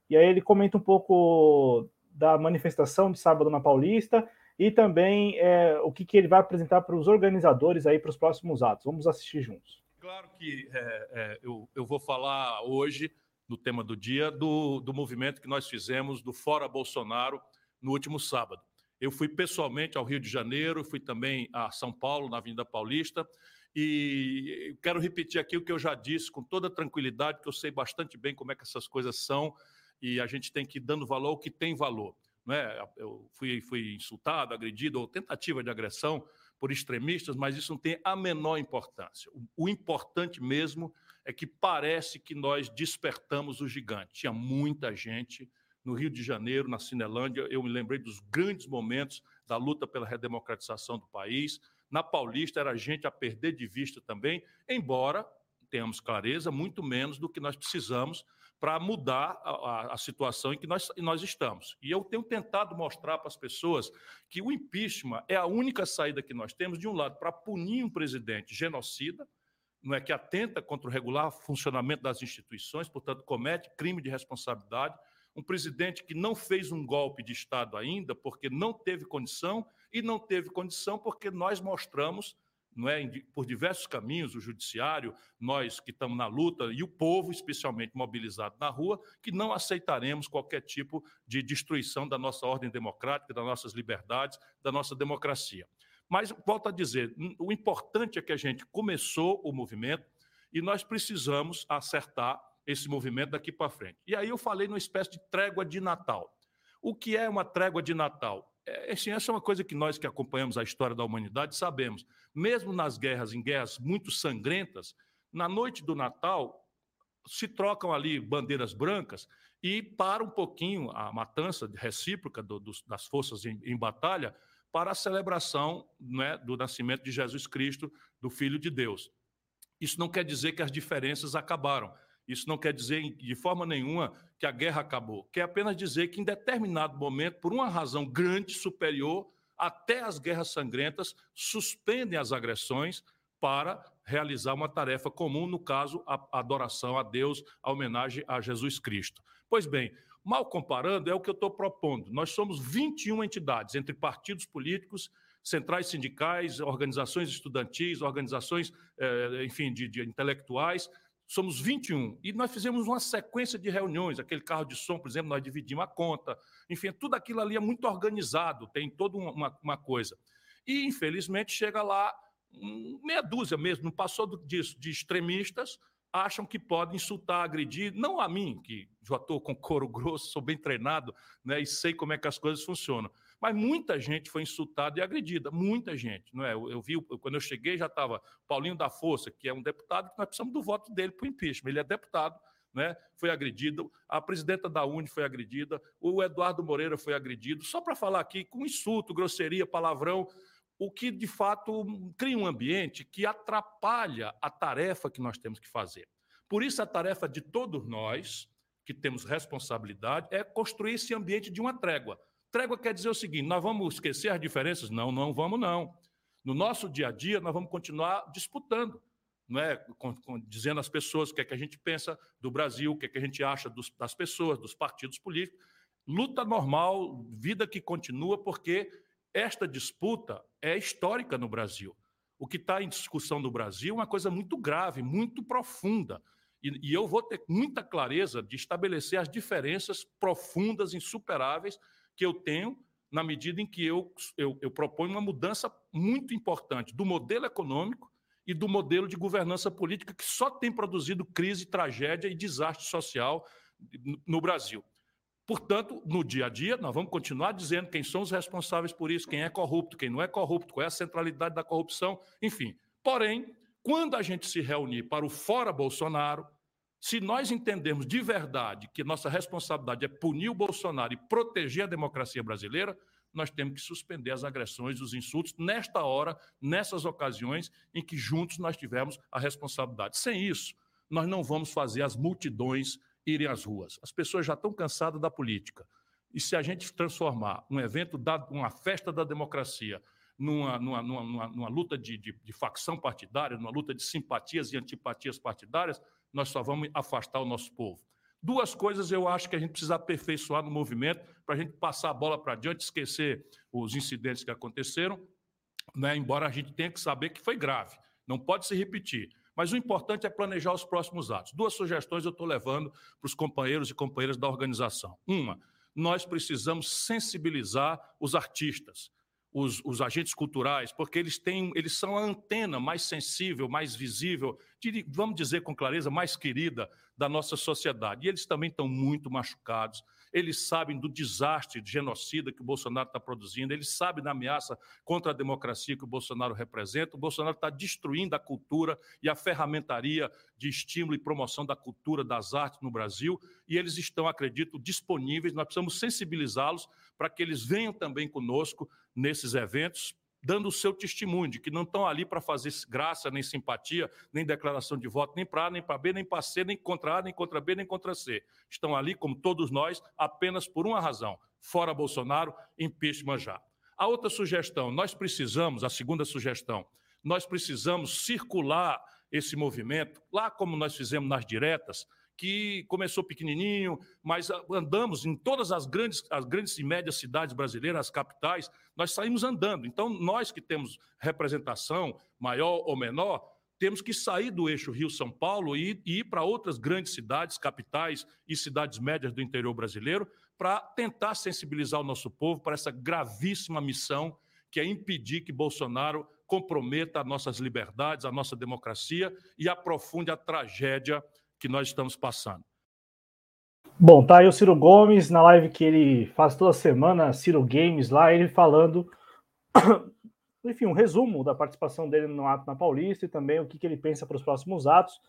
e aí ele comenta um pouco da manifestação de sábado na Paulista e também é, o que, que ele vai apresentar para os organizadores aí para os próximos atos. Vamos assistir juntos. Claro que é, é, eu, eu vou falar hoje no tema do dia, do, do movimento que nós fizemos do Fora Bolsonaro no último sábado. Eu fui pessoalmente ao Rio de Janeiro, fui também a São Paulo, na Avenida Paulista, e quero repetir aqui o que eu já disse com toda tranquilidade, que eu sei bastante bem como é que essas coisas são, e a gente tem que ir dando valor ao que tem valor. Né? Eu fui, fui insultado, agredido, ou tentativa de agressão por extremistas, mas isso não tem a menor importância. O, o importante mesmo é que parece que nós despertamos o gigante. Tinha muita gente no Rio de Janeiro, na Cinelândia, eu me lembrei dos grandes momentos da luta pela redemocratização do país. Na Paulista era gente a perder de vista também, embora tenhamos clareza, muito menos do que nós precisamos para mudar a, a, a, situação em que nós, nós estamos. E eu tenho tentado mostrar para as pessoas que o impeachment é a única saída que nós temos, de um lado, para punir um presidente genocida, não é que atenta contra o regular funcionamento das instituições, portanto, comete crime de responsabilidade. Um presidente que não fez um golpe de Estado ainda, porque não teve condição, e não teve condição porque nós mostramos, não é, por diversos caminhos, o judiciário, nós que estamos na luta e o povo, especialmente mobilizado na rua, que não aceitaremos qualquer tipo de destruição da nossa ordem democrática, das nossas liberdades, da nossa democracia. Mas, volto a dizer, o importante é que a gente começou o movimento e nós precisamos acertar esse movimento daqui para frente. E aí eu falei numa espécie de trégua de Natal. O que é uma trégua de Natal? É, assim, essa é uma coisa que nós que acompanhamos a história da humanidade sabemos. Mesmo nas guerras, em guerras muito sangrentas, na noite do Natal se trocam ali bandeiras brancas e para um pouquinho a matança recíproca do, dos, das forças em, em batalha para a celebração né, do nascimento de Jesus Cristo, do Filho de Deus. Isso não quer dizer que as diferenças acabaram. Isso não quer dizer de forma nenhuma que a guerra acabou. Quer apenas dizer que em determinado momento, por uma razão grande, superior, até as guerras sangrentas suspendem as agressões para realizar uma tarefa comum, no caso, a adoração a Deus, a homenagem a Jesus Cristo. Pois bem, Mal comparando, é o que eu estou propondo. Nós somos 21 entidades, entre partidos políticos, centrais sindicais, organizações estudantis, organizações, eh, enfim, de, de intelectuais. Somos 21. E nós fizemos uma sequência de reuniões. Aquele carro de som, por exemplo, nós dividimos a conta. Enfim, tudo aquilo ali é muito organizado, tem toda uma, uma coisa. E, infelizmente, chega lá meia dúzia mesmo, não passou disso, de extremistas acham que podem insultar, agredir, não a mim, que já estou com couro grosso, sou bem treinado né, e sei como é que as coisas funcionam. Mas muita gente foi insultada e agredida, muita gente. Não é? eu, eu vi, quando eu cheguei, já estava Paulinho da Força, que é um deputado que nós precisamos do voto dele para o impeachment. Ele é deputado, né, foi agredido, a presidenta da Uni foi agredida, o Eduardo Moreira foi agredido, só para falar aqui com insulto, grosseria, palavrão, o que de fato cria um ambiente que atrapalha a tarefa que nós temos que fazer. Por isso, a tarefa de todos nós, que temos responsabilidade, é construir esse ambiente de uma trégua. Trégua quer dizer o seguinte: nós vamos esquecer as diferenças? Não, não vamos, não. No nosso dia a dia, nós vamos continuar disputando, não é? Com, com, dizendo às pessoas o que é que a gente pensa do Brasil, o que é que a gente acha dos, das pessoas, dos partidos políticos. Luta normal, vida que continua, porque esta disputa é histórica no Brasil. O que está em discussão no Brasil é uma coisa muito grave, muito profunda. E, e, eu vou ter muita clareza de estabelecer as diferenças profundas, insuperáveis, que eu tenho na medida em que eu, eu, eu proponho uma mudança muito importante do modelo econômico e do modelo de governança política que só tem produzido crise, tragédia e desastre social no Brasil. Portanto, no dia a dia, nós vamos continuar dizendo quem são os responsáveis por isso, quem é corrupto, quem não é corrupto, qual é a centralidade da corrupção, enfim. Porém, quando a gente se reunir para o fora Bolsonaro, se nós entendermos de verdade que nossa responsabilidade é punir o Bolsonaro e proteger a democracia brasileira, nós temos que suspender as agressões, os insultos, nesta hora, nessas ocasiões em que juntos nós tivemos a responsabilidade. Sem isso, nós não vamos fazer as multidões irem às ruas. As pessoas já estão cansadas da política. E se a gente transformar um evento, da, uma festa da democracia, numa, numa, numa, numa luta de, de, de facção partidária, numa luta de simpatias e antipatias partidárias, nós só vamos afastar o nosso povo. Duas coisas eu acho que a gente precisa aperfeiçoar no movimento para a gente passar a bola para adiante, esquecer os incidentes que aconteceram, né? embora a gente tenha que saber que foi grave, não pode se repetir. Mas o importante é planejar os próximos atos. Duas sugestões eu estou levando para os companheiros e companheiras da organização. Uma, nós precisamos sensibilizar os artistas os, os, agentes culturais, porque eles têm, eles são a antena mais sensível, mais visível, de, vamos dizer com clareza, mais querida da nossa sociedade. E eles também estão muito machucados, eles sabem do desastre de genocida que o Bolsonaro está produzindo, eles sabem da ameaça contra a democracia que o Bolsonaro representa. O Bolsonaro está destruindo a cultura e a ferramentaria de estímulo e promoção da cultura, das artes no Brasil, e eles estão, acredito, disponíveis. Nós precisamos sensibilizá-los para que eles venham também conosco nesses eventos, dando o seu testemunho de que não estão ali para fazer graça, nem simpatia, nem declaração de voto, nem para A, nem para B, nem para C, nem contra A, nem contra B, nem contra C. Estão ali, como todos nós, apenas por uma razão: fora Bolsonaro, impeachment já. A outra sugestão, nós precisamos, a segunda sugestão, nós precisamos circular esse movimento, lá como nós fizemos nas diretas, que começou pequenininho, mas andamos em todas as grandes, as grandes e médias cidades brasileiras, as capitais, nós saímos andando. Então, nós que temos representação, maior ou menor, temos que sair do eixo Rio-São Paulo e, e ir para outras grandes cidades, capitais e cidades médias do interior brasileiro, para tentar sensibilizar o nosso povo para essa gravíssima missão que é impedir que Bolsonaro comprometa as nossas liberdades, a nossa democracia e aprofunde a tragédia que nós estamos passando. Bom, tá aí o Ciro Gomes na live que ele faz toda semana, Ciro Games lá, ele falando, enfim, um resumo da participação dele no ato na Paulista e também o que, que ele pensa para os próximos atos.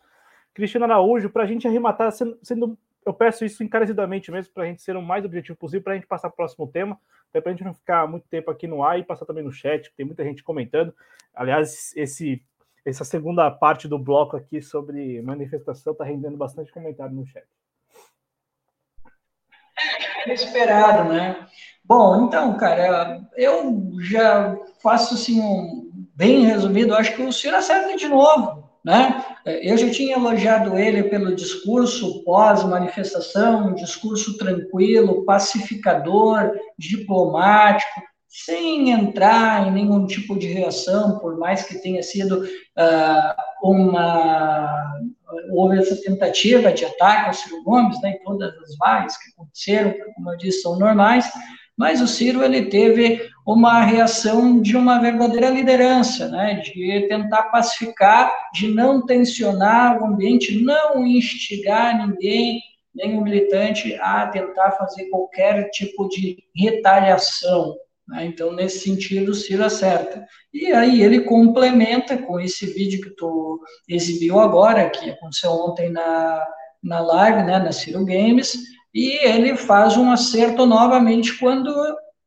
Cristiano Araújo, para a gente arrematar, sendo, sendo, eu peço isso encarecidamente mesmo, para a gente ser o mais objetivo possível, para a gente passar para o próximo tema, até para a gente não ficar muito tempo aqui no ar e passar também no chat, que tem muita gente comentando. Aliás, esse essa segunda parte do bloco aqui sobre manifestação está rendendo bastante comentário no chat. É esperado, né? Bom, então, cara, eu já faço assim um bem resumido. Acho que o Ciro acerta de novo, né? Eu já tinha elogiado ele pelo discurso pós-manifestação, um discurso tranquilo, pacificador, diplomático sem entrar em nenhum tipo de reação, por mais que tenha sido uh, uma houve essa tentativa de ataque ao Ciro Gomes, né, em todas as vagas que aconteceram, como eu disse, são normais, mas o Ciro ele teve uma reação de uma verdadeira liderança, né, de tentar pacificar, de não tensionar o ambiente, não instigar ninguém, nenhum militante a tentar fazer qualquer tipo de retaliação. Né? Então, nesse sentido, o Ciro acerta. E aí ele complementa com esse vídeo que tu exibiu agora, que aconteceu ontem na, na live, né, na Ciro Games, e ele faz um acerto novamente quando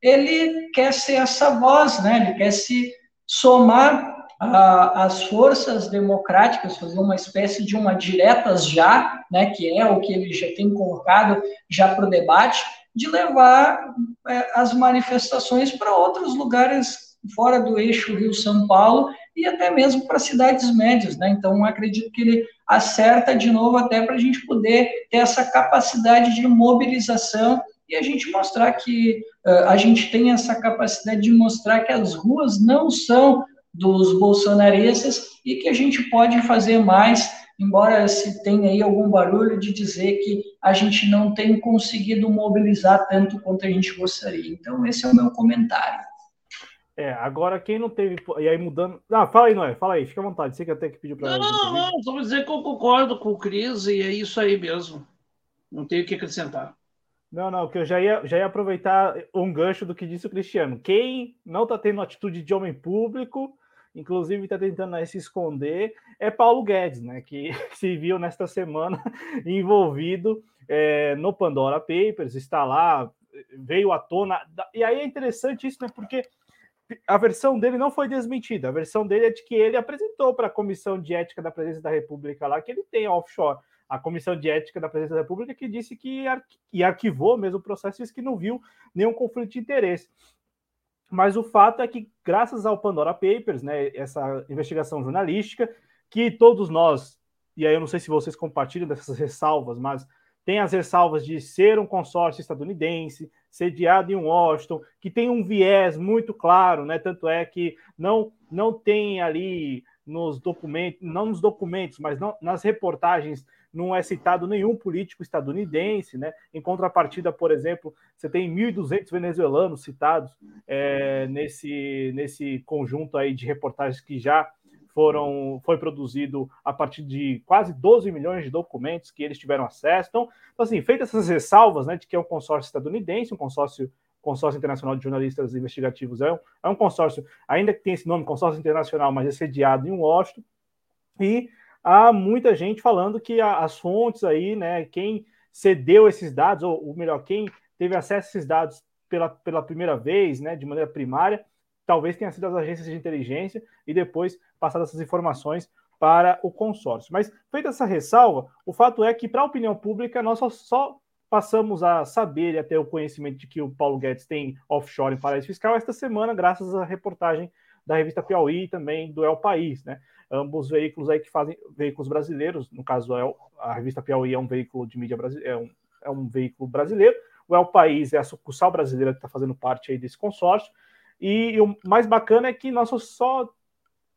ele quer ser essa voz, né? ele quer se somar às forças democráticas, fazer uma espécie de uma diretas já, né, que é o que ele já tem colocado já para o debate, de levar é, as manifestações para outros lugares fora do eixo Rio-São Paulo e até mesmo para cidades médias, né? Então, acredito que ele acerta de novo até para a gente poder ter essa capacidade de mobilização e a gente mostrar que uh, a gente tem essa capacidade de mostrar que as ruas não são dos bolsonaristas e que a gente pode fazer mais, embora se tenha aí algum barulho de dizer que a gente não tem conseguido mobilizar tanto quanto a gente gostaria. Então, esse é o meu comentário. É, agora quem não teve. E aí mudando. Ah, fala aí, Noé, fala aí, fica à vontade. Você que até que pediu para. Não, não, não, só vou dizer que eu concordo com o Cris e é isso aí mesmo. Não tenho o que acrescentar. Não, não, que eu já ia, já ia aproveitar um gancho do que disse o Cristiano. Quem não está tendo atitude de homem público, inclusive está tentando né, se esconder, é Paulo Guedes, né? Que se viu nesta semana envolvido é, no Pandora Papers, está lá, veio à tona. E aí é interessante isso, né? Porque a versão dele não foi desmentida. A versão dele é de que ele apresentou para a Comissão de Ética da Presidência da República lá que ele tem offshore a Comissão de Ética da Presidência da República, que disse que e arquivou mesmo o processo, disse que não viu nenhum conflito de interesse. Mas o fato é que, graças ao Pandora Papers, né, essa investigação jornalística, que todos nós, e aí eu não sei se vocês compartilham dessas ressalvas, mas tem as ressalvas de ser um consórcio estadunidense, sediado em Washington, que tem um viés muito claro, né? Tanto é que não, não tem ali nos documentos, não nos documentos, mas não, nas reportagens não é citado nenhum político estadunidense, né? Em contrapartida, por exemplo, você tem 1.200 venezuelanos citados é, nesse, nesse conjunto aí de reportagens que já foram foi produzido a partir de quase 12 milhões de documentos que eles tiveram acesso. Então, então assim, feitas essas ressalvas, né, de que é um consórcio estadunidense, um consórcio consórcio internacional de jornalistas investigativos é um, é um consórcio, ainda que tenha esse nome, consórcio internacional, mas é sediado em Washington, e há muita gente falando que as fontes aí, né, quem cedeu esses dados, ou, melhor, quem teve acesso a esses dados pela, pela primeira vez, né, de maneira primária, talvez tenha sido as agências de inteligência e depois passado essas informações para o consórcio. Mas, feita essa ressalva, o fato é que, para a opinião pública, nós só, só, passamos a saber e a ter o conhecimento de que o Paulo Guedes tem offshore em paraíso fiscal esta semana, graças à reportagem da revista Piauí e também do El País, né? Ambos veículos aí que fazem veículos brasileiros, no caso é a revista Piauí é um veículo de mídia brasileira, é um, é um veículo brasileiro, o El País é a sucursal brasileira que está fazendo parte aí desse consórcio, e, e, o mais bacana é que nós só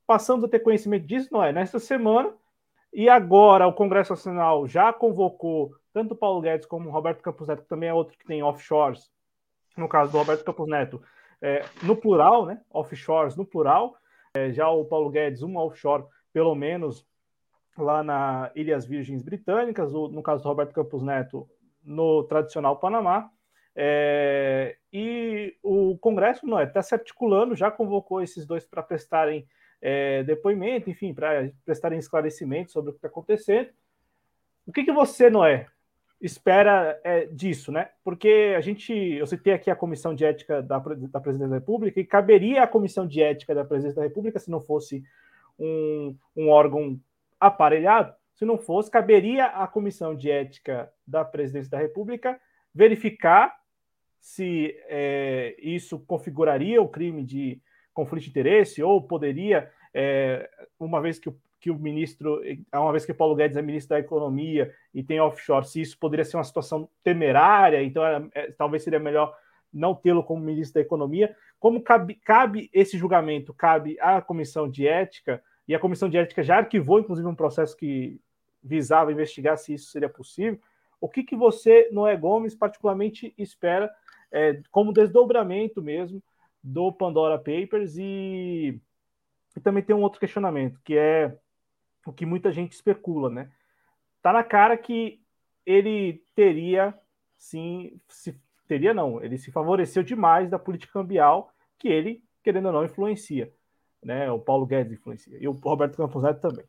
passamos a ter conhecimento disso, não é? Nesta semana, e agora o Congresso Nacional já convocou tanto o Paulo Guedes como o Roberto Campos Neto, que também é outro que tem offshores, no caso do Roberto Campos Neto, é, no plural, né? Offshores no plural, já o Paulo Guedes, uma offshore, pelo menos lá na Ilhas Virgens Britânicas, no caso do Roberto Campos Neto, no tradicional Panamá. É, e o Congresso não está se articulando, já convocou esses dois para prestarem é, depoimento, enfim, para prestarem esclarecimento sobre o que está acontecendo. O que, que você, Noé, espera é, disso, né? Porque a gente, eu citei aqui a comissão de ética da, da Presidência da República e caberia a comissão de ética da Presidência da República se não fosse um, um órgão aparelhado, se não fosse, caberia à comissão de ética da Presidência da República verificar se é, isso configuraria o crime de conflito de interesse ou poderia, é, uma vez que o que o ministro, uma vez que Paulo Guedes é ministro da Economia e tem offshore, se isso poderia ser uma situação temerária, então é, é, talvez seria melhor não tê-lo como ministro da Economia. Como cabe, cabe, esse julgamento, cabe à Comissão de Ética, e a Comissão de Ética já arquivou, inclusive, um processo que visava investigar se isso seria possível. O que, que você, Noé Gomes, particularmente espera é, como desdobramento mesmo do Pandora Papers? E, e também tem um outro questionamento, que é o que muita gente especula, né? Tá na cara que ele teria, sim, se, teria não, ele se favoreceu demais da política cambial que ele, querendo ou não, influencia, né? O Paulo Guedes influencia e o Roberto Campos Neto também.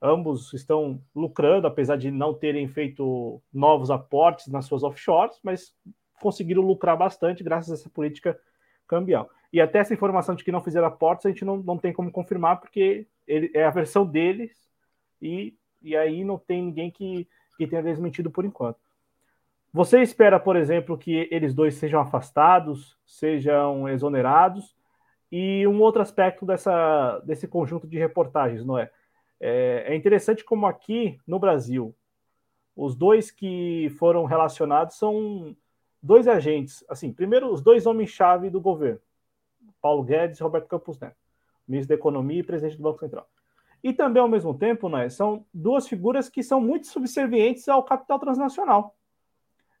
Ambos estão lucrando, apesar de não terem feito novos aportes nas suas offshores, mas conseguiram lucrar bastante graças a essa política cambial. E até essa informação de que não fizeram aportes, a gente não, não tem como confirmar, porque ele, é a versão deles e, e aí não tem ninguém que, que tenha desmentido por enquanto. Você espera, por exemplo, que eles dois sejam afastados, sejam exonerados, E um outro aspecto dessa, desse conjunto de reportagens, não é? é? É interessante como aqui no Brasil, os dois que foram relacionados são dois agentes. Assim, primeiro, os dois homens-chave do governo, Paulo Guedes e Roberto Campos Neto, ministro da Economia e presidente do Banco Central. E também, ao mesmo tempo, né, são duas figuras que são muito subservientes ao capital transnacional.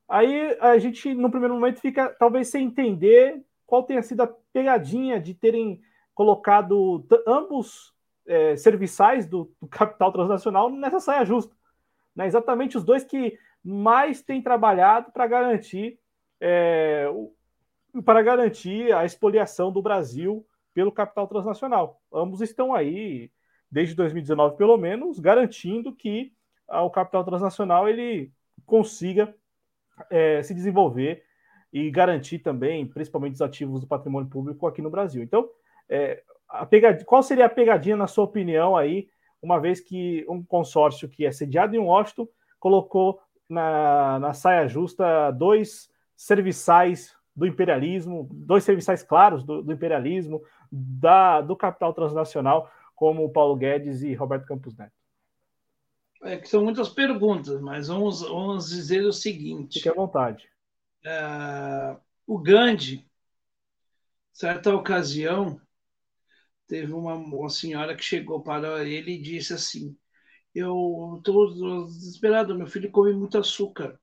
Aí a gente, no primeiro momento, fica talvez sem entender qual tenha sido a pegadinha de terem colocado ambos é, serviçais do, do, capital transnacional nessa saia justa. Né? Exatamente os dois que mais têm trabalhado para garantir é, para garantir a expoliação do Brasil pelo capital transnacional. Ambos estão aí desde 2019, pelo menos, garantindo que ah, o capital transnacional ele consiga é, se desenvolver e garantir também, principalmente os ativos do patrimônio público aqui no Brasil. Então, é, pegadinha, qual seria a pegadinha, na sua opinião, aí, uma vez que um consórcio que é sediado em Washington colocou na, na saia justa dois serviçais do imperialismo, dois serviçais claros do, do imperialismo, da, do capital transnacional, como Paulo Guedes e Roberto Campos Neto? É que são muitas perguntas, mas vamos, vamos dizer o seguinte. Fique à vontade. É, o Gandhi, certa ocasião, teve uma, uma senhora que chegou para ele e disse assim: Eu estou desesperado, meu filho come muito açúcar.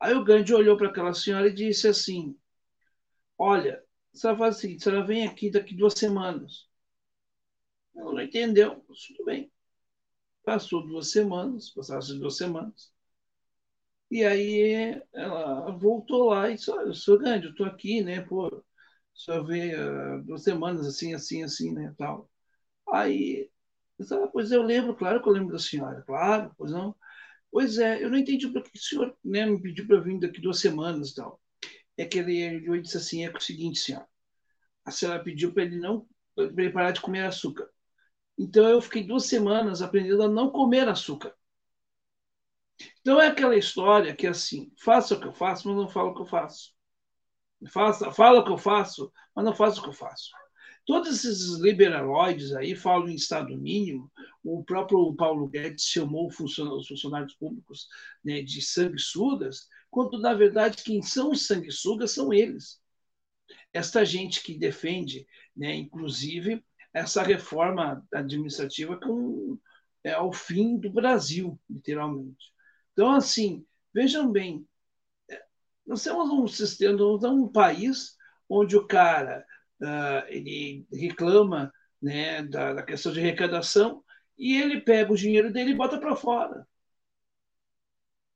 Aí o Gandhi olhou para aquela senhora e disse assim: Olha, você vai fazer o seguinte: você vem aqui daqui duas semanas. Ela não entendeu, tudo bem. Passou duas semanas, passaram duas semanas. E aí ela voltou lá e disse, olha, sou grande, eu estou aqui, né, pô, só vê uh, duas semanas assim, assim, assim, né, tal. Aí, disse, ah, pois eu lembro, claro que eu lembro da senhora, claro, pois não. Pois é, eu não entendi por que o senhor né, me pediu para vir daqui duas semanas e tal. É que ele, ele disse assim, é, o seguinte, senhora, a senhora pediu para ele não, parar de comer açúcar. Então eu fiquei duas semanas aprendendo a não comer açúcar. Então é aquela história que assim, faça o que eu faço, mas não falo o que eu faço. Faça, fala o que eu faço, mas não faço o que eu faço. Todos esses liberaloides aí falam em Estado mínimo. O próprio Paulo Guedes chamou os funcionários públicos né, de sanguessugas, quando, na verdade, quem são os sanguessugas são eles. Esta gente que defende, né, inclusive, essa reforma administrativa com é o fim do Brasil, literalmente. Então, assim, vejam bem, é, nós temos um sistema, nós temos um país onde o cara uh, ele reclama né, da, da, questão de arrecadação e ele pega o dinheiro dele e bota para fora.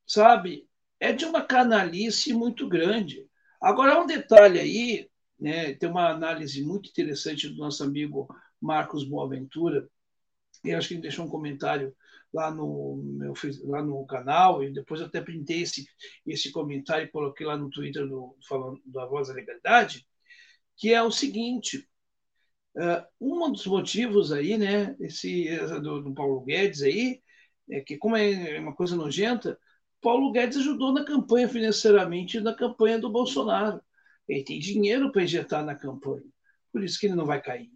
Sabe? É de uma canalice muito grande. Agora, um detalhe aí, né, tem uma análise muito interessante do nosso amigo Marcos Boaventura, e acho que ele deixou um comentário lá no meu lá no canal e depois até printei esse esse comentário e coloquei lá no Twitter do falando da Voz da Legalidade, que é o seguinte: uh, um dos motivos aí, né, esse do, do, Paulo Guedes aí, é que como é uma coisa nojenta, Paulo Guedes ajudou na campanha financeiramente na campanha do Bolsonaro. Ele tem dinheiro para injetar na campanha, por isso que ele não vai cair.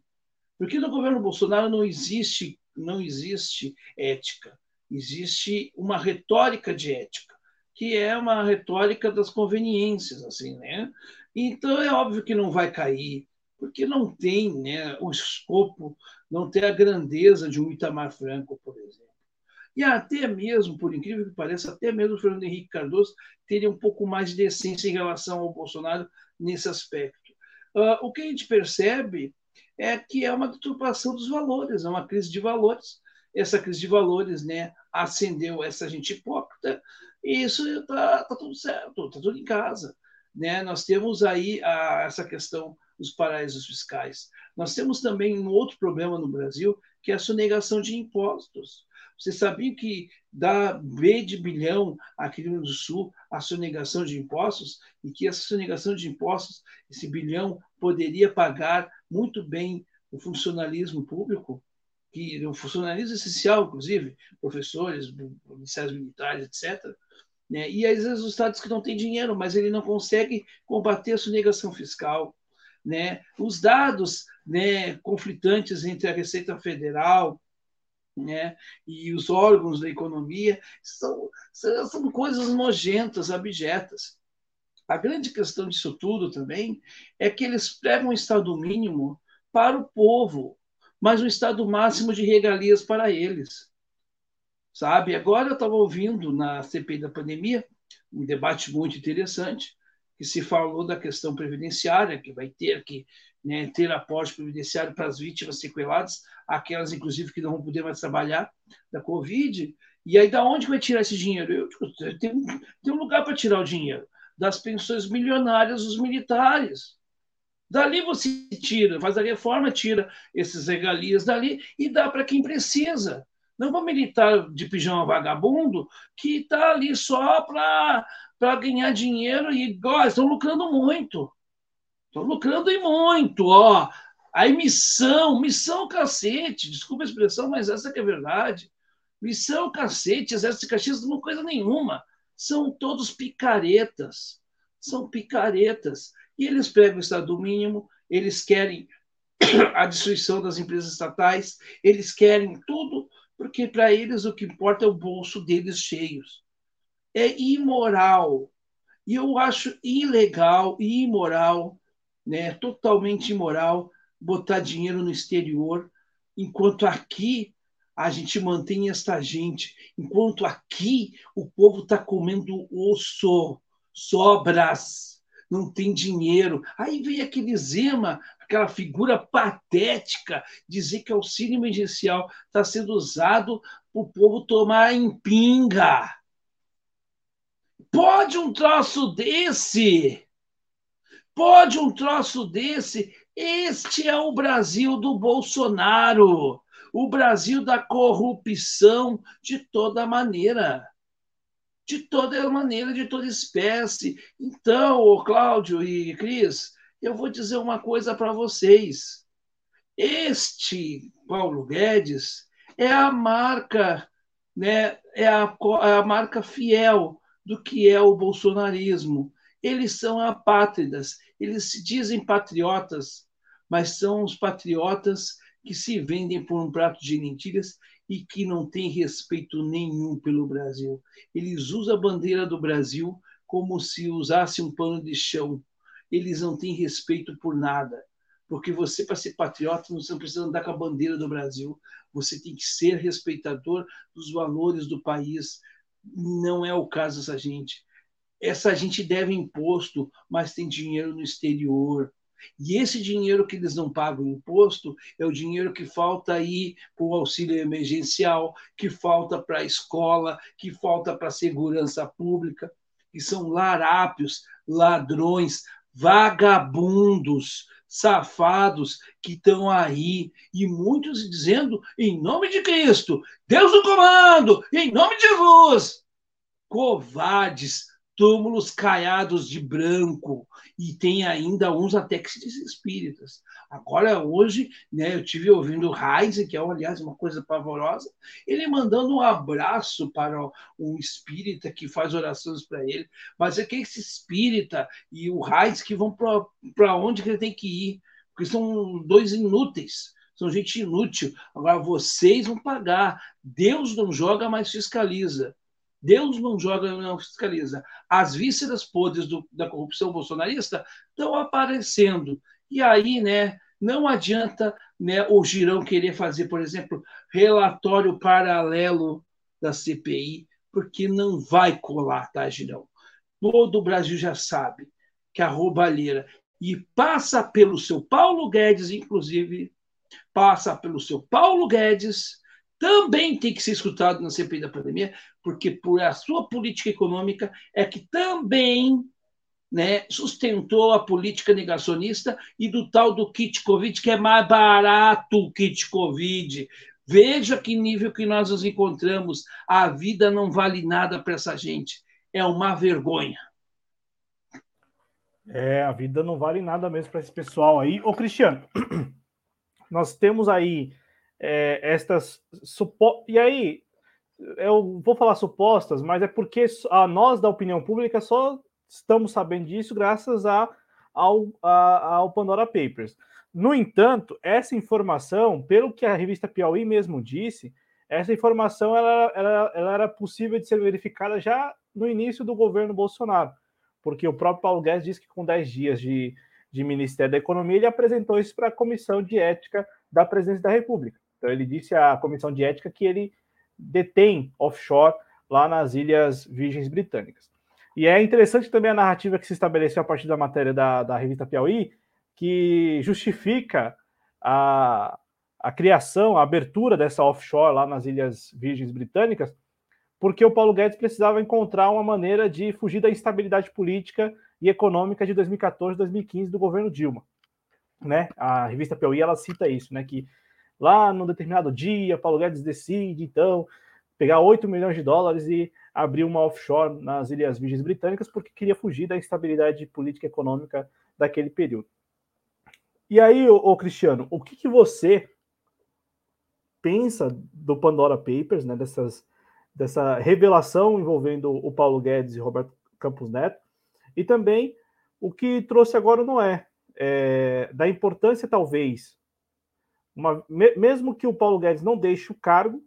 Porque no governo Bolsonaro não existe, não existe ética, existe uma retórica de ética, que é uma retórica das conveniências, assim, né? Então é óbvio que não vai cair, porque não tem, né, o escopo, não tem a grandeza de um Itamar Franco, por exemplo. E até mesmo, por incrível que pareça, até mesmo o Fernando Henrique Cardoso teria um pouco mais de decência em relação ao Bolsonaro nesse aspecto. Uh, o que a gente percebe é que é uma deturpação dos valores, é uma crise de valores. Essa crise de valores né, acendeu essa gente hipócrita e isso está tá tudo certo, está tudo em casa. Né? Nós temos aí a, essa questão dos paraísos fiscais. Nós temos também um outro problema no Brasil, que é a sonegação de impostos. Você sabia que dá B de bilhão aqui no Rio do Sul a sonegação de impostos e que essa sonegação de impostos, esse bilhão, poderia pagar muito bem o funcionalismo público, que o funcionalismo essencial, inclusive, professores, policiais militares, etc. Né? E às vezes os estados que não têm dinheiro, mas ele não consegue combater a sonegação fiscal. né, os dados né, conflitantes entre a Receita Federal né, e os órgãos da economia são, são coisas nojentas, abjetas. A grande questão disso tudo também é que eles pregam um Estado mínimo para o povo, mas um Estado máximo de regalias para eles. Sabe? Agora eu estava ouvindo na CPI da pandemia um debate muito interessante, que se falou da questão previdenciária, que vai ter que né, ter aporte previdenciário para as vítimas sequeladas, aquelas, inclusive, que não vão poder mais trabalhar da Covid. E aí, da onde vai tirar esse dinheiro? Eu, digo, tem, um lugar para tirar o dinheiro. Das pensões milionárias dos militares. Dali você tira, faz a reforma, tira esses regalias dali e dá para quem precisa. Não para militar de pijama vagabundo que está ali só para ganhar dinheiro e ó, estão lucrando muito. Estão lucrando e muito, ó. Aí missão, missão cacete, desculpa a expressão, mas essa que é a verdade. Missão cacete, exército de Caxias não coisa nenhuma. São todos picaretas. São picaretas. E eles pegam o Estado mínimo, eles querem a destruição das empresas estatais, eles querem tudo, porque para eles o que importa é o bolso deles cheios. É imoral. E eu acho ilegal e imoral, né, totalmente imoral, botar dinheiro no exterior, enquanto aqui a gente mantém esta gente, enquanto aqui o povo está comendo osso, sobras não tem dinheiro. Aí vem aquele Zema, aquela figura patética, dizer que auxílio emergencial está sendo usado para o povo tomar em pinga. Pode um troço desse? Pode um troço desse? Este é o Brasil do Bolsonaro, o Brasil da corrupção de toda maneira de toda maneira, de toda espécie. Então, Cláudio e Cris, eu vou dizer uma coisa para vocês. Este Paulo Guedes é a marca, né, é a, é a marca fiel do que é o bolsonarismo. Eles são apátridas, eles se dizem patriotas, mas são os patriotas que se vendem por um prato de lentilhas e que não tem respeito nenhum pelo Brasil. Eles usam a bandeira do Brasil como se usasse um pano de chão. Eles não têm respeito por nada. Porque você, para ser patriota, você não precisa andar com a bandeira do Brasil. Você tem que ser respeitador dos valores do país. Não é o caso dessa gente. Essa gente deve imposto, mas tem dinheiro no exterior e esse dinheiro que eles não pagam imposto é o dinheiro que falta aí para o auxílio emergencial, que falta para a escola, que falta para a segurança pública, que são larápios, ladrões, vagabundos, safados que estão aí, e muitos dizendo, em nome de Cristo, Deus no comando, em nome de Jesus. Covardes, túmulos caiados de branco e tem ainda uns até que se dizem espíritas. Agora, hoje, né, eu tive ouvindo o Heinz, que é, aliás, uma coisa pavorosa, ele mandando um abraço para um espírita que faz orações para ele, mas é que esse espírita e o Heinz que vão para onde que ele tem que ir, porque são dois inúteis, são gente inútil. Agora, vocês vão pagar. Deus não joga, mas fiscaliza. Deus não joga, não fiscaliza. As vísceras podres do, da corrupção bolsonarista estão aparecendo. E aí, né, não adianta né, o Girão querer fazer, por exemplo, relatório paralelo da CPI, porque não vai colar, tá, Girão? Todo o Brasil já sabe que a roubalheira e passa pelo seu Paulo Guedes, inclusive, passa pelo seu Paulo Guedes, também tem que ser escutado na CPI da pandemia, porque por a sua política econômica é que também né, sustentou a política negacionista e do tal do kit Covid, que é mais barato o kit Covid. Veja que nível que nós nos encontramos. A vida não vale nada para essa gente. É uma vergonha. É, a vida não vale nada mesmo para esse pessoal aí. Ô, Cristiano, nós temos aí é, estas supo... e aí eu vou falar supostas, mas é porque a nós da opinião pública só estamos sabendo disso graças a ao, a, ao Pandora Papers. No entanto, essa informação, pelo que a revista Piauí mesmo disse, essa informação ela, ela, ela era possível de ser verificada já no início do governo Bolsonaro, porque o próprio Paulo Guedes disse que com 10 dias de, de Ministério da Economia, ele apresentou isso para a Comissão de Ética da Presidência da República. Então, ele disse à Comissão de Ética que ele detém offshore lá nas Ilhas Virgens Britânicas. E é interessante também a narrativa que se estabeleceu a partir da matéria da, da revista Piauí, que justifica a, a criação, a abertura dessa offshore lá nas Ilhas Virgens Britânicas, porque o Paulo Guedes precisava encontrar uma maneira de fugir da instabilidade política e econômica de 2014 2015 do governo Dilma. Né? A revista Piauí ela cita isso, né? que lá num determinado dia, Paulo Guedes decide, então, pegar 8 milhões de dólares e abrir uma offshore nas Ilhas Virgens Britânicas, porque queria fugir da instabilidade política e econômica daquele período. E aí, ô, Cristiano, o que, que você pensa do Pandora Papers, né, dessas, dessa revelação envolvendo o Paulo Guedes e Roberto Campos Neto, e também o que trouxe agora não é, é da importância, talvez, uma, me, mesmo que o Paulo Guedes não deixe o cargo,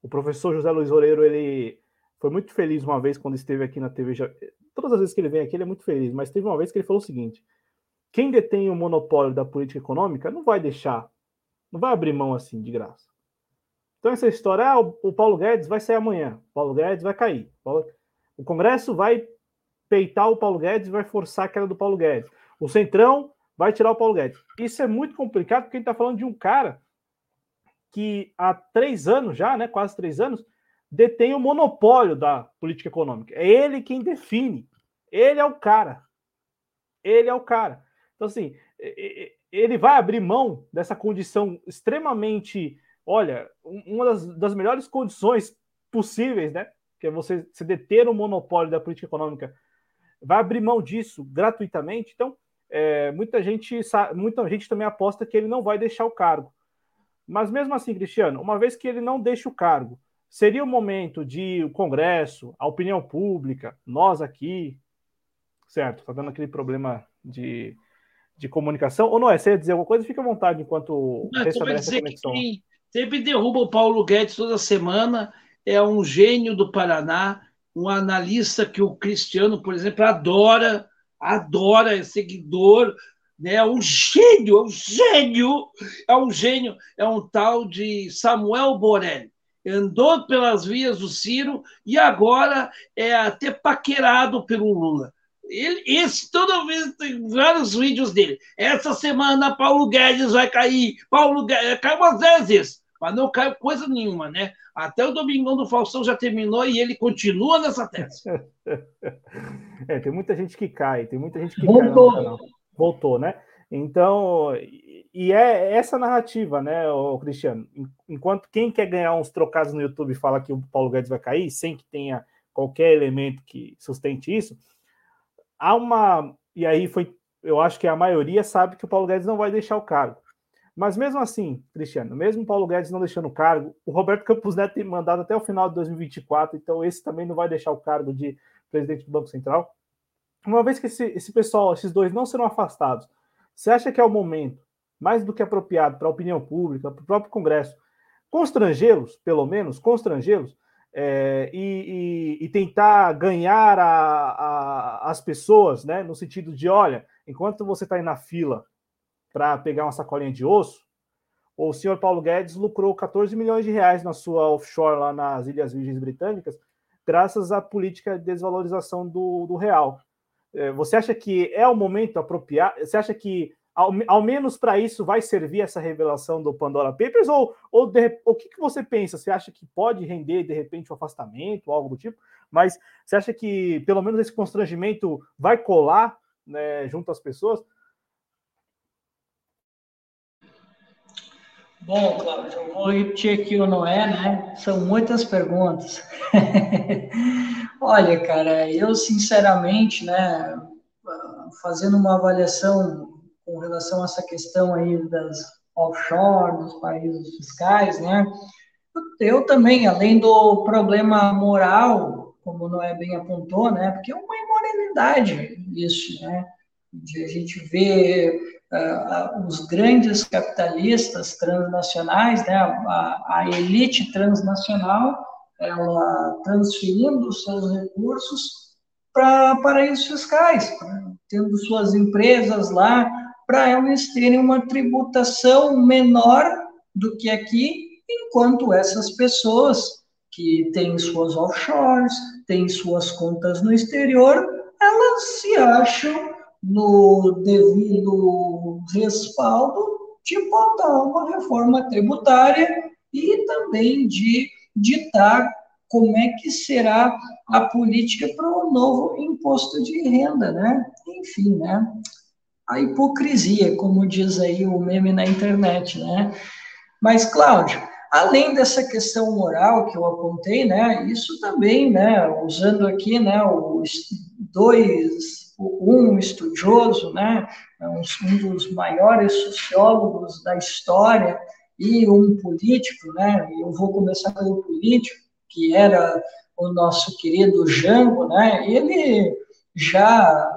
o professor José Luiz Oreiro, ele foi muito feliz uma vez quando esteve aqui na TV. Já, todas as vezes que ele vem aqui, ele é muito feliz, mas teve uma vez que ele falou o seguinte: quem detém o monopólio da política econômica não vai deixar, não vai abrir mão assim de graça. Então, essa história, ah, o Paulo Guedes vai sair amanhã, o Paulo Guedes vai cair. O Congresso vai peitar o Paulo Guedes e vai forçar a queda do Paulo Guedes. O Centrão vai tirar o Paulo Guedes. Isso é muito complicado porque a gente está falando de um cara que há três anos já, né, quase três anos, detém o monopólio da política econômica. É ele quem define. Ele é o cara. Ele é o cara. Então, assim, ele vai abrir mão dessa condição extremamente. Olha, uma das, das melhores condições possíveis, né? Que é você se deter o monopólio da política econômica. Vai abrir mão disso gratuitamente. Então, é, muita gente muita gente também aposta que ele não vai deixar o cargo. Mas mesmo assim, Cristiano, uma vez que ele não deixa o cargo, seria o momento de o Congresso, a opinião pública, nós aqui, certo? Está dando aquele problema de, de comunicação. Ou não é? Você ia dizer alguma coisa? Fica à vontade enquanto não, restabelece a conexão. Que sempre derruba o Paulo Guedes toda semana, é um gênio do Paraná, um analista que o Cristiano, por exemplo, adora, adora, é seguidor, né? É um gênio, é um gênio, é um gênio, é um tal de Samuel Borelli. Andou pelas vias do Ciro e agora é até paquerado pelo Lula. Ele, esse, toda vez tem vários vídeos dele. Essa semana Paulo Guedes vai cair. Paulo Guedes cai umas vezes, mas não cai coisa nenhuma, né? Até o Domingão do Faustão já terminou e ele continua nessa tese. é, tem muita gente que cai, tem muita gente que Voltou. cai no canal voltou, né? Então, e é essa narrativa, né, o Cristiano? Enquanto quem quer ganhar uns trocados no YouTube fala que o Paulo Guedes vai cair, sem que tenha qualquer elemento que sustente isso, há uma. E aí foi. Eu acho que a maioria sabe que o Paulo Guedes não vai deixar o cargo. Mas mesmo assim, Cristiano, mesmo Paulo Guedes não deixando o cargo, o Roberto Campos Neto tem mandado até o final de 2024, então esse também não vai deixar o cargo de presidente do Banco Central. Uma vez que esse, esse pessoal, esses dois não serão afastados, você acha que é o momento mais do que apropriado para a opinião pública, para o próprio Congresso, constrangê-los, pelo menos, constrangê-los, é, e, e, e, tentar ganhar a, a, as pessoas, né, no sentido de, olha, enquanto você está aí na fila para pegar uma sacolinha de osso, o senhor Paulo Guedes lucrou 14 milhões de reais na sua offshore lá nas Ilhas Virgens Britânicas, graças à política de desvalorização do, do real. É, você acha que é o momento apropriado? Você acha que, ao, ao menos para isso, vai servir essa revelação do Pandora Papers? Ou, ou de, o que, que você pensa? Você acha que pode render, de repente, um afastamento, algo do tipo? Mas você acha que, pelo menos, esse constrangimento vai colar né, junto às pessoas? Bom, Cláudio, eu vou repetir aqui o Noé, né? São muitas perguntas. Olha, cara, eu sinceramente, né, fazendo uma avaliação com relação a essa questão aí das offshore, dos países fiscais, né, eu também, além do problema moral, como o Noé bem apontou, né, porque é uma imoralidade isso, né, de a gente ver uh, os grandes capitalistas transnacionais, né, a, a elite transnacional, ela transferindo os seus recursos para paraísos fiscais, tendo suas empresas lá, para elas terem uma tributação menor do que aqui, enquanto essas pessoas que têm suas offshores, têm suas contas no exterior, elas se acham no devido respaldo de botar uma reforma tributária e também de ditar como é que será a política para o novo imposto de renda, né? Enfim, né? A hipocrisia, como diz aí o meme na internet, né? Mas, Cláudio, além dessa questão moral que eu apontei, né? Isso também, né? Usando aqui, né? Os dois um estudioso, né, um dos maiores sociólogos da história e um político, né, eu vou começar pelo político, que era o nosso querido Jango, né, ele já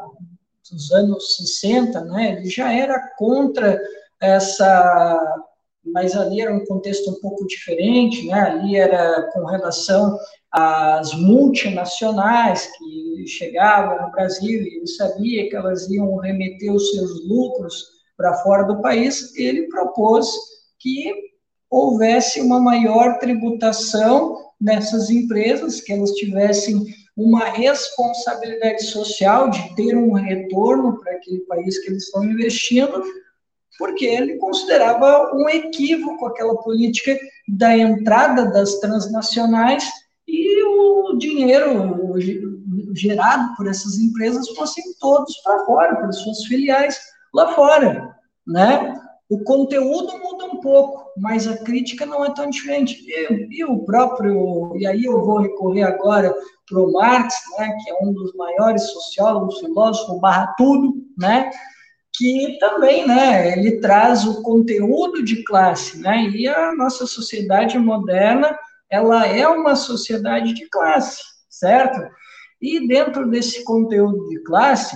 dos anos 60, né, ele já era contra essa, mas ali era um contexto um pouco diferente, né, ali era com relação as multinacionais que chegavam no Brasil e ele sabia que elas iam remeter os seus lucros para fora do país, ele propôs que houvesse uma maior tributação nessas empresas, que elas tivessem uma responsabilidade social de ter um retorno para aquele país que eles estão investindo, porque ele considerava um equívoco aquela política da entrada das transnacionais e o dinheiro gerado por essas empresas fossem todos para fora, para suas filiais lá fora, né? O conteúdo muda um pouco, mas a crítica não é tão diferente. E, e o próprio, e aí eu vou recorrer agora para o Marx, né, que é um dos maiores sociólogos, filósofo, barra tudo, né, que também, né, ele traz o conteúdo de classe, né, e a nossa sociedade moderna, ela é uma sociedade de classe, certo? E dentro desse conteúdo de classe,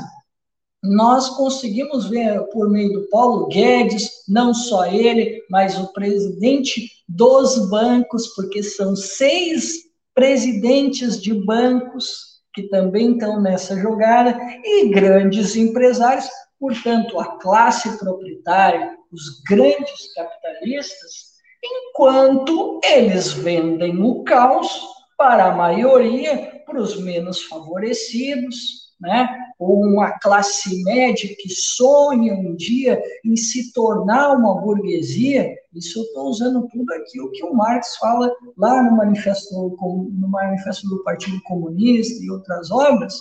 nós conseguimos ver por meio do Paulo Guedes, não só ele, mas o presidente dos bancos, porque são seis presidentes de bancos que também estão nessa jogada, e grandes empresários, portanto, a classe proprietária, os grandes capitalistas, enquanto eles vendem o caos para a maioria, para os menos favorecidos, né? ou uma classe média que sonha um dia em se tornar uma burguesia, isso eu estou usando tudo aquilo que o Marx fala lá no manifesto, no manifesto do Partido Comunista e outras obras,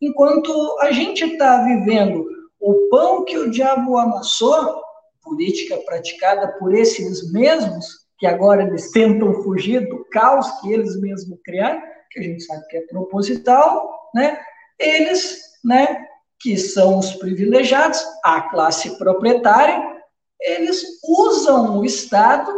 enquanto a gente está vivendo o pão que o diabo amassou, política praticada por esses mesmos, que agora eles tentam fugir do caos que eles mesmos criaram, que a gente sabe que é proposital, né? Eles, né, que são os privilegiados, a classe proprietária, eles usam o Estado,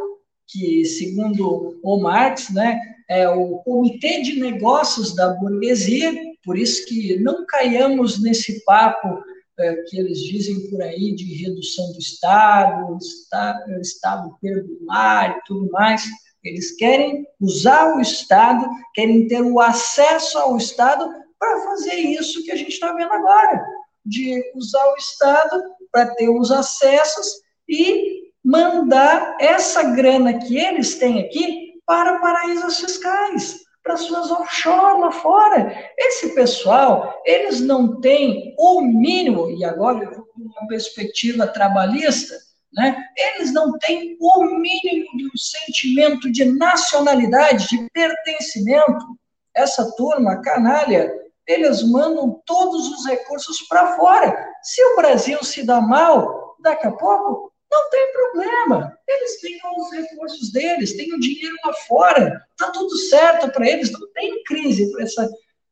que segundo o Marx, né, é o comitê de negócios da burguesia, por isso que não caiamos nesse papo é, que eles dizem por aí de redução do Estado, Estado, Estado perdulário e tudo mais. Eles querem usar o Estado, querem ter o acesso ao Estado para fazer isso que a gente está vendo agora, de usar o Estado para ter os acessos e mandar essa grana que eles têm aqui para paraísos fiscais para suas offshore lá fora. Esse pessoal, eles não têm o mínimo, e agora eu vou com uma perspectiva trabalhista, né? eles não têm o mínimo de um sentimento de nacionalidade, de pertencimento. Essa turma, canalha, eles mandam todos os recursos para fora. Se o Brasil se dá mal, daqui a pouco não tem problema. Eles têm os recursos deles, têm o dinheiro lá fora. Está tudo certo para eles, não tem crise para essa,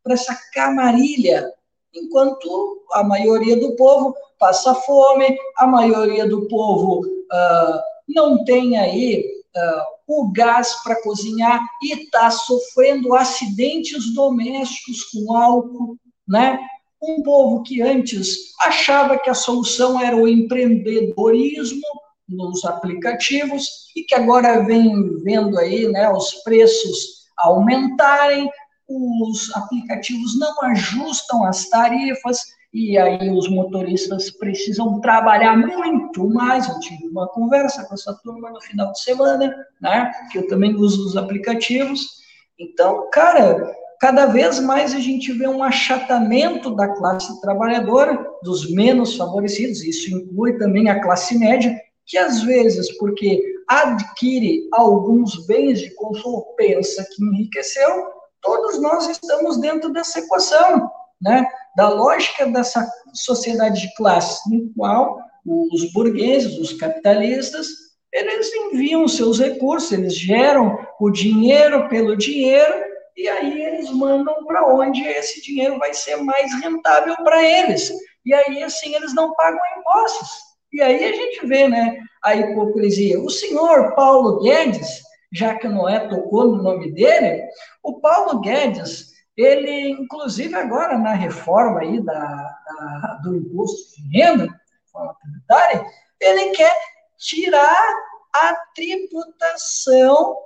essa camarilha. Enquanto a maioria do povo passa fome, a maioria do povo uh, não tem aí uh, o gás para cozinhar e está sofrendo acidentes domésticos com álcool, né? Um povo que antes achava que a solução era o empreendedorismo nos aplicativos e que agora vem vendo aí né, os preços aumentarem, os aplicativos não ajustam as tarifas e aí os motoristas precisam trabalhar muito mais. Eu tive uma conversa com essa turma no final de semana, né? Que eu também uso os aplicativos. Então, cara, cada vez mais a gente vê um achatamento da classe trabalhadora, dos menos favorecidos, isso inclui também a classe média, que às vezes, porque adquire alguns bens de consumo, pensa que enriqueceu, todos nós estamos dentro dessa equação, né? Da lógica dessa sociedade de classe, no qual os burgueses, os capitalistas, eles enviam seus recursos, eles geram o dinheiro pelo dinheiro, e aí eles mandam para onde esse dinheiro vai ser mais rentável para eles. E aí, assim, eles não pagam impostos. E aí a gente vê, né, a hipocrisia. O senhor Paulo Guedes, já que Noé tocou no nome dele, o Paulo Guedes, ele, inclusive agora na reforma aí da, da do imposto de renda, reforma tributária, ele quer tirar a tributação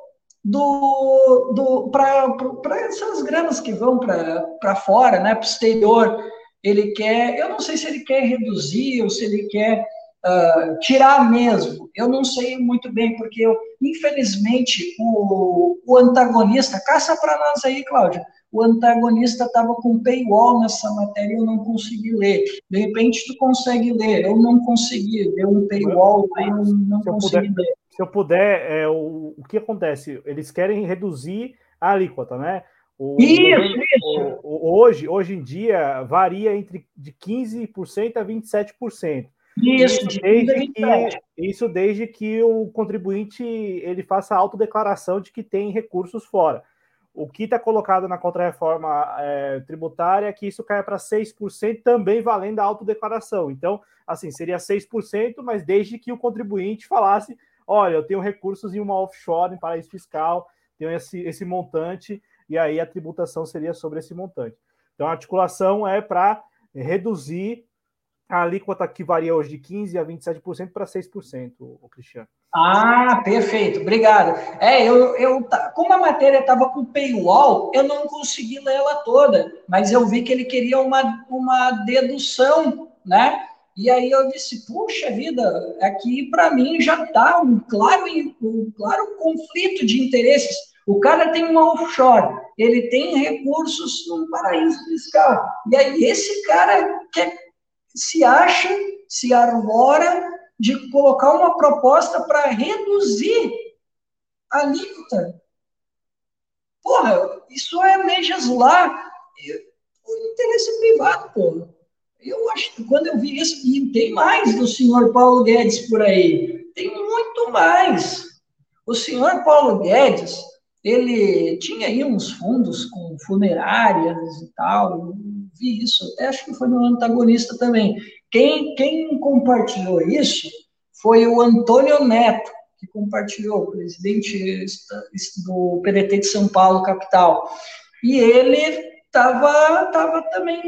do, do para essas granas que vão para fora, né, para o exterior. Ele quer, eu não sei se ele quer reduzir ou se ele quer uh, tirar mesmo. Eu não sei muito bem, porque eu, infelizmente o, o antagonista, caça para nós aí, Cláudio, o antagonista estava com paywall nessa matéria e eu não consegui ler. De repente tu consegue ler, eu não consegui, deu um paywall eu não se consegui puder, ler. Se eu puder, é, o, o que acontece? Eles querem reduzir a alíquota, né? O, isso, isso. O, hoje, hoje em dia, varia entre de 15% a 27%. Isso, isso desde, que, isso desde que o contribuinte ele faça a autodeclaração de que tem recursos fora. O que está colocado na contrarreforma é, tributária é que isso caia para 6%, também valendo a autodeclaração. Então, assim, seria 6%, mas desde que o contribuinte falasse: olha, eu tenho recursos em uma offshore, em paraíso fiscal, tenho esse, esse montante, e aí a tributação seria sobre esse montante. Então, a articulação é para reduzir a alíquota que varia hoje de 15% a 27% para 6%, o Cristiano. Ah, perfeito, obrigado. É, eu, eu como a matéria estava com paywall, eu não consegui ler ela toda, mas eu vi que ele queria uma, uma dedução, né? E aí eu disse, puxa vida, aqui para mim já está um claro, um claro conflito de interesses. O cara tem uma offshore, ele tem recursos num paraíso fiscal. E aí esse cara quer se acha, se arvora de colocar uma proposta para reduzir a alíquota. Porra, isso é legislar o interesse privado, porra. Eu acho que quando eu vi isso, e tem mais do senhor Paulo Guedes por aí, tem muito mais. O senhor Paulo Guedes, ele tinha aí uns fundos com funerárias e tal, vi isso, até acho que foi no antagonista também. Quem, quem compartilhou isso foi o Antônio Neto, que compartilhou, presidente do PDT de São Paulo, capital. E ele estava tava também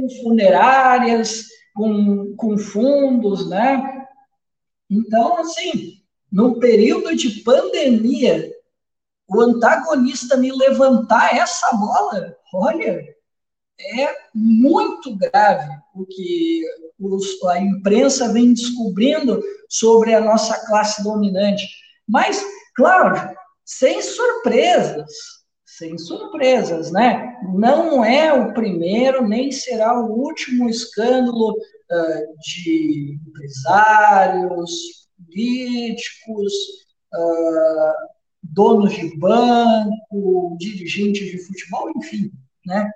com, funerárias, com, com fundos, né? Então, assim, no período de pandemia, o antagonista me levantar essa bola, olha, é muito grave o que os, a imprensa vem descobrindo sobre a nossa classe dominante. Mas, Cláudio, sem surpresas, sem surpresas, né? Não é o primeiro, nem será o último escândalo uh, de empresários, políticos, uh, donos de banco, dirigentes de futebol, enfim, né?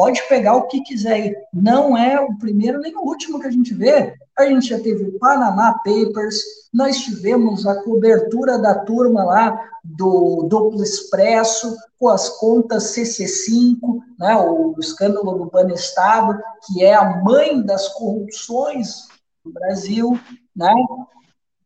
Pode pegar o que quiser. Não é o primeiro nem o último que a gente vê. A gente já teve o Panama Papers, nós tivemos a cobertura da turma lá do Duplo Expresso, com as contas CC5, né, o escândalo do Banestado, que é a mãe das corrupções no Brasil. Né?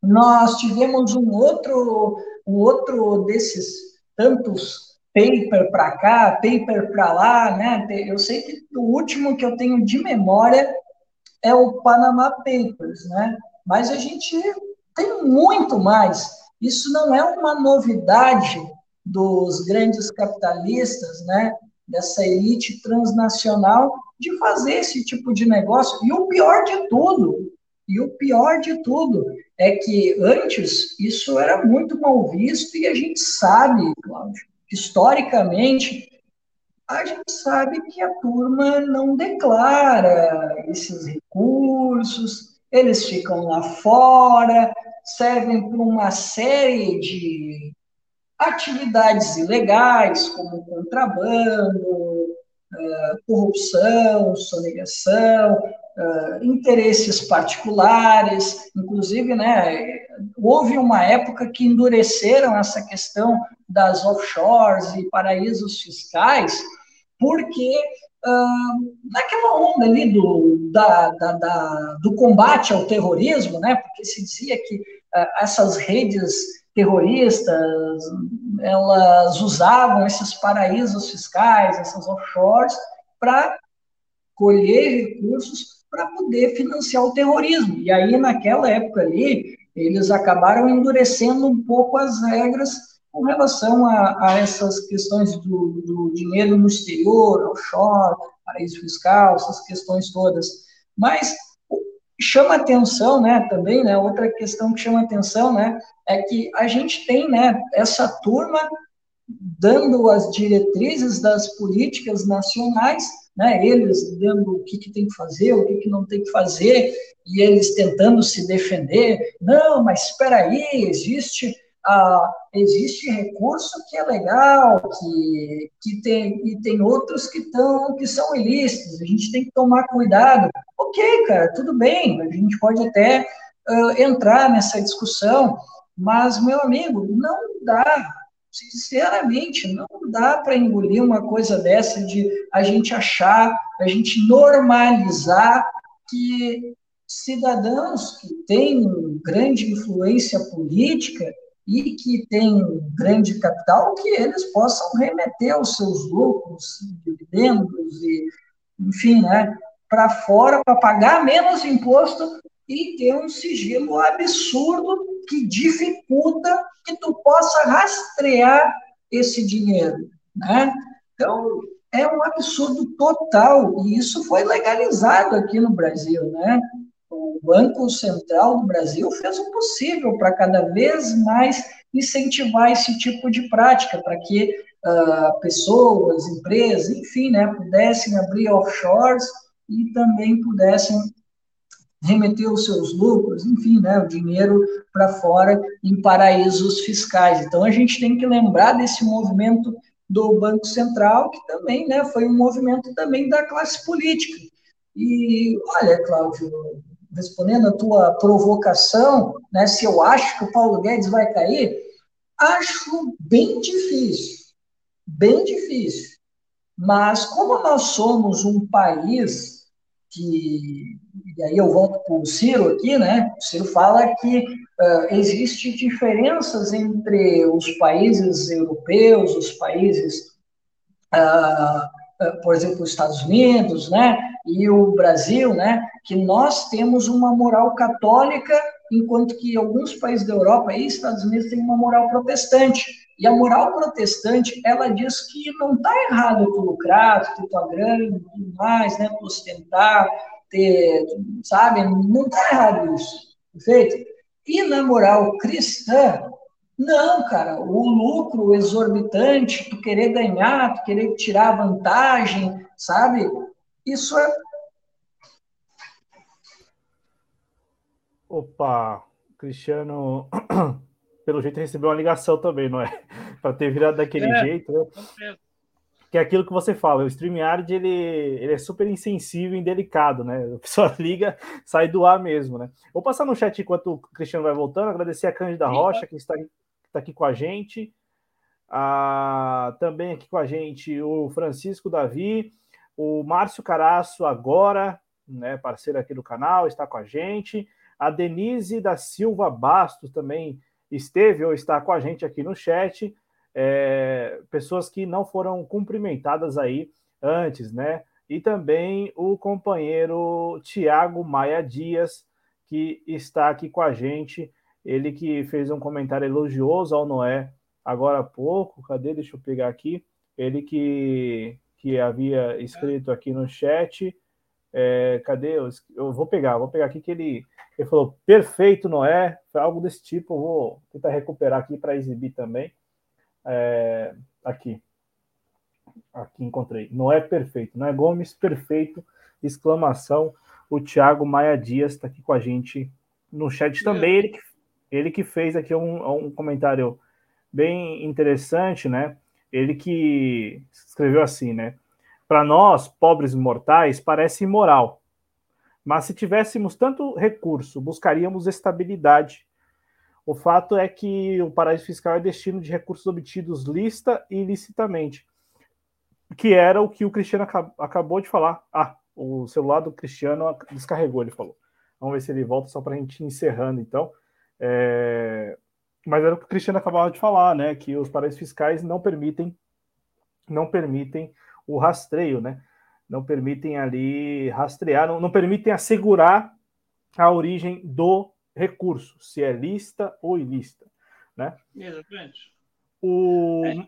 Nós tivemos um outro um outro desses tantos paper para cá, paper para lá, né? Eu sei que o último que eu tenho de memória é o Panama Papers, né? Mas a gente tem muito mais. Isso não é uma novidade dos grandes capitalistas, né? Dessa elite transnacional de fazer esse tipo de negócio. E o pior de tudo, e o pior de tudo é que antes isso era muito mal visto e a gente sabe, Cláudio, historicamente, a gente sabe que a turma não declara esses recursos, eles ficam lá fora, servem para uma série de atividades ilegais, como contrabando, corrupção, sonegação, uh, interesses particulares, inclusive, né, houve uma época que endureceram essa questão das offshores e paraísos fiscais, porque uh, naquela onda ali do, da, da, da, do combate ao terrorismo, né, porque se dizia que uh, essas redes terroristas, elas usavam esses paraísos fiscais, essas offshores, para colher recursos para poder financiar o terrorismo. E aí, naquela época ali, eles acabaram endurecendo um pouco as regras com relação a, a essas questões do, do, dinheiro no exterior, offshore, paraíso fiscal, essas questões todas. Mas chama atenção, né, também, né, outra questão que chama atenção, né, é que a gente tem, né, essa turma dando as diretrizes das políticas nacionais né, eles dando o que, que tem que fazer, o que, que não tem que fazer, e eles tentando se defender. Não, mas espera aí, existe ah, existe recurso que é legal, que, que tem, e tem outros que, tão, que são ilícitos, a gente tem que tomar cuidado. Ok, cara, tudo bem, a gente pode até uh, entrar nessa discussão, mas, meu amigo, não dá Sinceramente, não dá para engolir uma coisa dessa de a gente achar, a gente normalizar que cidadãos que têm grande influência política e que têm grande capital, que eles possam remeter os seus lucros, dividendos e, enfim, né, para fora para pagar menos imposto e ter um sigilo absurdo que dificulta que tu possa rastrear esse dinheiro, né? Então, é um absurdo total, e isso foi legalizado aqui no Brasil, né? O Banco Central do Brasil fez o possível para cada vez mais incentivar esse tipo de prática, para que uh, pessoas, empresas, enfim, né, pudessem abrir offshores e também pudessem remeter os seus lucros, enfim, né, o dinheiro para fora em paraísos fiscais. Então a gente tem que lembrar desse movimento do Banco Central, que também né, foi um movimento também da classe política. E olha, Cláudio, respondendo a tua provocação, né, se eu acho que o Paulo Guedes vai cair, acho bem difícil, bem difícil. Mas como nós somos um país que, e aí eu volto para o Ciro aqui, né? O Ciro fala que uh, existe diferenças entre os países europeus, os países, uh, por exemplo, os Estados Unidos, né? E o Brasil, né? Que nós temos uma moral católica, enquanto que alguns países da Europa e Estados Unidos têm uma moral protestante. E a moral protestante, ela diz que não está errado tu lucrar, ter tua grana, tudo mais, né, tu ostentar, ter, sabe, não está errado isso, perfeito? E na moral cristã, não, cara, o lucro exorbitante, tu querer ganhar, tu querer tirar vantagem, sabe? Isso é. Opa, Cristiano pelo jeito, recebeu uma ligação também, não é? para ter virado daquele é, jeito, né? Que é aquilo que você fala, o StreamYard, ele, ele é super insensível e delicado, né? A pessoa liga, sai do ar mesmo, né? Vou passar no chat enquanto o Cristiano vai voltando, agradecer a Cândida Rocha, que está, está aqui com a gente. Ah, também aqui com a gente o Francisco Davi, o Márcio Caraço agora, né, parceiro aqui do canal, está com a gente. A Denise da Silva Bastos também esteve ou está com a gente aqui no chat. É, pessoas que não foram cumprimentadas aí antes, né? E também o companheiro Tiago Maia Dias, que está aqui com a gente, ele que fez um comentário elogioso ao Noé agora há pouco, cadê? Deixa eu pegar aqui, ele que, que havia escrito aqui no chat, é, cadê? Eu, eu vou pegar, vou pegar aqui que ele, ele falou, perfeito, Noé, algo desse tipo, eu vou tentar recuperar aqui para exibir também. É, aqui. Aqui encontrei. Não é perfeito. Não é Gomes, perfeito. Exclamação. O Thiago Maia Dias está aqui com a gente no chat também. Ele, ele que fez aqui um, um comentário bem interessante, né? Ele que escreveu assim, né? Para nós, pobres mortais, parece imoral. Mas se tivéssemos tanto recurso, buscaríamos estabilidade o fato é que o paraíso fiscal é destino de recursos obtidos lista e ilicitamente, que era o que o Cristiano acabou de falar. Ah, o celular do Cristiano descarregou, ele falou. Vamos ver se ele volta só para a gente encerrando, então. É... Mas era o que o Cristiano acabava de falar, né? Que os paraísos fiscais não permitem, não permitem o rastreio, né? Não permitem ali rastrear, não, não permitem assegurar a origem do recurso, se é lista ou ilícita, né? Exatamente. O, é,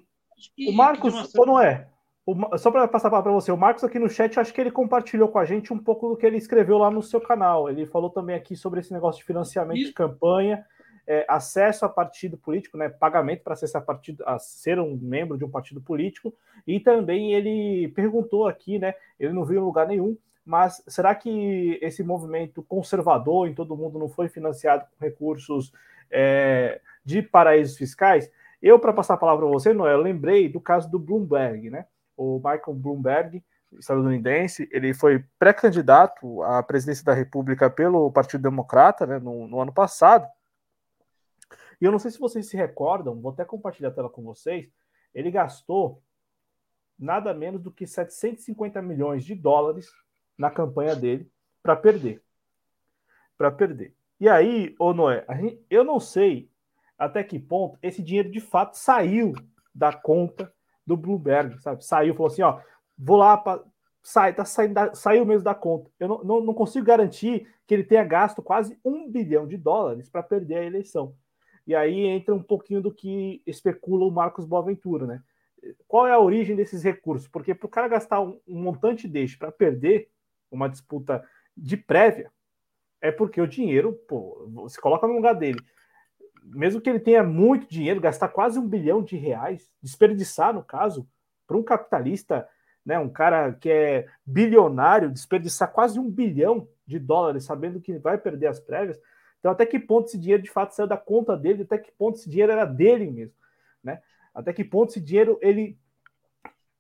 o Marcos, ou não é? O, só para passar para você, o Marcos aqui no chat, acho que ele compartilhou com a gente um pouco do que ele escreveu lá no seu canal. Ele falou também aqui sobre esse negócio de financiamento de campanha, é, acesso a partido político, né, pagamento para acessar partido, a ser um membro de um partido político, e também ele perguntou aqui, né, ele não viu em lugar nenhum, mas será que esse movimento conservador em todo mundo não foi financiado com recursos é, de paraísos fiscais? Eu, para passar a palavra para você, Noel, lembrei do caso do Bloomberg, né? O Michael Bloomberg, estadunidense, ele foi pré-candidato à presidência da República pelo Partido Democrata né, no, no ano passado. E eu não sei se vocês se recordam, vou até compartilhar a tela com vocês. Ele gastou nada menos do que 750 milhões de dólares na campanha dele para perder. Para perder. E aí, ô Noé, gente, eu não sei até que ponto esse dinheiro de fato saiu da conta do Bloomberg, sabe? Saiu, falou assim, ó, vou lá para sai, tá saindo da, saiu mesmo da conta. Eu não, não, não, consigo garantir que ele tenha gasto quase um bilhão de dólares para perder a eleição. E aí entra um pouquinho do que especula o Marcos Boaventura, né? Qual é a origem desses recursos? Porque para o cara gastar um, um montante deste para perder, uma disputa de prévia, é porque o dinheiro, pô, você coloca no lugar dele. Mesmo que ele tenha muito dinheiro, gastar quase um bilhão de reais, desperdiçar, no caso, para um capitalista, né, um cara que é bilionário, desperdiçar quase um bilhão de dólares, sabendo que vai perder as prévias. Então, até que ponto esse dinheiro de fato saiu da conta dele, até que ponto esse dinheiro era dele mesmo, né? Até que ponto esse dinheiro ele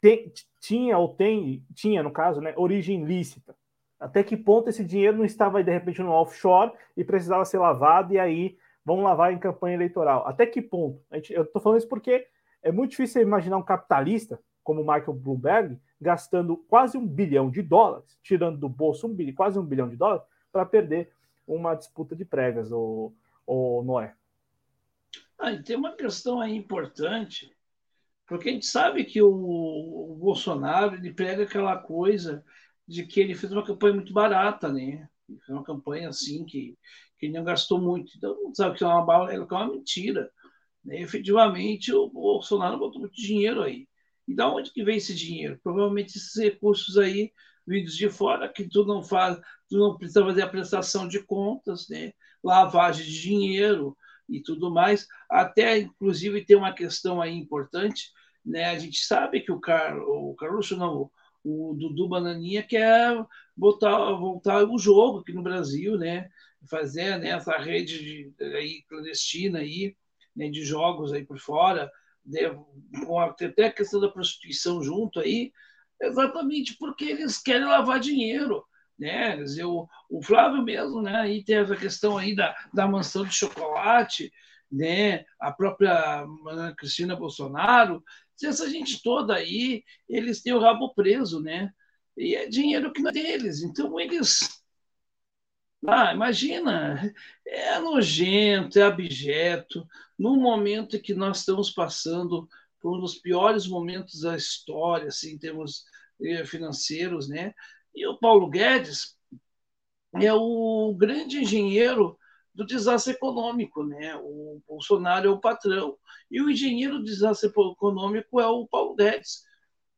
tem, tinha ou tem, tinha no caso, né, origem lícita. Até que ponto esse dinheiro não estava de repente no offshore e precisava ser lavado e aí vão lavar em campanha eleitoral? Até que ponto? Gente, eu estou falando isso porque é muito difícil imaginar um capitalista como Michael Bloomberg gastando quase um bilhão de dólares, tirando do bolso um bilhão, quase um bilhão de dólares, para perder uma disputa de pregas, o, o Noé. Ah, tem uma questão aí importante, porque a gente sabe que o, o Bolsonaro ele prega aquela coisa de que ele fez uma campanha muito barata, né? Ele fez uma campanha assim que, que ele não gastou muito. Então, sabe que é uma bala, é uma mentira. Né? Efetivamente, o Bolsonaro botou muito dinheiro aí. E da onde que vem esse dinheiro? Provavelmente esses recursos aí vindos de fora, que tu não faz, tu não precisa fazer a prestação de contas, né? lavagem de dinheiro e tudo mais. Até, inclusive, tem uma questão aí importante, né? A gente sabe que o, Car... o Carlos, não, o Dudu Bananinha quer botar, voltar o jogo aqui no Brasil, né? Fazer né, essa rede de, aí, clandestina aí, né, de jogos aí por fora, né, com até a questão da prostituição junto aí, exatamente porque eles querem lavar dinheiro. Né? O, o Flávio mesmo, né? Aí tem essa questão aí da, da mansão de chocolate, né? A própria Cristina Bolsonaro, essa gente toda aí, eles têm o rabo preso, né? E é dinheiro que não é deles. Então, eles. Ah, imagina, é nojento, é abjeto, no momento que nós estamos passando foi um dos piores momentos da história, assim, em termos eh, financeiros, né? E o Paulo Guedes é o grande engenheiro do desastre econômico, né? O Bolsonaro é o patrão e o engenheiro do desastre econômico é o Paulo Guedes,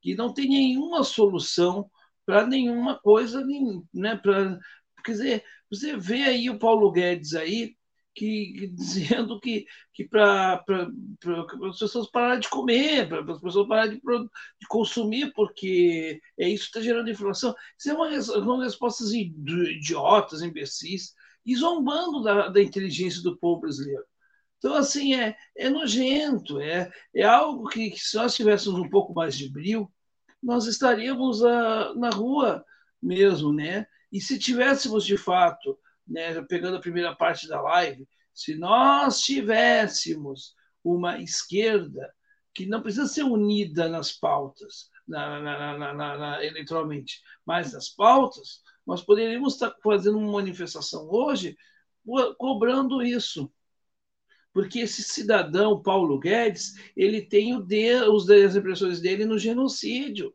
que não tem nenhuma solução para nenhuma coisa, nem, né? Para quer dizer, você vê aí o Paulo Guedes aí que, dizendo que, que para as pessoas pararem de comer, para as pessoas pararem de, de, consumir, porque é isso que está gerando inflação. Isso é uma, uma respostas idiotas, imbecis, e zombando da, da inteligência do povo brasileiro. Então, assim, é, é nojento, é, é algo que, que, se nós tivéssemos um pouco mais de brilho, nós estaríamos a, na rua mesmo, né? E se tivéssemos, de fato, né, pegando a primeira parte da live, se nós tivéssemos uma esquerda que não precisa ser unida nas pautas, na, na, na, eleitoralmente, mas nas pautas, nós poderíamos estar fazendo uma manifestação hoje cobrando isso. Porque esse cidadão, Paulo Guedes, ele tem o de, as impressões dele no genocídio.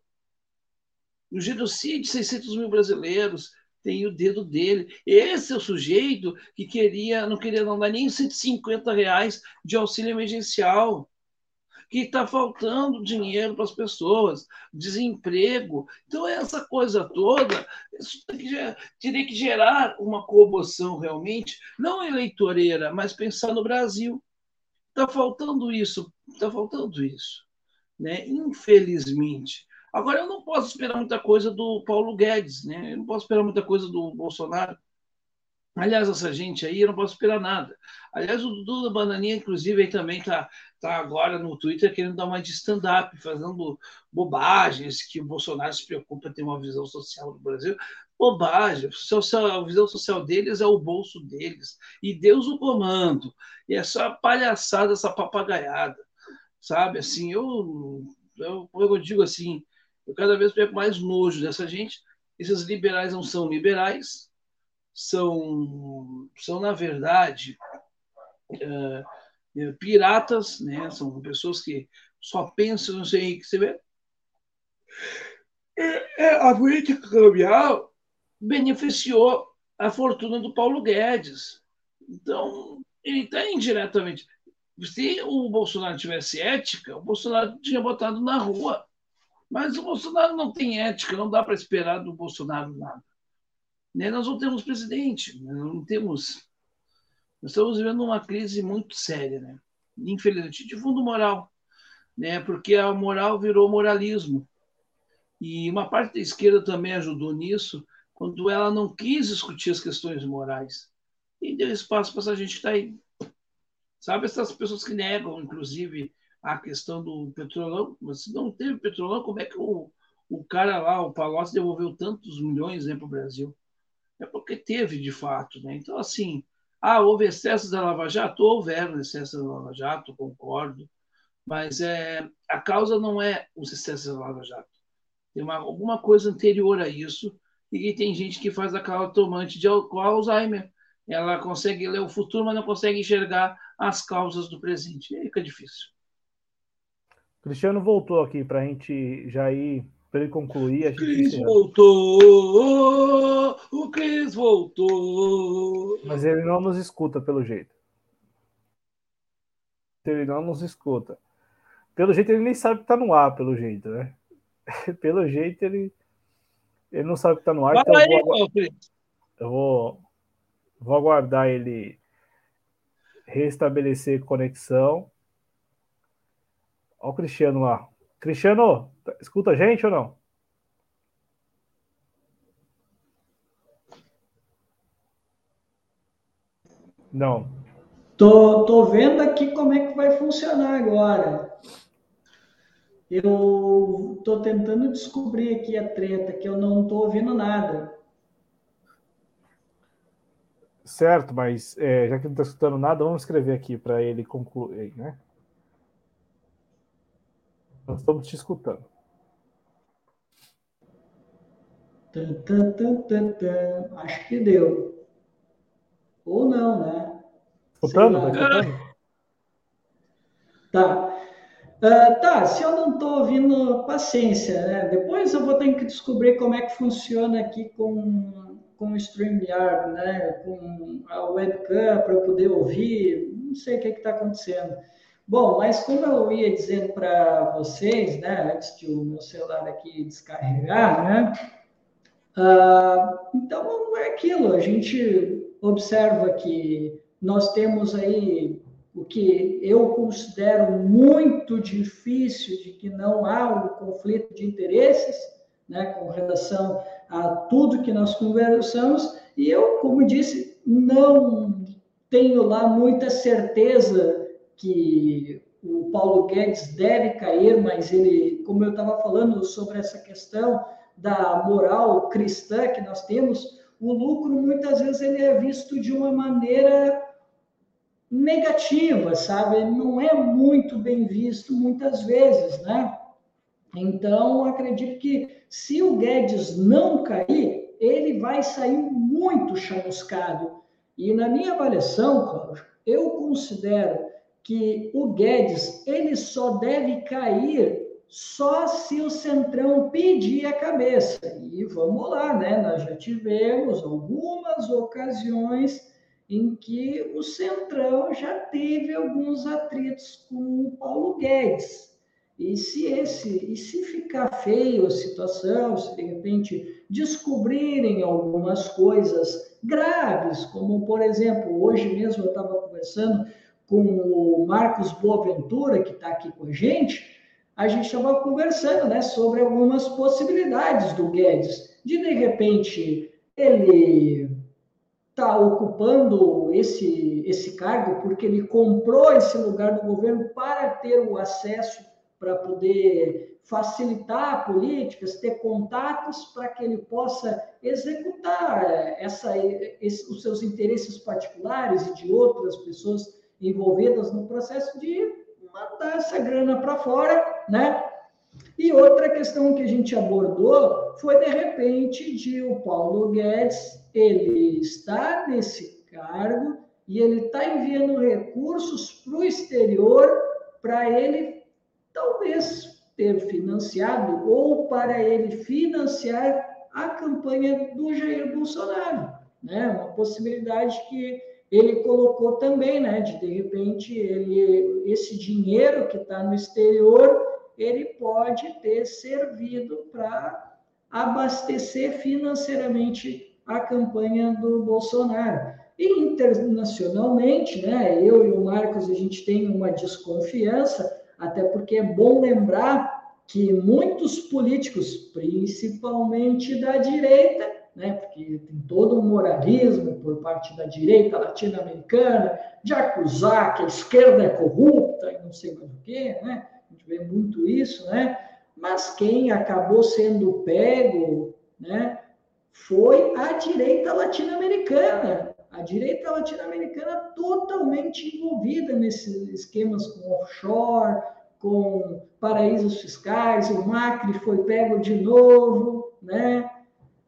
No genocídio, 600 mil brasileiros, tem o dedo dele. Esse é o sujeito que queria, não queria não dar nem 150 reais de auxílio emergencial, que está faltando dinheiro para as pessoas, desemprego. Então, essa coisa toda, isso teria que gerar uma comoção realmente, não eleitoreira, mas pensar no Brasil. Está faltando isso, está faltando isso. Né? Infelizmente. Agora, eu não posso esperar muita coisa do Paulo Guedes, né? eu não posso esperar muita coisa do Bolsonaro. Aliás, essa gente aí, eu não posso esperar nada. Aliás, o Dudu da Bananinha, inclusive, aí também está tá agora no Twitter querendo dar uma de stand-up, fazendo bobagens, que o Bolsonaro se preocupa em ter uma visão social do Brasil. Bobagem. A visão social deles é o bolso deles. E Deus o comando. E é só palhaçada, essa papagaiada. Sabe? Assim, eu, eu, eu digo assim, eu cada vez pego mais nojo dessa gente. Esses liberais não são liberais, são, são na verdade, é, piratas, né? são pessoas que só pensam no seu enriquecimento. É, é, a política cambial beneficiou a fortuna do Paulo Guedes. Então, ele está indiretamente. Se o Bolsonaro tivesse ética, o Bolsonaro tinha botado na rua. Mas o Bolsonaro não tem ética, não dá para esperar do Bolsonaro nada. Né? Nós não temos presidente, né? não temos. Nós estamos vivendo uma crise muito séria, né? infelizmente, de fundo moral, né? porque a moral virou moralismo. E uma parte da esquerda também ajudou nisso, quando ela não quis discutir as questões morais. E deu espaço para essa gente que está aí. Sabe, essas pessoas que negam, inclusive, a questão do petrolão, mas se não teve petrolão, como é que o, o cara lá, o Palocci, devolveu tantos milhões né, para o Brasil? É porque teve, de fato. Né? Então, assim, ah, houve excessos da Lava Jato? Houveram excessos da Lava Jato, concordo, mas é, a causa não é os excessos da Lava Jato. Tem uma, alguma coisa anterior a isso, e tem gente que faz aquela tomante de Alzheimer. Ela consegue ler o futuro, mas não consegue enxergar as causas do presente. E aí fica difícil. Cristiano voltou aqui para a gente já ir, para ele concluir. A Cris voltou! O Cris voltou! Mas ele não nos escuta, pelo jeito. Ele não nos escuta. Pelo jeito, ele nem sabe que está no ar, pelo jeito, né? pelo jeito, ele, ele não sabe que está no ar. Então eu, vou, eu vou, vou aguardar ele restabelecer conexão. Olha o Cristiano lá. Cristiano, escuta a gente ou não? Não. Tô, tô vendo aqui como é que vai funcionar agora. Eu tô tentando descobrir aqui a treta, que eu não tô ouvindo nada. Certo, mas é, já que não está escutando nada, vamos escrever aqui para ele concluir, né? Nós estamos te escutando. Tum, tum, tum, Acho que deu. Ou não, né? Escutando? Tá escutando? Tá. Uh, tá, se eu não estou ouvindo, paciência, né? Depois eu vou ter que descobrir como é que funciona aqui com, com o StreamYard, né? Com a webcam para eu poder ouvir, não sei o que está acontecendo. Bom, mas como eu ia dizendo para vocês, né, antes de o meu celular aqui descarregar, né? Uh, então é aquilo, a gente observa que nós temos aí o que eu considero muito difícil de que não há um conflito de interesses, né, com relação a tudo que nós conversamos, e eu, como disse, não tenho lá muita certeza que o Paulo Guedes deve cair, mas ele, como eu estava falando sobre essa questão da moral cristã que nós temos, o lucro muitas vezes ele é visto de uma maneira negativa, sabe? Não é muito bem visto muitas vezes, né? Então, acredito que se o Guedes não cair, ele vai sair muito chamuscado. E na minha avaliação, Cláudio, eu considero que o Guedes ele só deve cair só se o Centrão pedir a cabeça. E vamos lá, né? Nós já tivemos algumas ocasiões em que o Centrão já teve alguns atritos com o Paulo Guedes. E se esse, e se ficar feio a situação, se de repente descobrirem algumas coisas graves, como por exemplo, hoje mesmo eu estava conversando com o Marcos Boaventura, que está aqui com a gente, a gente estava conversando né, sobre algumas possibilidades do Guedes, de de repente ele está ocupando esse, esse cargo porque ele comprou esse lugar do governo para ter o acesso, para poder facilitar políticas, ter contatos para que ele possa executar essa, esse, os seus interesses particulares e de outras pessoas envolvidas no processo de mandar essa grana para fora, né? E outra questão que a gente abordou foi, de repente, de o Paulo Guedes, ele está nesse cargo e ele está enviando recursos para o exterior para ele, talvez, ter financiado ou para ele financiar a campanha do Jair Bolsonaro. Né? Uma possibilidade que ele colocou também, né? De, de repente, ele, esse dinheiro que está no exterior ele pode ter servido para abastecer financeiramente a campanha do Bolsonaro. E internacionalmente, né, eu e o Marcos, a gente tem uma desconfiança, até porque é bom lembrar que muitos políticos, principalmente da direita, né, porque tem todo um moralismo por parte da direita latino-americana de acusar que a esquerda é corrupta e não sei mais o quê, né? a gente vê muito isso, né? Mas quem acabou sendo pego, né, foi a direita latino-americana. A direita latino-americana totalmente envolvida nesses esquemas com offshore, com paraísos fiscais. O Macri foi pego de novo, né?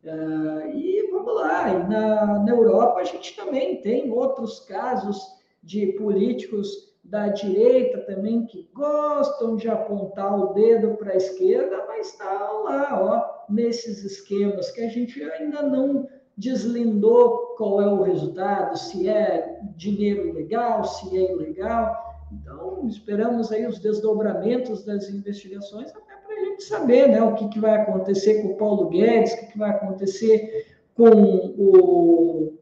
Uh, e vamos lá, na, na Europa a gente também tem outros casos de políticos da direita também que gostam de apontar o dedo para a esquerda, mas estão lá, ó, nesses esquemas que a gente ainda não deslindou qual é o resultado, se é dinheiro legal, se é ilegal. Então, esperamos aí os desdobramentos das investigações gente saber né, o que, que vai acontecer com o Paulo Guedes, o que, que vai acontecer com o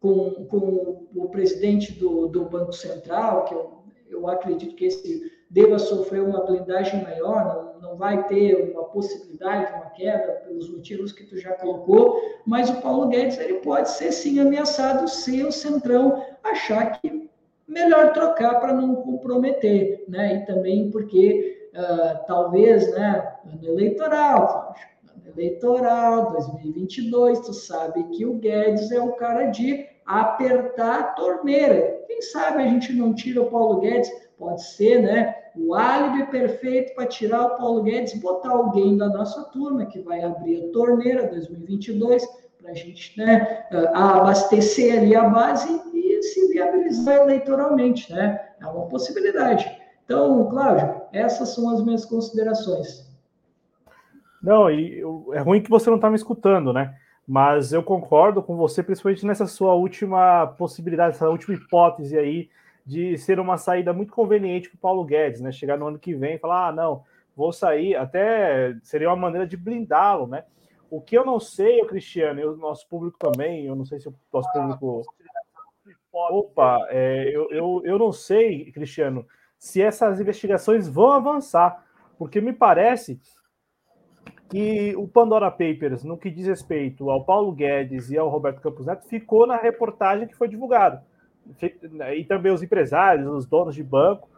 com, com o presidente do, do Banco Central, que eu, eu acredito que esse deva sofrer uma blindagem maior, não, não vai ter uma possibilidade de uma queda pelos motivos que tu já colocou, mas o Paulo Guedes ele pode ser sim ameaçado se o Centrão achar que melhor trocar para não comprometer, né? E também porque uh, talvez, né, ano eleitoral, ano eleitoral 2022, tu sabe que o Guedes é o cara de apertar a torneira. Quem sabe a gente não tira o Paulo Guedes, pode ser, né? O álibi perfeito para tirar o Paulo Guedes, botar alguém da nossa turma que vai abrir a torneira 2022 para a gente né, abastecer ali a base e se viabilizar eleitoralmente, né? É uma possibilidade. Então, Cláudio, essas são as minhas considerações. Não, e é ruim que você não está me escutando, né? Mas eu concordo com você, principalmente nessa sua última possibilidade, essa última hipótese aí de ser uma saída muito conveniente para o Paulo Guedes, né? Chegar no ano que vem e falar, ah, não, vou sair, até seria uma maneira de blindá-lo, né? O que eu não sei, o Cristiano, e o nosso público também, eu não sei se o nosso público. Opa, é, eu, eu, eu não sei, Cristiano, se essas investigações vão avançar, porque me parece que o Pandora Papers, no que diz respeito ao Paulo Guedes e ao Roberto Campos Neto, ficou na reportagem que foi divulgada. E também os empresários, os donos de banco.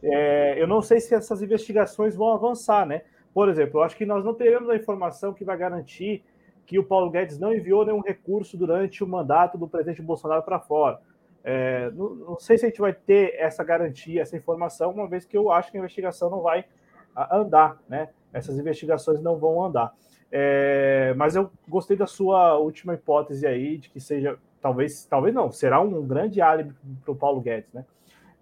É, eu não sei se essas investigações vão avançar, né? Por exemplo, eu acho que nós não teremos a informação que vai garantir que o Paulo Guedes não enviou nenhum recurso durante o mandato do presidente Bolsonaro para fora. É, não, não, sei se a gente vai ter essa garantia, essa informação, uma vez que eu acho que a investigação não vai andar, né? Essas investigações não vão andar. É, mas eu gostei da sua última hipótese aí, de que seja, talvez, talvez não, será um grande álibi para o Paulo Guedes, né?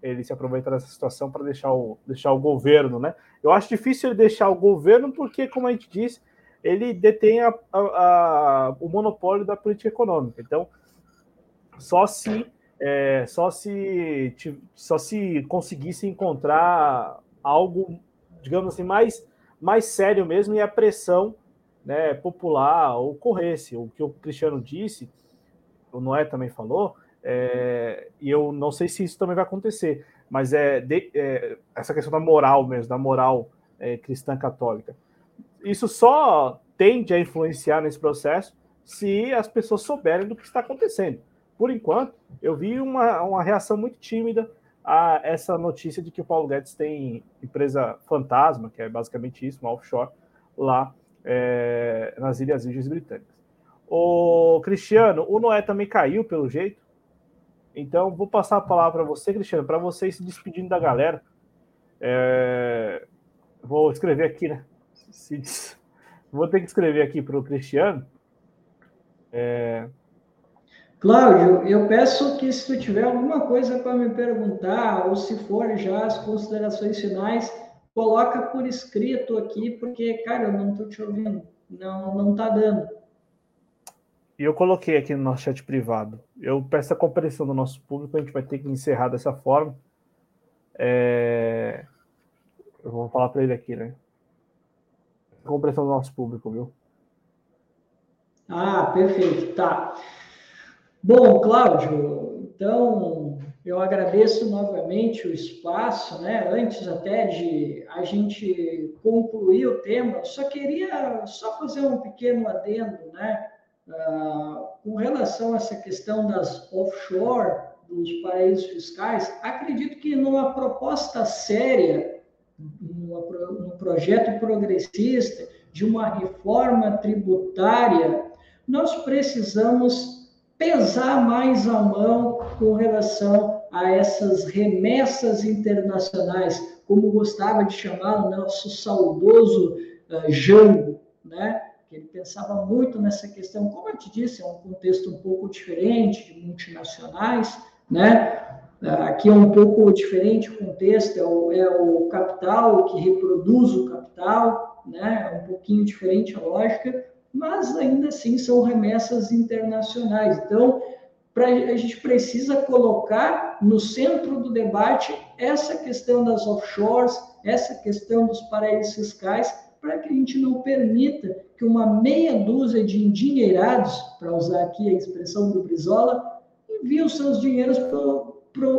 Ele se aproveitar dessa situação para deixar o, deixar o governo, né? Eu acho difícil ele deixar o governo, porque, como a gente disse, ele detém a, a, a, o monopólio da política econômica. Então, só se é, só se só se conseguisse encontrar algo, digamos assim, mais mais sério mesmo e a pressão né, popular ocorresse. O que o Cristiano disse, o Noé também falou, é, e eu não sei se isso também vai acontecer, mas é, de, é essa questão da moral mesmo, da moral é, cristã católica. Isso só tende a influenciar nesse processo se as pessoas souberem do que está acontecendo. Por enquanto, eu vi uma, uma reação muito tímida a essa notícia de que o Paulo Guedes tem empresa fantasma, que é basicamente isso, uma offshore, lá é, nas Ilhas Virgens Britânicas. O Cristiano, o Noé também caiu, pelo jeito. Então, vou passar a palavra para você, Cristiano, para você se despedindo da galera. É, vou escrever aqui, né? Vou ter que escrever aqui para o Cristiano. É, Cláudio, eu peço que se tu tiver alguma coisa para me perguntar, ou se for já as considerações finais, coloca por escrito aqui, porque, cara, eu não estou te ouvindo. Não, não tá dando. E eu coloquei aqui no nosso chat privado. Eu peço a compreensão do nosso público, a gente vai ter que encerrar dessa forma. É... Eu vou falar para ele aqui, né? A compreensão do nosso público, viu? Ah, perfeito. Tá. Bom, Cláudio, então eu agradeço novamente o espaço, né? Antes até de a gente concluir o tema, só queria só fazer um pequeno adendo, né? Ah, com relação a essa questão das offshore, dos paraísos fiscais, acredito que numa proposta séria, num projeto progressista de uma reforma tributária, nós precisamos pesar mais a mão com relação a essas remessas internacionais, como gostava de chamar o nosso saudoso uh, Jango, né? ele pensava muito nessa questão, como eu te disse, é um contexto um pouco diferente de multinacionais, né? Aqui é um pouco diferente o contexto, é o, é o capital que reproduz o capital, né? É um pouquinho diferente a lógica, mas ainda assim são remessas internacionais. Então, pra, a gente precisa colocar no centro do debate essa questão das offshores, essa questão dos paraísos fiscais, para que a gente não permita que uma meia dúzia de endinheirados, para usar aqui a expressão do Brizola, enviem os seus dinheiros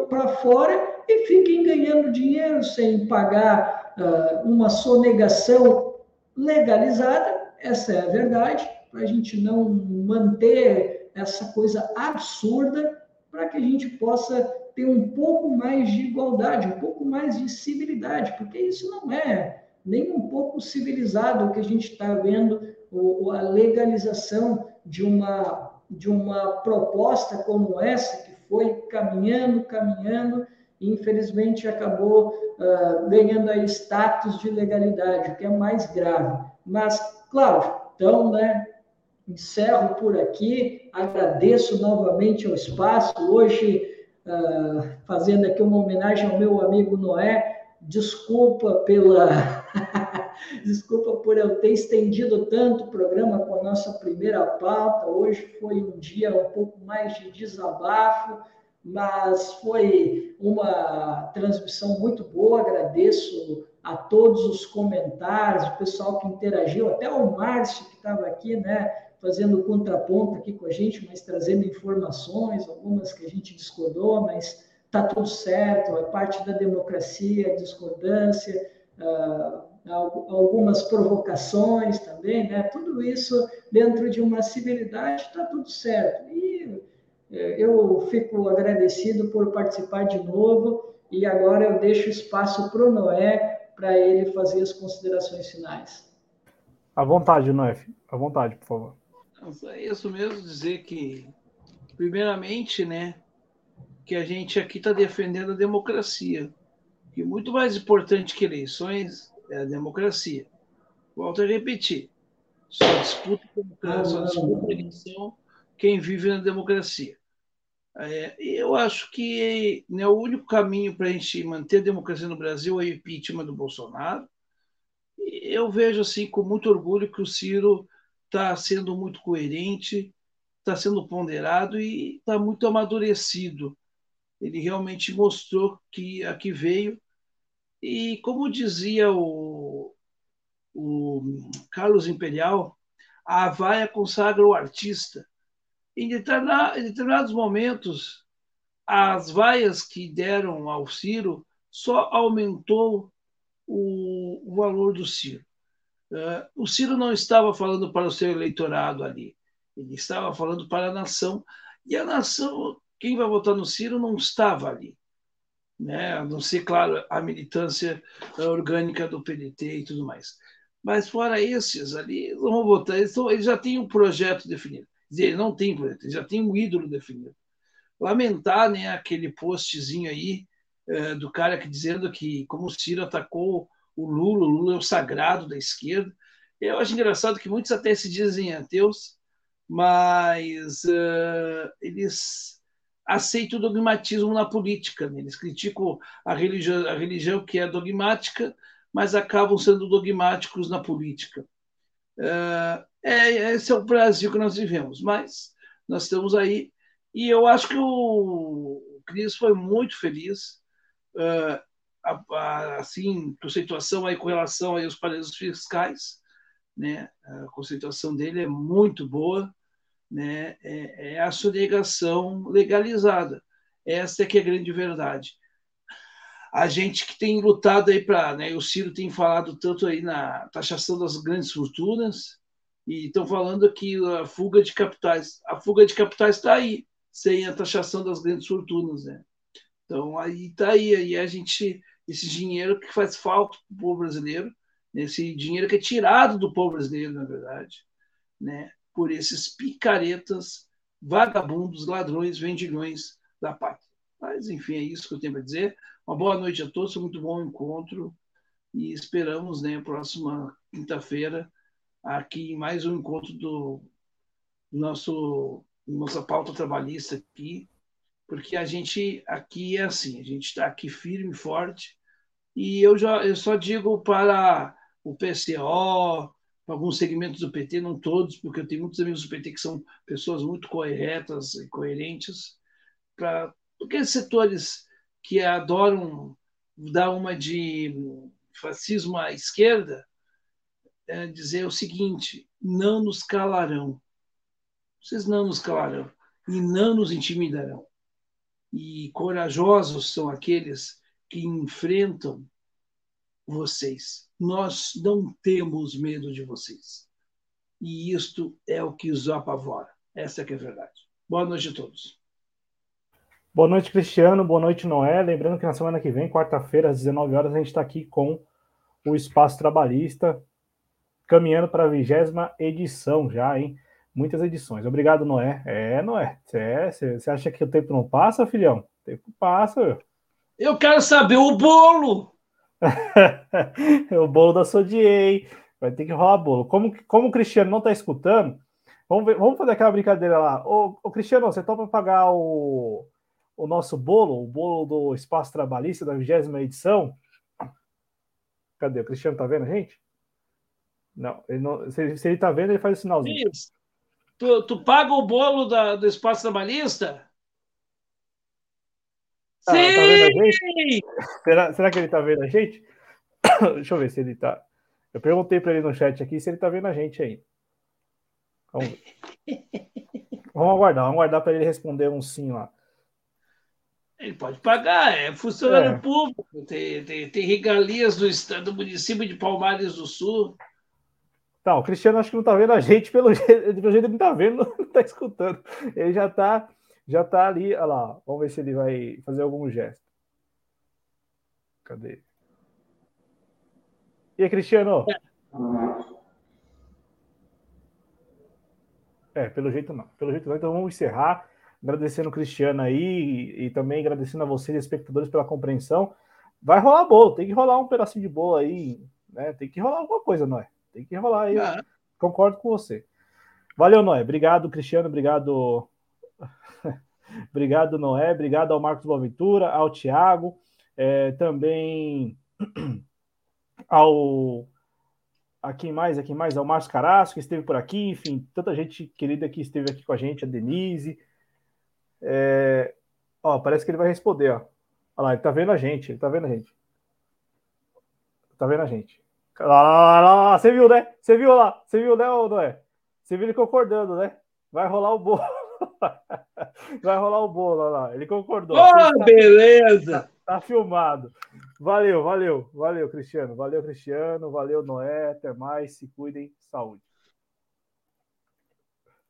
para fora e fiquem ganhando dinheiro sem pagar uh, uma sonegação legalizada essa é a verdade, para a gente não manter essa coisa absurda, para que a gente possa ter um pouco mais de igualdade, um pouco mais de civilidade, porque isso não é nem um pouco civilizado o que a gente está vendo, ou, a legalização de uma, de uma proposta como essa, que foi caminhando, caminhando, e infelizmente acabou uh, ganhando aí status de legalidade, o que é mais grave. Mas Cláudio, então, né, encerro por aqui, agradeço novamente o espaço, hoje uh, fazendo aqui uma homenagem ao meu amigo Noé, Desculpa pela desculpa por eu ter estendido tanto o programa com a nossa primeira pauta. Hoje foi um dia um pouco mais de desabafo, mas foi uma transmissão muito boa. Agradeço a todos os comentários, o pessoal que interagiu, até o Márcio que estava aqui, né, fazendo contraponto aqui com a gente, mas trazendo informações, algumas que a gente discordou, mas está tudo certo, é parte da democracia, discordância, uh, algumas provocações também, né? Tudo isso dentro de uma civilidade está tudo certo. E é, eu fico agradecido por participar de novo e agora eu deixo espaço para o Noé para ele fazer as considerações finais. À vontade, Noé. À vontade, por favor. É isso mesmo, dizer que, primeiramente, né, que a gente aqui está defendendo a democracia. E muito mais importante que eleições é a democracia. Volto a repetir: só disputa, só disputa eleição quem vive na democracia. É, eu acho que né, o único caminho para a gente manter a democracia no Brasil é o impeachment do Bolsonaro. Eu vejo assim com muito orgulho que o Ciro está sendo muito coerente, está sendo ponderado e está muito amadurecido. Ele realmente mostrou que aqui veio. E como dizia o, o Carlos Imperial, a vaia consagra o artista. Em determinados momentos, as vaias que deram ao Ciro só aumentou o, valor do Ciro. Uh, o Ciro não estava falando para o seu eleitorado ali, ele estava falando para a nação. E a nação, quem vai votar no Ciro, não estava ali. Né? A não ser, claro, a militância orgânica do PDT e tudo mais. Mas fora esses ali, vão votar, eles, eles já têm um projeto definido. Dizer, ele não tem projeto, ele já tem um ídolo definido. Lamentar né, aquele postzinho aí uh, do cara que dizendo que como o Ciro atacou o Lula, o Lula é o sagrado da esquerda. Eu acho engraçado que muitos até se dizem ateus, mas uh, eles aceitam o dogmatismo na política. Né? Eles criticam a religião, a religião que é dogmática, mas acabam sendo dogmáticos na política. Uh, é, esse é o Brasil que nós vivemos, mas nós estamos aí. E eu acho que o Cris foi muito feliz. Uh, a, a, assim, conceituação aí com relação aí aos paraísos fiscais, né? A conceituação dele é muito boa, né? É, é a sonegação legalizada. Essa é que é a grande verdade. A gente que tem lutado aí para, né? O Ciro tem falado tanto aí na taxação das grandes fortunas e estão falando aqui a fuga de capitais. A fuga de capitais está aí, sem a taxação das grandes fortunas, né? Então aí está aí, aí a gente esse dinheiro que faz falta para o povo brasileiro, esse dinheiro que é tirado do povo brasileiro, na verdade, né, por esses picaretas, vagabundos, ladrões, vendilhões da pátria. Mas, enfim, é isso que eu tenho para dizer. Uma boa noite a todos, muito bom encontro e esperamos, né, próxima quinta-feira, aqui em mais um encontro do nosso nossa pauta trabalhista aqui, porque a gente aqui é assim, a gente está aqui firme, forte, e eu já eu só digo para o PCO, para alguns segmentos do PT, não todos, porque eu tenho muitos amigos do PT que são pessoas muito corretas e coerentes, para aqueles setores que adoram dar uma de fascismo à esquerda, é dizer o seguinte: não nos calarão. Vocês não nos calarão e não nos intimidarão e corajosos são aqueles que enfrentam vocês. Nós não temos medo de vocês. E isto é o que os apavora. Essa é a verdade. Boa noite a todos. Boa noite, Cristiano. Boa noite, Noé. Lembrando que na semana que vem, quarta-feira, às 19 horas, a gente está aqui com o Espaço Trabalhista, caminhando para a vigésima edição já, hein? muitas edições. Obrigado, Noé. É, Noé. Você acha que o tempo não passa, filhão? O tempo passa. Eu quero saber o bolo. o bolo da Sodiei. Vai ter que rolar bolo. Como, como o Cristiano não está escutando, vamos, ver, vamos fazer aquela brincadeira lá. Ô, ô Cristiano, você topa pagar o, o nosso bolo, o bolo do Espaço Trabalhista da vigésima edição? Cadê? O Cristiano tá vendo a gente? Não, ele não se, ele, se ele tá vendo, ele faz o sinalzinho. Isso. Tu, tu paga o bolo da, do espaço trabalhista? Ah, Sim! Tá vendo a gente? Será, será que ele tá vendo a gente? Deixa eu ver se ele tá. Eu perguntei para ele no chat aqui se ele tá vendo a gente aí. Vamos ver. Vamos aguardar, vamos aguardar para ele responder um sim lá. Ele pode pagar, é funcionário é. público, tem, tem, tem regalias do estado do município de Palmares do Sul. Tá, o Cristiano acho que não tá vendo a gente, pelo jeito, pelo jeito ele não tá vendo, não tá escutando. Ele já tá, já tá ali, olha lá, vamos ver se ele vai fazer algum gesto. Cadê? E aí, Cristiano? É. é, pelo jeito não. Pelo jeito não. Então vamos encerrar agradecendo o Cristiano aí e, também agradecendo a vocês, espectadores, pela compreensão. Vai rolar bolo, tem que rolar um pedacinho de bolo aí, né? Tem que rolar alguma coisa, Noé. Tem que rolar aí. Ah. Concordo com você. Valeu, Noé. Obrigado, Cristiano. Obrigado. obrigado, Noé. Obrigado ao Marcos Boaventura, ao Thiago, é, também ao a quem mais, a quem mais, ao Márcio Carasco, que esteve por aqui, enfim, tanta gente querida que esteve aqui com a gente, a Denise, é... Ó, parece que ele vai responder, ó. Olha lá, ele tá vendo a gente, ele tá vendo a gente. Tá vendo a gente. Lá, lá, lá, lá, você viu, né? Você viu lá? Você viu, né, ou não é? Você viu ele concordando, né? Vai rolar o bolo. Vai rolar o bolo, olha lá. Ele concordou. Oh, tá, beleza! Tá filmado. Valeu, valeu, valeu, Cristiano. Valeu, Cristiano. Valeu, Noé. Até mais. Se cuidem. Saúde.